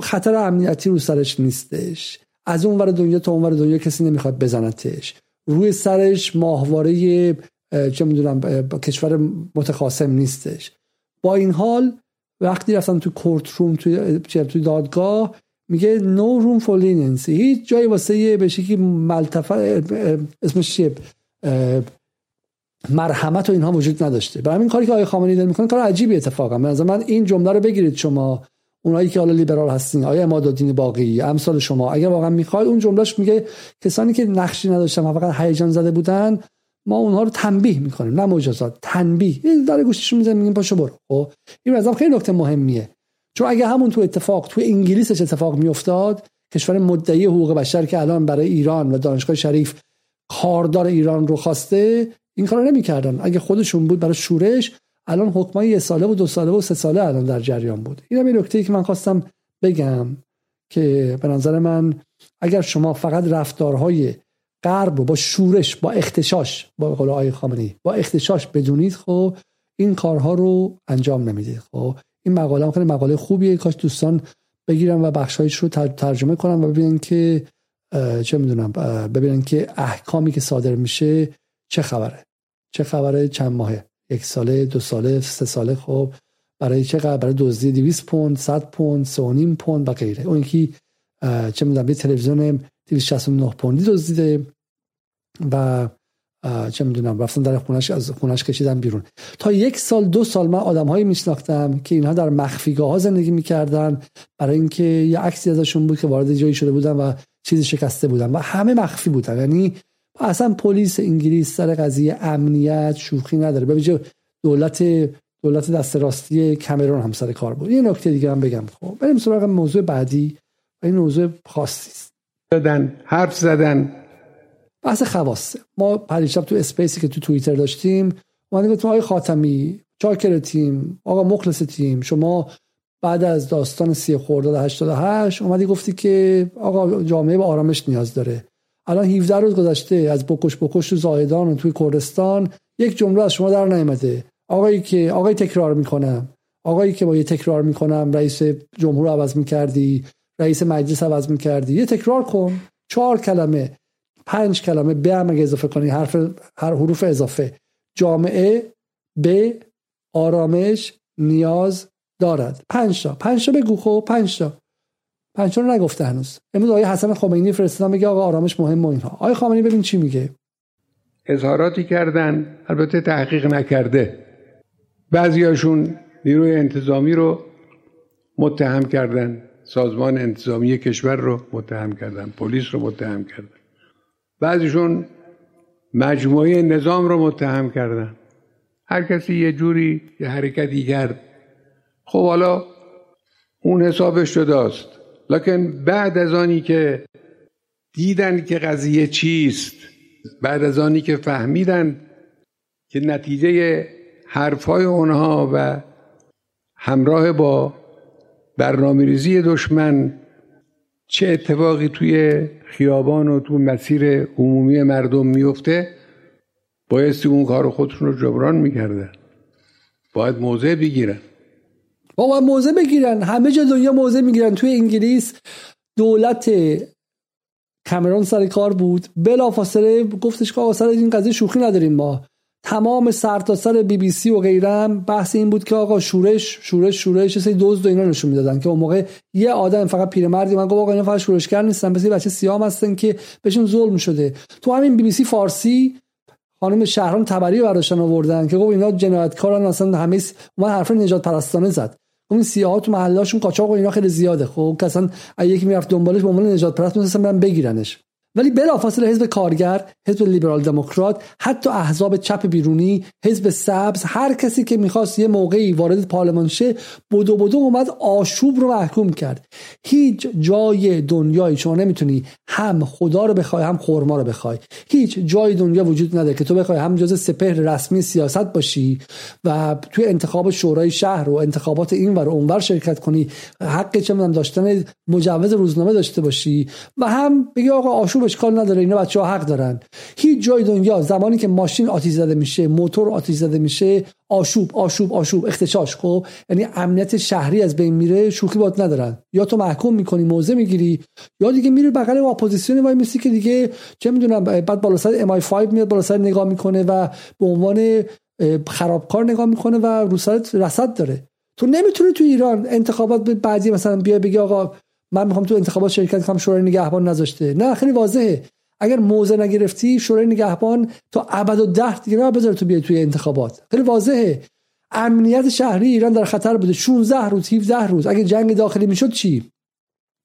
خطر امنیتی رو سرش نیستش. از اون ور دنیا تا اون ور دنیا کسی نمی‌خواد بزنتش. روی سرش ماهواره چه می‌دونم کشور متخاصم نیستش. با این حال وقتی رفتم تو کورت روم تو دادگاه میگه نو روم فور لیننسی هیچ جایی واسه یه به شکلی ملتفه اسمش چیه؟ مرحمت و اینها وجود نداشته. برای همین کاری که آقای خامنه‌ای داره می‌کنه کار عجیبی اتفاقا. به نظر من این جمله رو بگیرید شما اونایی که حالا لیبرال هستین آیا امادالدین باقی امثال شما. اگر واقعا می‌خواید اون جملهش میگه کسانی که نقشی نداشتن فقط هیجان زده بودن ما اونها رو تنبیه می‌کنیم نه مجازات تنبیه. داره گوششون می‌زنه میگیم پاشو برو. خب؟ این مثلا خیلی نکته مهمیه. چون اگه همون تو اتفاق تو انگلیسش اتفاق میافتاد کشور مدعی حقوق بشر که الان برای ایران و دانشگاه شریف کاردار ایران رو خواسته این کارو نمی‌کردن. اگه خودشون بود برای شورش الان حکمای یه ساله و دو ساله و سه ساله الان در جریان بود. این هم نکته که من خواستم بگم که به نظر من اگر شما فقط رفتارهای غرب رو با شورش با اختشاش با قول آقای خامنه‌ای. با اختشاش بدونید خب این کارها رو انجام نمی‌دید. خب این مقاله خیلی مقاله خوبیه کاش دوستان بگیرن و بخشایش رو ترجمه کنن و ببینن که چه می‌دونم ببینن که احکامی که صادر میشه چه خبره. چه خبره چند ماهه؟ یک ساله دو ساله سه ساله خب برای چه برای دزدی 200 پوند 100 پوند 3.5 پوند و غیره. اون یکی چه می‌دونم یه تلویزیون 269 پوندی دزدیده و چه می‌دونم رفتن در خونش از خونش کشیدن بیرون. تا یک سال دو سال من آدمهایی میشناختم که اینها در مخفیگاه ها زندگی می‌کردن برای اینکه یه عکسی ازشون بود که وارد جایی شده بودن و چیزی شکسته بودن و همه مخفی بودن. یعنی اصلا پلیس انگلیس سر قضیه امنیت شوخی نداره. به دولت دولت دست راستی کامرون هم سر کار بود. یه نکته دیگه هم بگم. خب بریم سراغ موضوع بعدی. و این موضوع خاصی است. دادن حرف زدن. بحث خواسته ما پریشب تو اسپیسی که تو توییتر داشتیم اومدیم گفتیم آقای خاتمی چاکر تیم آقا مخلص تیم شما بعد از داستان سی خرداد 88 اومدی گفتی که آقا جامعه به آرامش نیاز داره. الان 17 روز گذشته از بکش بکش تو زاهدان و توی کردستان یک جمله از شما در نیامده. آقایی که آقای تکرار می‌کنم. آقایی که با یه تکرار می‌کنم رئیس جمهور عوض می‌کردی. رئیس مجلس عوض می‌کردی. یه تکرار کن. چهار کلمه پنج کلمه به هم اگه اضافه کنی حرف هر حروف اضافه. جامعه به آرامش نیاز دارد. پنج تا. پنج تا بگو خب پنج تا. پنج رو نگفته هنوز. امروز آقای حسن خمینی فرستادن میگه آقا آرامش مهم و اینها. آقای ببین چی میگه. اظهاراتی کردن البته تحقیق نکرده. بعضیاشون نیروی انتظامی رو متهم کردن. سازمان انتظامی کشور رو متهم کردن پلیس رو متهم کردن. بعضیشون مجموعه نظام رو متهم کردن. هر کسی یه جوری یه حرکتی کرد خب حالا اون حسابش جداست. لکن بعد از آنی که دیدن که قضیه چیست بعد از آنی که فهمیدن که نتیجه حرفای اونها و همراه با برنامه ریزی دشمن چه اتفاقی توی خیابان و تو مسیر عمومی مردم میفته بایستی اون کار خودشون رو جبران می‌کردن. باید موضع بگیرن. با موضع بگیرن. همه جا دنیا موضع می‌گیرن. توی انگلیس دولت کامرون سر کار بود. بلافاصله گفتش که سر این قضیه شوخی نداریم ما. تمام سرتاسر بی بی سی و غیرم بحث این بود که آقا شورش شورش شورش سری دزد و اینا نشون می‌دادن که اون موقع یه آدم فقط پیرمردی من گفت آقا اینا فقط شورشگر نیستن بس بچه سیام هستن که بهشون ظلم شده. تو همین بی بی سی فارسی خانم شهران تبری برداشتن آوردن که گفت اینا جنایتکارن اصلا همه اون حرف نجات پرستانه زد اون سیاها تو محلاشون قاچاق و اینا خیلی زیاده. خب که اصلا یکی می‌رفت دنبالش به عنوان نجات پرست می‌خواستن بگیرنش. ولی بلافاصله حزب کارگر حزب لیبرال دموکرات حتی احزاب چپ بیرونی حزب سبز هر کسی که می‌خواست یه موقعی وارد پارلمان شه بدو بدو اومد آشوب رو محکوم کرد. هیچ جای دنیایی شما نمی‌تونی هم خدا رو بخوای هم خورما رو بخوای. هیچ جای دنیا وجود نداره که تو بخوای هم جز سپهر رسمی سیاست باشی و توی انتخاب شورای شهر و انتخابات این ور اونور شرکت کنی. حق چه داشتن مجوز روزنامه داشته باشی و هم بگی آقا آشوب خوب اشکال نداره اینا بچه ها حق دارن. هیچ جای دنیا زمانی که ماشین آتیش زده میشه موتور آتیش زده میشه آشوب آشوب آشوب اغتشاش خب؟ یعنی امنیت شهری از بین میره شوخی بات ندارن. یا تو محکوم می‌کنی موضع می‌گیری یا دیگه میری بغل اپوزیسیون وای میسی که دیگه چه می‌دونم بعد بالا سر MI5 میاد بالا سر نگاه می‌کنه و به عنوان خرابکار نگاه می‌کنه و رو رصد داره. تو نمی‌تونی تو ایران انتخابات بعدی مثلا بیا بگی آقا من می‌خوام تو انتخابات شرکت کنم شورای نگهبان نذاشته. نه خیلی واضحه. اگر موضع نگرفتی شورای نگهبان تا ابد و ده دیگه بذاره تو بیای توی انتخابات. خیلی واضحه. امنیت شهری ایران در خطر بوده. 16 روز 17 روز. اگه جنگ داخلی می‌شد چی؟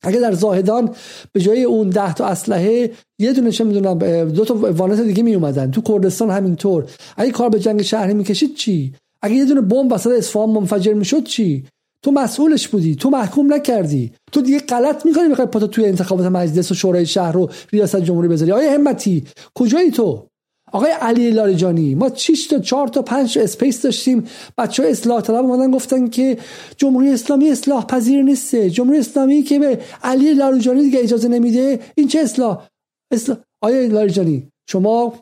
اگه در زاهدان به جای اون ده تا اسلحه یه دونه چه می‌دونم دو تا وانت دیگه می اومدن تو کردستان همینطور. اگه کار به جنگ شهری می‌کشید چی؟ اگه یه دونه بمب وسط اصفهان منفجر می‌شد چی؟ تو مسئولش بودی تو محکوم نکردی. تو دیگه غلط می‌کنی می‌خوای پاتو توی انتخابات مجلس و شورای شهر رو ریاست جمهوری بذاری. آیا همتی کجایی تو؟ آقای علی لاریجانی ما 6 تا 4 تا 5 space داشتیم. بچه های اصلاح طلب اومدن گفتن که جمهوری اسلامی اصلاح پذیر نیسته. جمهوری اسلامی که به علی لاریجانی دیگه اجازه نمیده این چه اصلاح؟ اصلاح آیا لاریجانی شما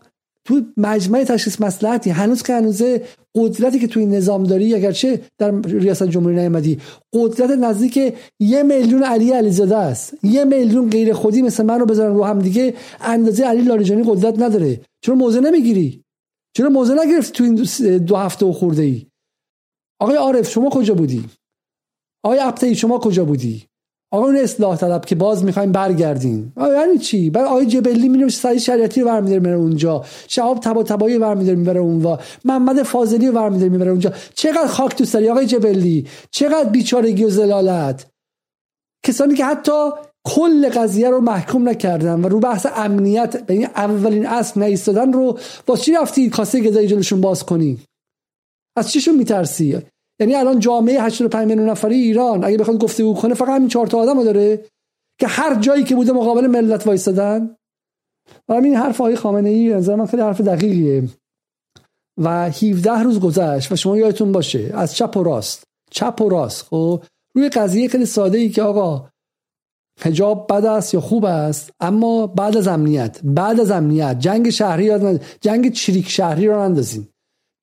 تو مجمع تشخیص مسلحتی هنوز که هنوزه قدرتی که توی نظام داری اگرچه در ریاست جمهوری نیامدی قدرت نزدیک یه میلیون علی علیزاده است. یه میلیون غیر خودی مثل من رو بذارن رو هم دیگه اندازه علی لاریجانی قدرت نداره. چرا موضع نمی‌گیری؟ چرا موضع نگرفتی تو این دو هفته و خورده ای آقای عارف شما کجا بودی؟ آقای ابتهی شما کجا بودی؟ آقای اصلاح طلب که باز می‌خوایم برگردین یعنی چی؟ بعد آقای جبلی میره سعید شریعتی رو برمیداره میره اونجا. شهاب تبا تبایی برمیداره می‌بره اونجا. محمد فاضلی رو برمیداره می‌بره اونجا. چقدر خاک تو سری آقای جبلی؟ چقدر بیچارگی و زلالت؟ کسانی که حتی کل قضیه رو محکوم نکردن و رو بحث امنیت به این اولین اصل نیستادن رو با چی رفتی کاسه گدایی جلوشون باز کنی؟ از چیشون میترسی؟ یعنی الان جامعه 85 میلیون نفری ایران اگه بخواد گفتگو کنه فقط همین چهار تا آدمو داره که هر جایی که بوده مقابل ملت وایستادن و این حرف آقای خامنه ای نظر من خیلی حرف دقیقیه. و 17 روز گذشت و شما یادتون باشه از چپ و راست چپ و راست خب؟ روی قضیه خیلی ساده ای که آقا حجاب بد است یا خوب است اما بعد از امنیت بعد از امنیت جنگ شهری جنگ چریک شهری رو اندازین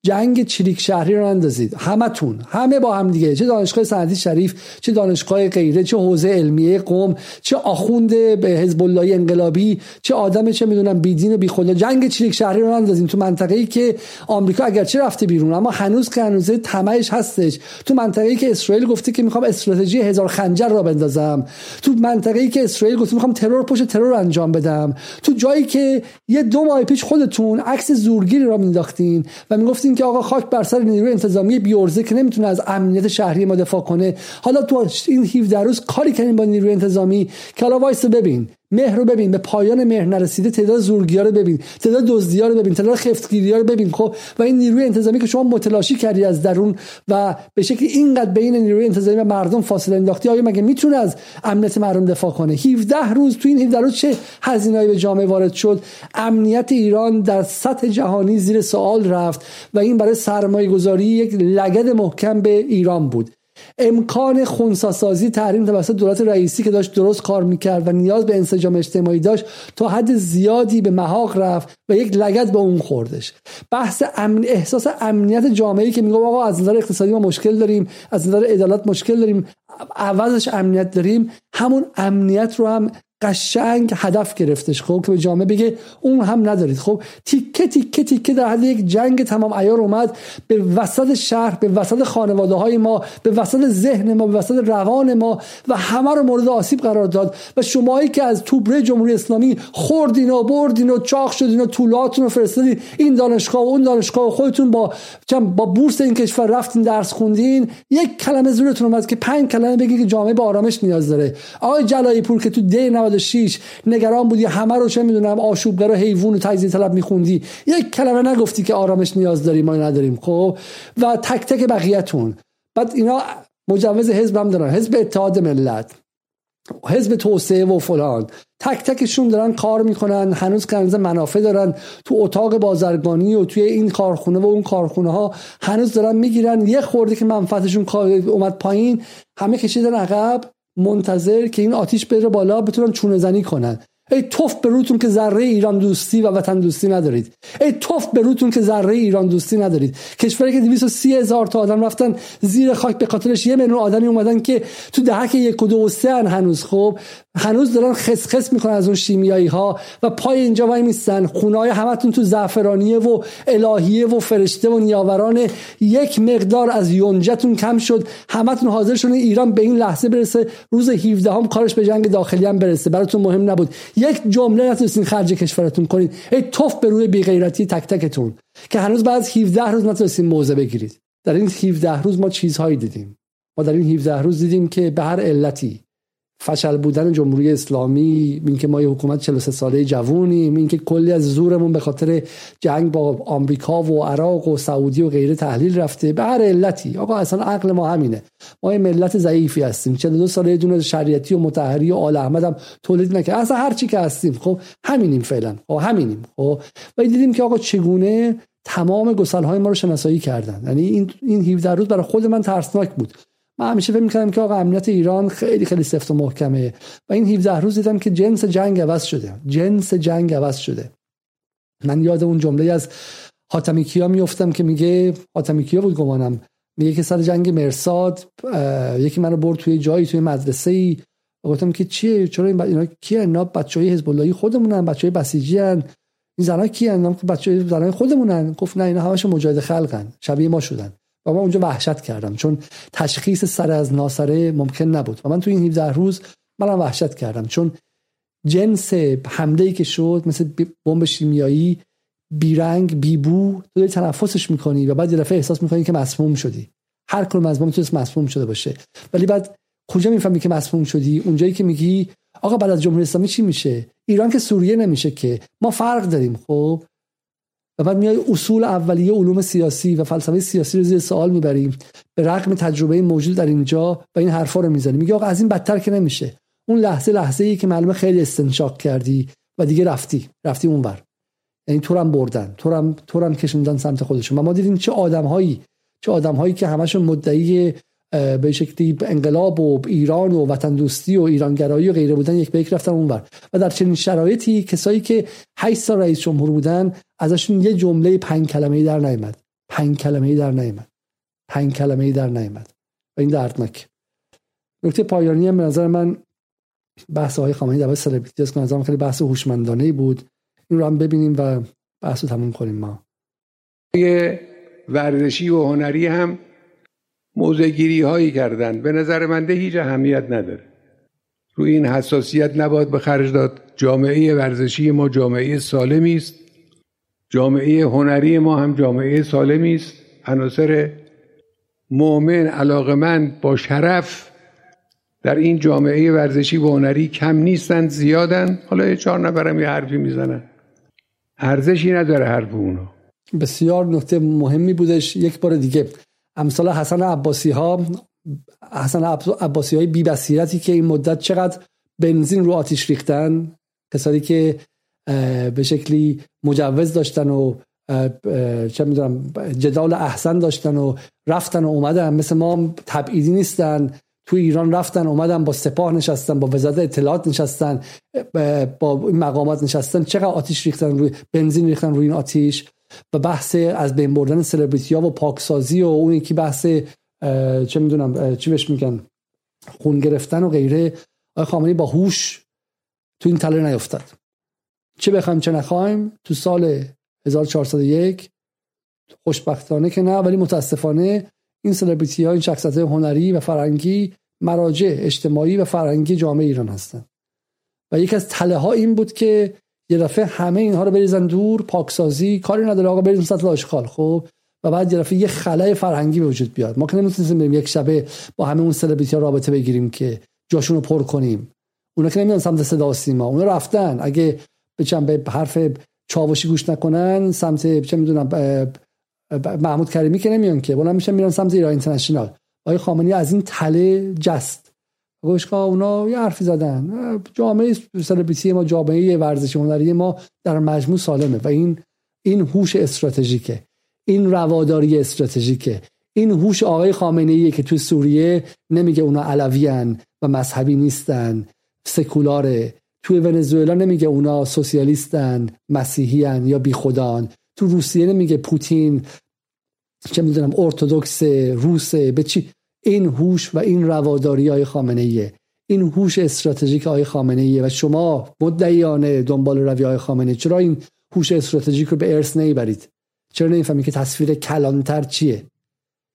جنگ چریک شهری رو اندازید همتون. همه با هم دیگه. چه دانشگاه سنتی شریف چه دانشگاه غیره چه حوزه علمیه قوم چه آخوند به حزب الله انقلابی چه آدم چه می‌دونم بیدین و بیخدا جنگ چریک شهری رو اندازیم تو منطقه ای که آمریکا اگرچه رفته بیرون اما هنوز که هنوز تمهش هستش. تو منطقه ای که اسرائیل گفته که می‌خوام استراتژی هزار خنجر را بندازم. تو منطقه ای که اسرائیل گفته می‌خوام ترور پشت ترور انجام بدم. تو جایی که یه دو ماه پیش خودتون عکس زورگیری را مینداختین و می‌گفتین که آقا خاک بر سر نیروی انتظامی بیورزه که نمی‌تونه از امنیت شهری ما دفاع کنه. حالا تو این 17 روز کاری کردیم با نیروی انتظامی؟ که حالا وایس ببین. مهر رو ببین به پایان مهر نرسیده تعداد زورگیا رو ببین تعداد دزدیا رو ببین تعداد خفتگیری رو ببین. خب و این نیروی انتظامی که شما متلاشی کردی از درون و به شکلی اینقدر بین نیروی انتظامی و مردم فاصله انداختی آیا مگه می‌تونه از امنیت مردم دفاع کنه؟ 17 روز تو این 17 روز چه هزینه‌ای به جامعه وارد شد؟ امنیت ایران در سطح جهانی زیر سوال رفت و این برای سرمایه گذاری یک لگد محکم به ایران بود. امکان خونساسازی تحریم توسط دولت رئیسی که داشت درست کار می‌کرد و نیاز به انسجام اجتماعی داشت تا حد زیادی به محاق رفت و یک لگت به اون خوردش. بحث امن احساس امنیت جامعه که میگه آقا از نظر اقتصادی ما مشکل داریم از نظر عدالت مشکل داریم عوضش امنیت داریم همون امنیت رو هم قشنگ هدف گرفتش خب که به جامعه بگه اون هم ندارید. خب تیکه تیکه تیکه در حد یک جنگ تمام ایار اومد. به وسط شهر به وسط خانواده های ما به وسط ذهن ما به وسط روان ما و همه رو مورد آسیب قرار داد. و شمایی که از توبره جمهوری اسلامی خوردین و بردین و چاق شدین و طولاتون رو فرستادین این دانشگاه و اون دانشگاه و خودتون با با بورس این کشور رفتین درس خوندین. یک کلمه زورتون اومد که پنج کلمه بگید که جامعه به آرامش نیاز داره. آقای جلایی پور که تو دی 96 نگران بودی همه رو چه می‌دونم آشوبگر و حیوان و تجزیه طلب میخوندی. یک کلمه نگفتی که آرامش نیاز داریم ما نداریم خب؟ و تک تک بقیه‌تون. بعد اینا مجوز حزب هم دارن. حزب اتحاد ملت حزب توسعه و فلان. تک تکشون دارن کار می‌کنن هنوز کنز منافع دارن. تو اتاق بازرگانی و توی این کارخونه و اون کارخونه ها هنوز دارن می‌گیرن. یه خورده که منفعتشون اومد پایین همه کشیدن عقب. منتظر که این آتیش بره بالا بتونن چونه زنی کنن. ای توف به روتون که ذره ایران دوستی و وطن دوستی ندارید. ای توف به روتون که ذره ایران دوستی ندارید. کشوری که 230 هزار تا آدم رفتن زیر خاک به خاطرش یه میلیون آدمی اومدن که تو دهک یک و دو و سه هنوز. خب هنوز دارن خسخس می‌کنن از اون شیمیایی ها و پای اینجا وای میستن خونه های همتون تو زعفرانیه و الهیه و فرشته و نیاوران یک مقدار از یونجتون کم شد. همتون حاضر شدن ایران به این لحظه برسه. روز 17 هم کارش به جنگ داخلی هم برسه. براتون مهم نبود. یک جمله نتونستین خرج کشورتون کنید ای توف به روی بیغیرتی تک تکتون. که هنوز بعد 17 روز نتونستین موضع بگیرید. در این 17 روز ما چیزهایی دیدیم. ما در این 17 روز دیدیم که به هر علتی فشل بودن جمهوری اسلامی اینکه ما یه حکومت 43 ساله جوونیم اینکه کلی از زورمون به خاطر جنگ با آمریکا و عراق و سعودی و غیره تحلیل رفته. به هر علتی. آقا اصلا عقل ما همینه. ما یه ملت ضعیفی هستیم. 42 ساله دونه شریعتی و متحری و آل احمد هم تولید نکرد. اصلا هر چی که هستیم. خب همینیم فعلا. خب همینیم. خب و دیدیم که آقا چگونه تمام گسلهای ما رو شناسایی کردن. یعنی این این 17 روز برای خود من ترسناک بود. من همیشه فکر می‌کردم که آقا امنیت ایران خیلی خیلی سفت و محکمه. و این 17 روز دیدم که جنس جنگ عوض شده. جنس جنگ عوض شده. من یاد اون جمله از حاتمی کیا میفتم که میگه حاتمی کیا بود گمانم. میگه که سر جنگ مرساد یکی منو برد توی جایی توی مدرسه ای گفتم که چیه؟ چرا این اینا کیه اینا بچهای حزب اللهی خودمونن بچهای بسیجی هن. این زنا کیه بچهای زنای خودمونن. گفت نه اینا همش مجاهد خلقن. شبیه ما شدن. و من اونجا وحشت کردم. چون تشخیص سر از ناسره ممکن نبود. و من تو این 17 روز منم وحشت کردم. چون جنس حمله که شد مثل بمب شیمیایی بیرنگ بیبو تو داری تنفسش می‌کنی و بعد یه دفعه احساس می‌کنی که مسموم شدی. هر کل از ما می‌تونست مسموم شده باشه. ولی بعد کجا می‌فهمی که مسموم شدی؟ اونجایی که میگی آقا بعد از جمهوری اسلامی چی میشه؟ ایران که سوریه نمیشه که. ما فرق داریم خب؟ بعد میای اصول اولیه علوم سیاسی و فلسفه سیاسی رو زیر سوال می‌بریم به رغم تجربه موجود در اینجا و این حرفا رو می‌زنیم میگه آقا از این بدتر که نمیشه. اون لحظه لحظه ای که معلومه خیلی استنشاق کردی و دیگه رفتی. رفتی اونور. یعنی تو هم بردن. تو هم تو هم کشوندن سمت خودشون. ما دیدیم چه آدمهایی چه آدمهایی که همشون مدعی به شکلی انقلاب و ایران و وطن دوستی و ایرانگرایی و غیره بودن یک به یک رفتن اونور. و در چنین شرایطی کسایی که 8 سال رئیس جمهور بودن ازشون یه جمله پنج کلمه ای در نیامد پنج کلمه ای در نیامد پنج کلمه ای در نیامد و این دردناک. نکته پایانی هم به نظر من بحث های خامنه‌ای در سلبریتی است. که خیلی بحث هوشمندانه بود. این رو هم ببینیم و بحث رو تموم کنیم ما. ورزشی و هنری هم موزگیری هایی کردن. به نظر من ده هیچ اهمیت نداره. روی این حساسیت نباید به خرج داد. جامعه ورزشی ما جامعه سالمی است. جامعه هنری ما هم جامعه سالمی است. عناصر مؤمن علاقمند با شرف در این جامعه ورزشی و هنری کم نیستند زیادن حالا یه چهار نفرم یه حرفی می‌زنن. ارزشی نداره حرف اونا. بسیار نکته مهمی بودش. یک بار دیگه امثال حسن عباسی ها حسن عباسی های بی بصیرتی که این مدت چقدر بنزین رو آتیش ریختن کسانی که به شکلی مجوز داشتن و چه می‌دونم جدال احسن داشتن و رفتن و اومدن. مثل ما تبعیدی نیستن. تو ایران رفتن اومدن با سپاه نشستن با وزارت اطلاعات نشستن با این مقامات نشستن. چقدر آتیش ریختن روی بنزین ریختن روی این آتیش و بحث از بین بردن سلبریتی ها و پاکسازی و اون یکی بحث چه می‌دونم چی بهش میگن خون گرفتن و غیره. آقای خامنه‌ای با هوش تو این تله نیفتاد. چه بخوایم چه نخوایم تو سال 1401 خوشبختانه که نه ولی متاسفانه این سلبریتی ها این شخصیت هنری و فرنگی مراجع اجتماعی و فرنگی جامعه ایران هستند و یکی از تله ها این بود که یه دفعه همه اینها رو بریزن دور پاکسازی کاری نداره آقا بریزن سطل آشغال خب؟ و بعد یه دفعه یه خلای فرهنگی به وجود بیاد. ما که نمی‌تونیم بریم یک شبه با همه اون سلبریتی ها رابطه بگیریم که جاشون رو پر کنیم. اونا که نمیان سمت صدا سیما اونا رفتن. اگه به به حرف چاوشی گوش نکنن سمت چه می‌دونم محمود کریمی که نمیان که بلند میشن میرن سمت ایران اینترنشنال. آقای خامنه‌ای از این تله جست. گوشکا اونا یه حرفی زدن. جامعه سلبریتی ما جامعه ورزشی هنری ما در مجموع سالمه و این این هوش استراتژیکه. این رواداری استراتژیکه. این هوش آقای خامنه ایه که تو سوریه نمیگه اونا علویان و مذهبی نیستن. سکولاره. توی ونزوئلا نمیگه اونا سوسیالیستن مسیحیان یا بیخدان تو روسیه نمیگه پوتین چه می‌دونم ارتودکس روسه به چی؟ این هوش و این رواداری های خامنه ایه این هوش استراتژیک های خامنه ایه و شما مدعیانه دنبال روی های خامنه چرا این هوش استراتژیک رو به ارث نمی‌برید چرا نمی‌فهمید که تصویر کلانتر چیه؟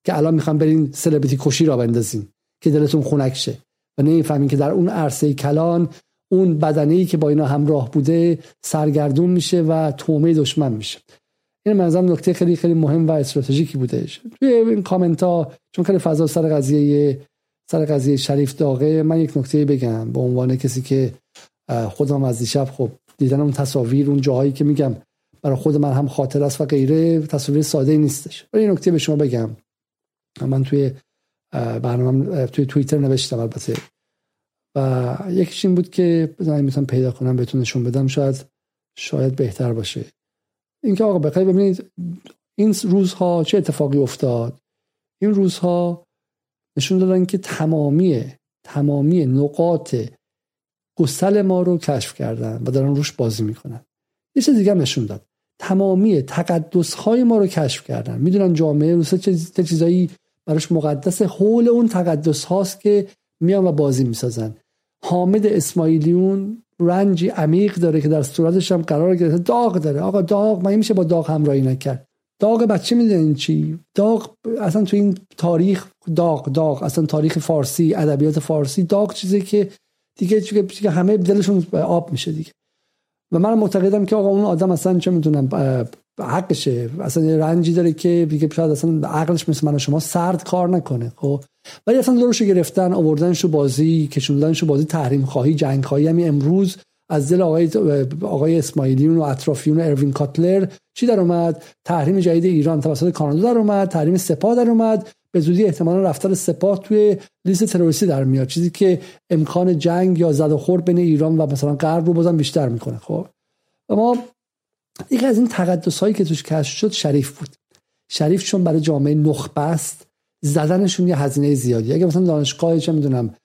که الان می‌خوام برین سلبریتی کشی را بندازین که دلتون خنک شه. و نمی‌فهمین که در اون عرصه کلان اون بدنه که با اینا همراه بوده سرگردون میشه و تومه دشمن میشه. این منظرم نکته خیلی خیلی مهم و استراتژیکی بودش توی این کامنت ها چون خیلی فضا سر قضیه سر قضیه شریف داغه من یک نکته بگم به عنوان کسی که خودم از دیشب خب دیدن اون تصاویر اون جاهایی که میگم برای خود من هم خاطر است و غیره تصاویر ساده نیستش. ولی این نکته به شما بگم. من توی برنامه توی توییتر نوشتم البته. و یکیش این بود که بزنید می‌تونم پیدا کنم بهتون نشون بدم شاید شاید بهتر باشه. اینکه آقا بخیر ببینید این روزها چه اتفاقی افتاد؟ این روزها نشون دادن که تمامی تمامی نقاط گسل ما رو کشف کردن و دارن روش بازی می‌کنن. یه چیز دیگه نشون داد. تمامی تقدس های ما رو کشف کردن. می‌دونن جامعه روس چه چیزایی براش مقدس حول اون تقدس هاست که میان و بازی می‌سازن. حامد اسماعیلیون رنجی عمیق داره که در صورتش هم قرار گرفته. داغ داره. آقا داغ من میشه با داغ همراهی نکرد. داغ بچه می‌دونین چی؟ داغ اصلا تو این تاریخ داغ داغ. اصلا تاریخ فارسی ادبیات فارسی داغ چیزی که دیگه که همه دلشون آب میشه دیگه. و من معتقدم که آقا اون آدم اصلا چه می‌دونم حقشه اصلا رنجی داره که دیگه شاید اصلا عقلش مثل من و شما سرد کار نکنه خب؟ ولی اصلا دورشو گرفتن آوردنش بازی کشوندنش بازی تحریم خواهی جنگ خواهی. همین امروز از دل آقای آقای اسماعیلیون و اطرافیون اروین کاتلر چی در اومد؟ تحریم جدید ایران توسط کانادا در اومد تحریم سپاه در اومد. به زودی احتمالا رفتن سپاه توی لیست تروریستی در میاد. چیزی که امکان جنگ یا زد و خورد بین ایران و مثلا غرب رو بازم بیشتر می‌کنه خب؟ و ما یکی از این تقدس هایی که توش کشف شد شریف بود. شریف چون برای جامعه نخبه است زدنشون یه هزینه زیادی. اگه مثلا دانشگاه چه می‌دونم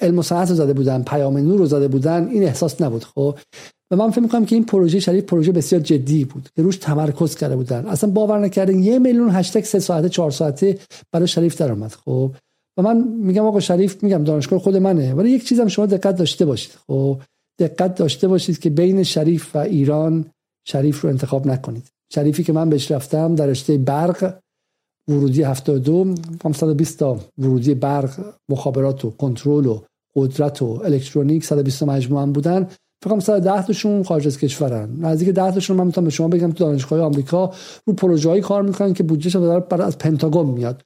علم و صنعت رو زده بودن پیام نور رو زده بودن این احساس نبود. خب و من فکر می‌کنم که این پروژه شریف پروژه بسیار جدی بود. که روش تمرکز کرده بودن. اصلا باور نکردن یه میلیون هشتگ سه ساعته چهار ساعته برای شریف در آمد خب و من میگم آقا شریف میگم دانشگاه خود منه ولی یک چیزم شما دقت داشته باشید. خب دقت داشته باشید که بین شریف و ایران شریف رو انتخاب نکنید. شریفی که من بهش رفتم در رشته برق ورودی 72 520 تا ورودی برق مخابرات و کنترل و قدرت و الکترونیک 120 مجموعه بودن. فکر کنم 110 تاشون خارج از کشورن. نزدیک 10 تاشون من می‌تونم به شما بگم تو دانشگاه آمریکا رو پروژه‌ای کار می‌کنن که بودجهش از پنتاگون میاد.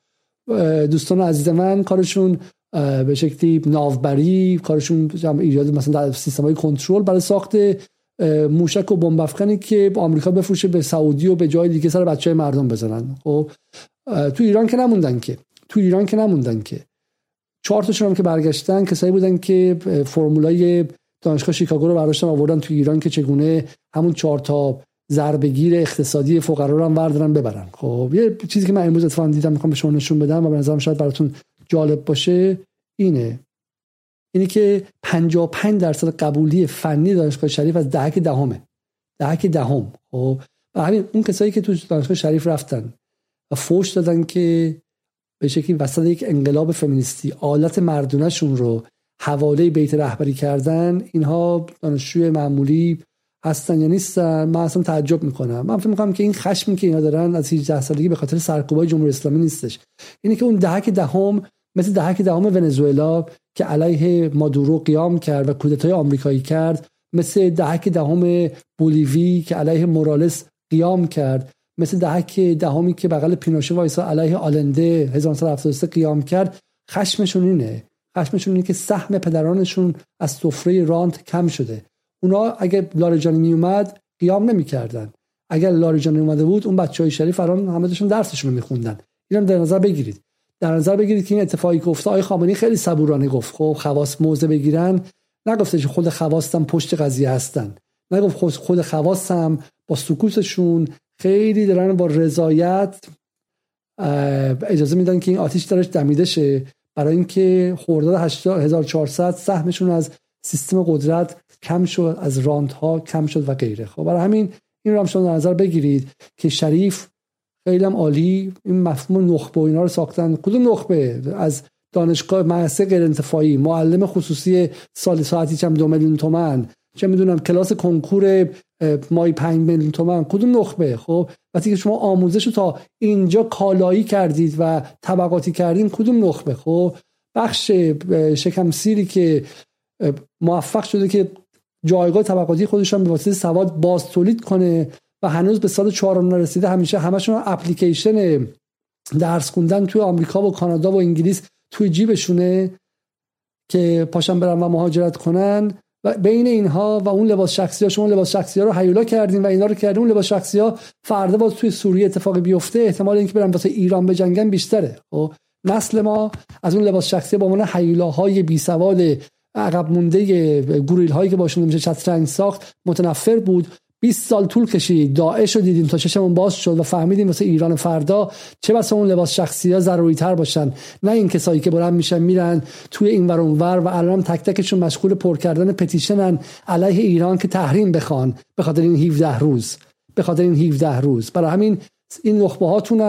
دوستان عزیز من کارشون به شکلی ناوبری کارشون ایجاد مثلا سیستم های کنترل برای ساخت موشک و بمب که آمریکا بفروشه به سعودی و به جای دیگه سر بچه های مردم بزنن. خب تو ایران که نموندن که. تو ایران که نموندن که. چهار تاشون هم که برگشتن کسایی بودن که فرمولای دانشگاه شیکاگو رو برداشتن آوردن تو ایران که چگونه همون چهار تا ضربگیر اقتصادی فقرا رو هم وردارن ببرن. خب یه چیزی که من امروز اتفاقا دیدم می‌خوام به شما نشون بدم و به نظرم شاید براتون جالب باشه اینه. اینی که 55 درصد قبولی فنی دانشگاه شریف از دهک دهمه. دهک دهم خب؟ و همین اون کسایی که تو دانشگاه شریف رفتن و فوش دادن که به شکلی وسط یک انقلاب فمینیستی آلت مردونشون رو حواله بیت رهبری کردن اینها دانشجوی معمولی هستن یا نیستن من اصلا تعجب می‌کنم. من فکر می‌کنم که این خشمی که اینا دارن از 18 سالگی به خاطر سرکوبای جمهوری اسلامی نیستش. اینه که اون دهک دهم مثل دهک دهم ونزوئلا که علیه مادورو قیام کرد و کودتای آمریکایی کرد مثل دهک دهم بولیوی که علیه مورالس قیام کرد مثل دهک دهمی که بغل پینوشه وایسا علیه آلنده 1973 قیام کرد. خشمشون اینه. خشمشون اینه که سهم پدرانشون از سفره رانت کم شده. اونا اگر لاریجانی می اومد قیام نمی‌کردن. اگر لاریجانی اومده بود اون بچه های شریف الان همه داشتن درسشون رو میخوندن. اینو در نظر بگیرید. در نظر بگیرید که این اتفاقی که افتاد آقای خیلی صبورانه گفت خب خواص موزه بگیرن. نگفته که خود خواستم پشت قضیه هستن. نگفت خود خواستم با سکوتشون خیلی دارن با رضایت اجازه میدن که این آتیش درش دمیده شه. برای اینکه خرداد 1400 سهمشون از سیستم قدرت کم شد از راند ها کم شد و غیره. خب برای همین این رو هم شما در نظر بگیرید که شریف خیلی عالی این مفهوم نخبه و اینا رو ساختن. کدوم نخبه؟ از دانشگاه مدرسه غیر انتفاعی معلم خصوصی سال ساعتی چم دو میلیون تومن چه می‌دونم کلاس کنکور مای پنج میلیون تومن کدوم نخبه؟ خب وقتی که شما آموزش رو تا اینجا کالایی کردید و طبقاتی کردین کدوم نخبه؟ خب بخش شکم سیری که موفق شده که جایگاه طبقاتی خودشان به واسطه سواد باز تولید کنه و هنوز به سال چهارم نرسیده همیشه همشون اپلیکیشن درس خوندن توی آمریکا و کانادا و انگلیس توی جیبشونه که پاشن برن و مهاجرت کنن. و بین اینها و اون لباس شخصی ها شما لباس شخصی ها رو هیولا کردین و اینا رو کردین اون لباس شخصی ها فردا باز توی سوریه اتفاقی بیفته احتمال اینکه برن واسه ایران بجنگن بیشتره. خب نسل ما از اون لباس شخصی با عنوان هیولاهای بی سواد عقب مونده گوریل هایی که باشون میشه شطرنج ساخت متنفر بود. 20 سال طول کشید. داعش رو دیدیم تا چشمون باز شد و فهمیدیم واسه ایران فردا چه بسا اون لباس شخصی ها ضروری تر باشن. نه این کسایی که بلند میشن میرن توی این ور ور و الان تک تکشون مشغول پر کردن پتیشنن علیه ایران که تحریم بخوان. به خاطر این 17 روز. به خاطر این 17 روز. برای همین این نخبه هاتون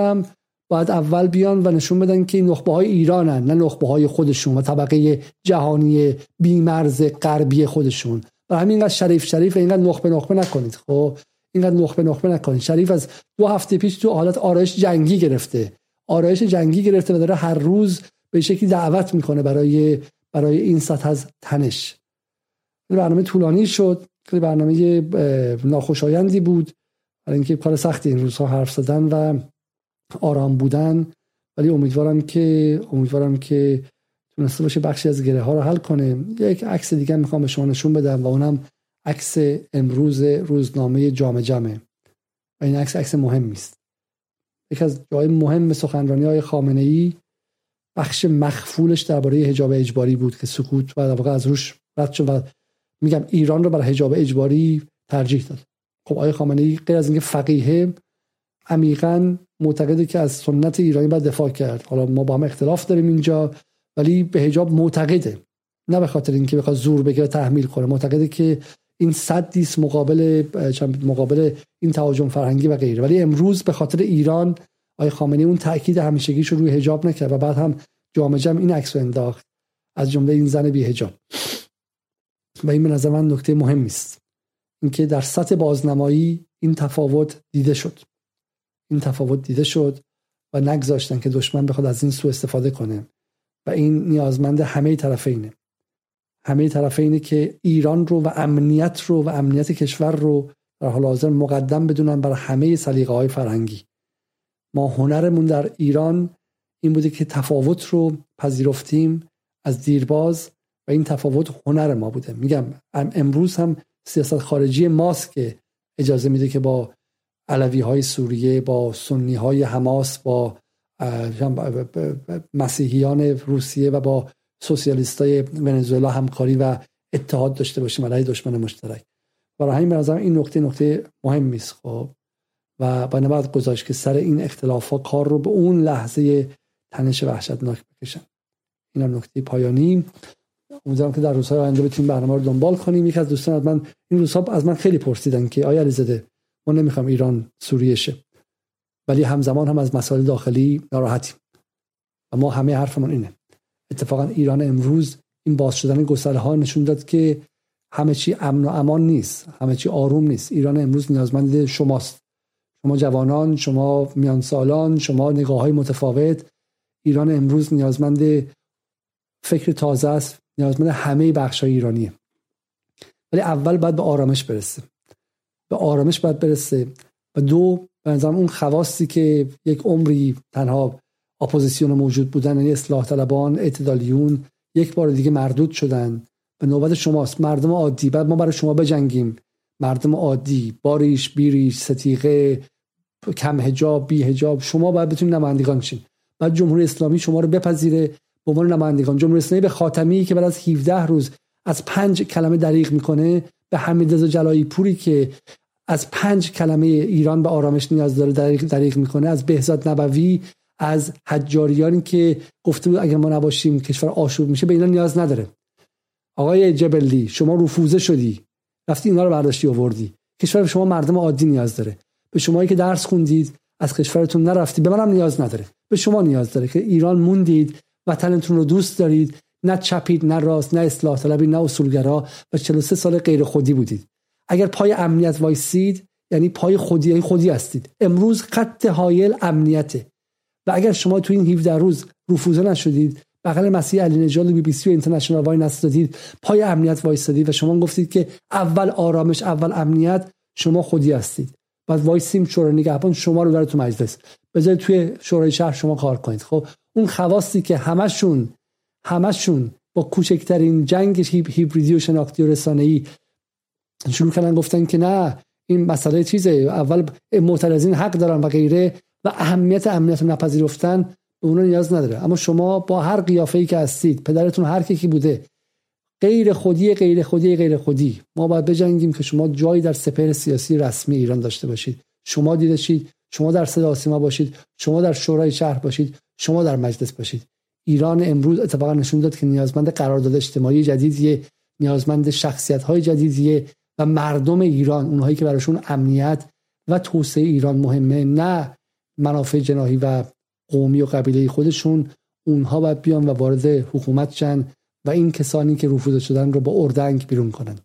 باید اول بیان و نشون بدن که این نخبه های ایرانن نه نخبه های خودشون و طبقه جهانی بیمرز غربی خودشون. و همینقدر شریف شریف اینقدر نخبه نخبه نکنید. خب؟ اینقدر نخبه نخبه نکنید. شریف از دو هفته پیش تو حالت آرایش جنگی گرفته. آرایش جنگی گرفته و داره هر روز به شکلی دعوت می‌کنه برای برای این سطح از تنش. برنامه طولانی شد. خیلی برنامه ناخوشایندی بود. برای اینکه کار سختی این روزها حرف زدن و آرام بودن ولی امیدوارم که امیدوارم که تونسته باشه بخشی از گره ها رو حل کنه. یک عکس دیگه می‌خوام به شما نشون بدم و اونم عکس امروز روزنامه جامعه جمعه. و این عکس عکس مهمی است. یکی از جای مهم سخنرانی های خامنه ای بخش مخفولش درباره حجاب اجباری بود که سکوت و در واقع از روش رد شد و میگم ایران رو برای حجاب اجباری ترجیح داد. خب آقای خامنه ای غیر از اینکه فقیه عمیقا معتقده که از سنت ایرانی باید دفاع کرد. حالا ما با هم اختلاف داریم اینجا ولی به حجاب معتقده. نه به خاطر اینکه بخواد زور بگیره تحمیل کنه. معتقده که این صدی مقابل مقابل این تهاجم فرهنگی و غیره. ولی امروز به خاطر ایران آقای خامنه‌ای اون تاکید همیشگیش رو روی حجاب نکرد و بعد هم جامعه جمع این عکس رو انداخت. از جمله این زن بی حجاب. و این به نظر من نکته مهمی است. اینکه در سطح بازنمایی این تفاوت دیده شد. این تفاوت دیده شد و نگذاشتن که دشمن بخواد از این سو استفاده کنه. و این نیازمند همه طرفینه همه طرفینه که ایران رو و امنیت رو و امنیت کشور رو در حال حاضر مقدم بدونن بر همه سلیقه های فرهنگی. ما هنرمون در ایران این بوده که تفاوت رو پذیرفتیم از دیرباز و این تفاوت هنر ما بوده. میگم امروز هم سیاست خارجی ماست که اجازه میده که با علوی های سوریه با سنی های حماس با مسیحیان روسیه و با سوسیالیست های ونزوئلا همکاری و اتحاد داشته باشیم علیه دشمن مشترک. برای همین به این نکته نکته مهمی است خب. و با نباید که سر این اختلاف ها کار رو به اون لحظه تنش وحشتناک بکشن. این هم نکته پایانی. امیدوارم که در روزهای آینده بتونیم برنامه رو دنبال کنیم. یک از دوستان از من این روزها از من خیلی پرسیدن که آیا علیزاده ما نمی‌خوام ایران سوریه شه. ولی همزمان هم از مسائل داخلی ناراحتیم. و ما همه حرفمون اینه. اتفاقا ایران امروز این باز شدن گسله ها نشون داد که همه چی امن و امان نیست همه چی آروم نیست. ایران امروز نیازمند شماست. شما جوانان شما میان سالان شما نگاه های متفاوت. ایران امروز نیازمند فکر تازه است. نیازمند همه بخش های ایرانیه. ولی اول باید به آرامش برسه به آرامش باید برسه. و دو به اون خواستی که یک عمری تنها اپوزیسیون موجود بودن یعنی اصلاح طلبان اعتدالیون یک بار دیگه مردود شدن. به نوبت شماست. مردم عادی. بعد ما برای شما بجنگیم. مردم عادی. باریش بیریش ستیقه کم هجاب بی هجاب شما باید بتونید نمایندگان شین بعد جمهوری اسلامی شما رو بپذیره. به عنوان نمایندگان. جمهوری اسلامی به خاتمی که بعد از 17 روز از پنج کلمه دریغ می‌کنه به حمیدرضا جلایی پوری که از پنج کلمه ایران به آرامش نیاز داره دریغ, دریغ می‌کنه. از بهزاد نبوی از حجاریانی که گفته بود اگر ما نباشیم کشور آشوب میشه به اینا نیاز نداره. آقای جبلی شما رفوزه شدی. رفتی اینا رو برداشتی آوردی. کشور شما مردم عادی نیاز داره. به شمایی که درس خوندید از کشورتون نرفتی به منم نیاز نداره. به شما نیاز داره که ایران موندید وطنتون رو دوست دارید. نه چپید نه راست نه اصلاح طلبی نه اصولگرا و 43 سال غیر خودی بودید. اگر پای امنیت وایسید یعنی پای خودی یعنی خودی هستید. امروز خط حایل امنیته. و اگر شما تو این 17 روز رفوزه نشدید بغل مسیح علی نژاد بی بی سی و International وای نستادید پای امنیت وایستادید و شما گفتید که اول آرامش اول امنیت شما خودی هستید. بعد وایسیم شورای نگهبان شما رو داره تو مجلس. بذارید توی شورای شهر شما کار کنید. خب اون خواستی که همشون همشون با کوچکترین جنگ هیبریدی و شناختی و رسانه‌ای شروع کردن. گفتن که نه این مسئله چیزه. اول معترضین حق دارن و غیره و اهمیت امنیت رو نپذیرفتن به اونها نیاز نداره. اما شما با هر قیافه ای که هستید پدرتون هر کی بوده غیر خودی غیر خودی غیر خودی ما باید بجنگیم که شما جایی در سپر سیاسی رسمی ایران داشته باشید. شما دیدشید شما در صدا باشید شما در شورای شهر باشید شما در مجلس باشید. ایران امروز اتفاقا نشون داد که نیازمند قرارداد اجتماعی جدیدیه نیازمند شخصیت های جدیدیه و مردم ایران اونهایی که براشون امنیت و توسعه ایران مهمه نه منافع جناهی و قومی و قبیله خودشون. اونها باید بیان و وارد حکومت شن و این کسانی که رفوزه شدن رو با اردنگ بیرون کنن.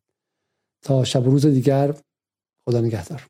تا شب و روز دیگر خدا نگهدار.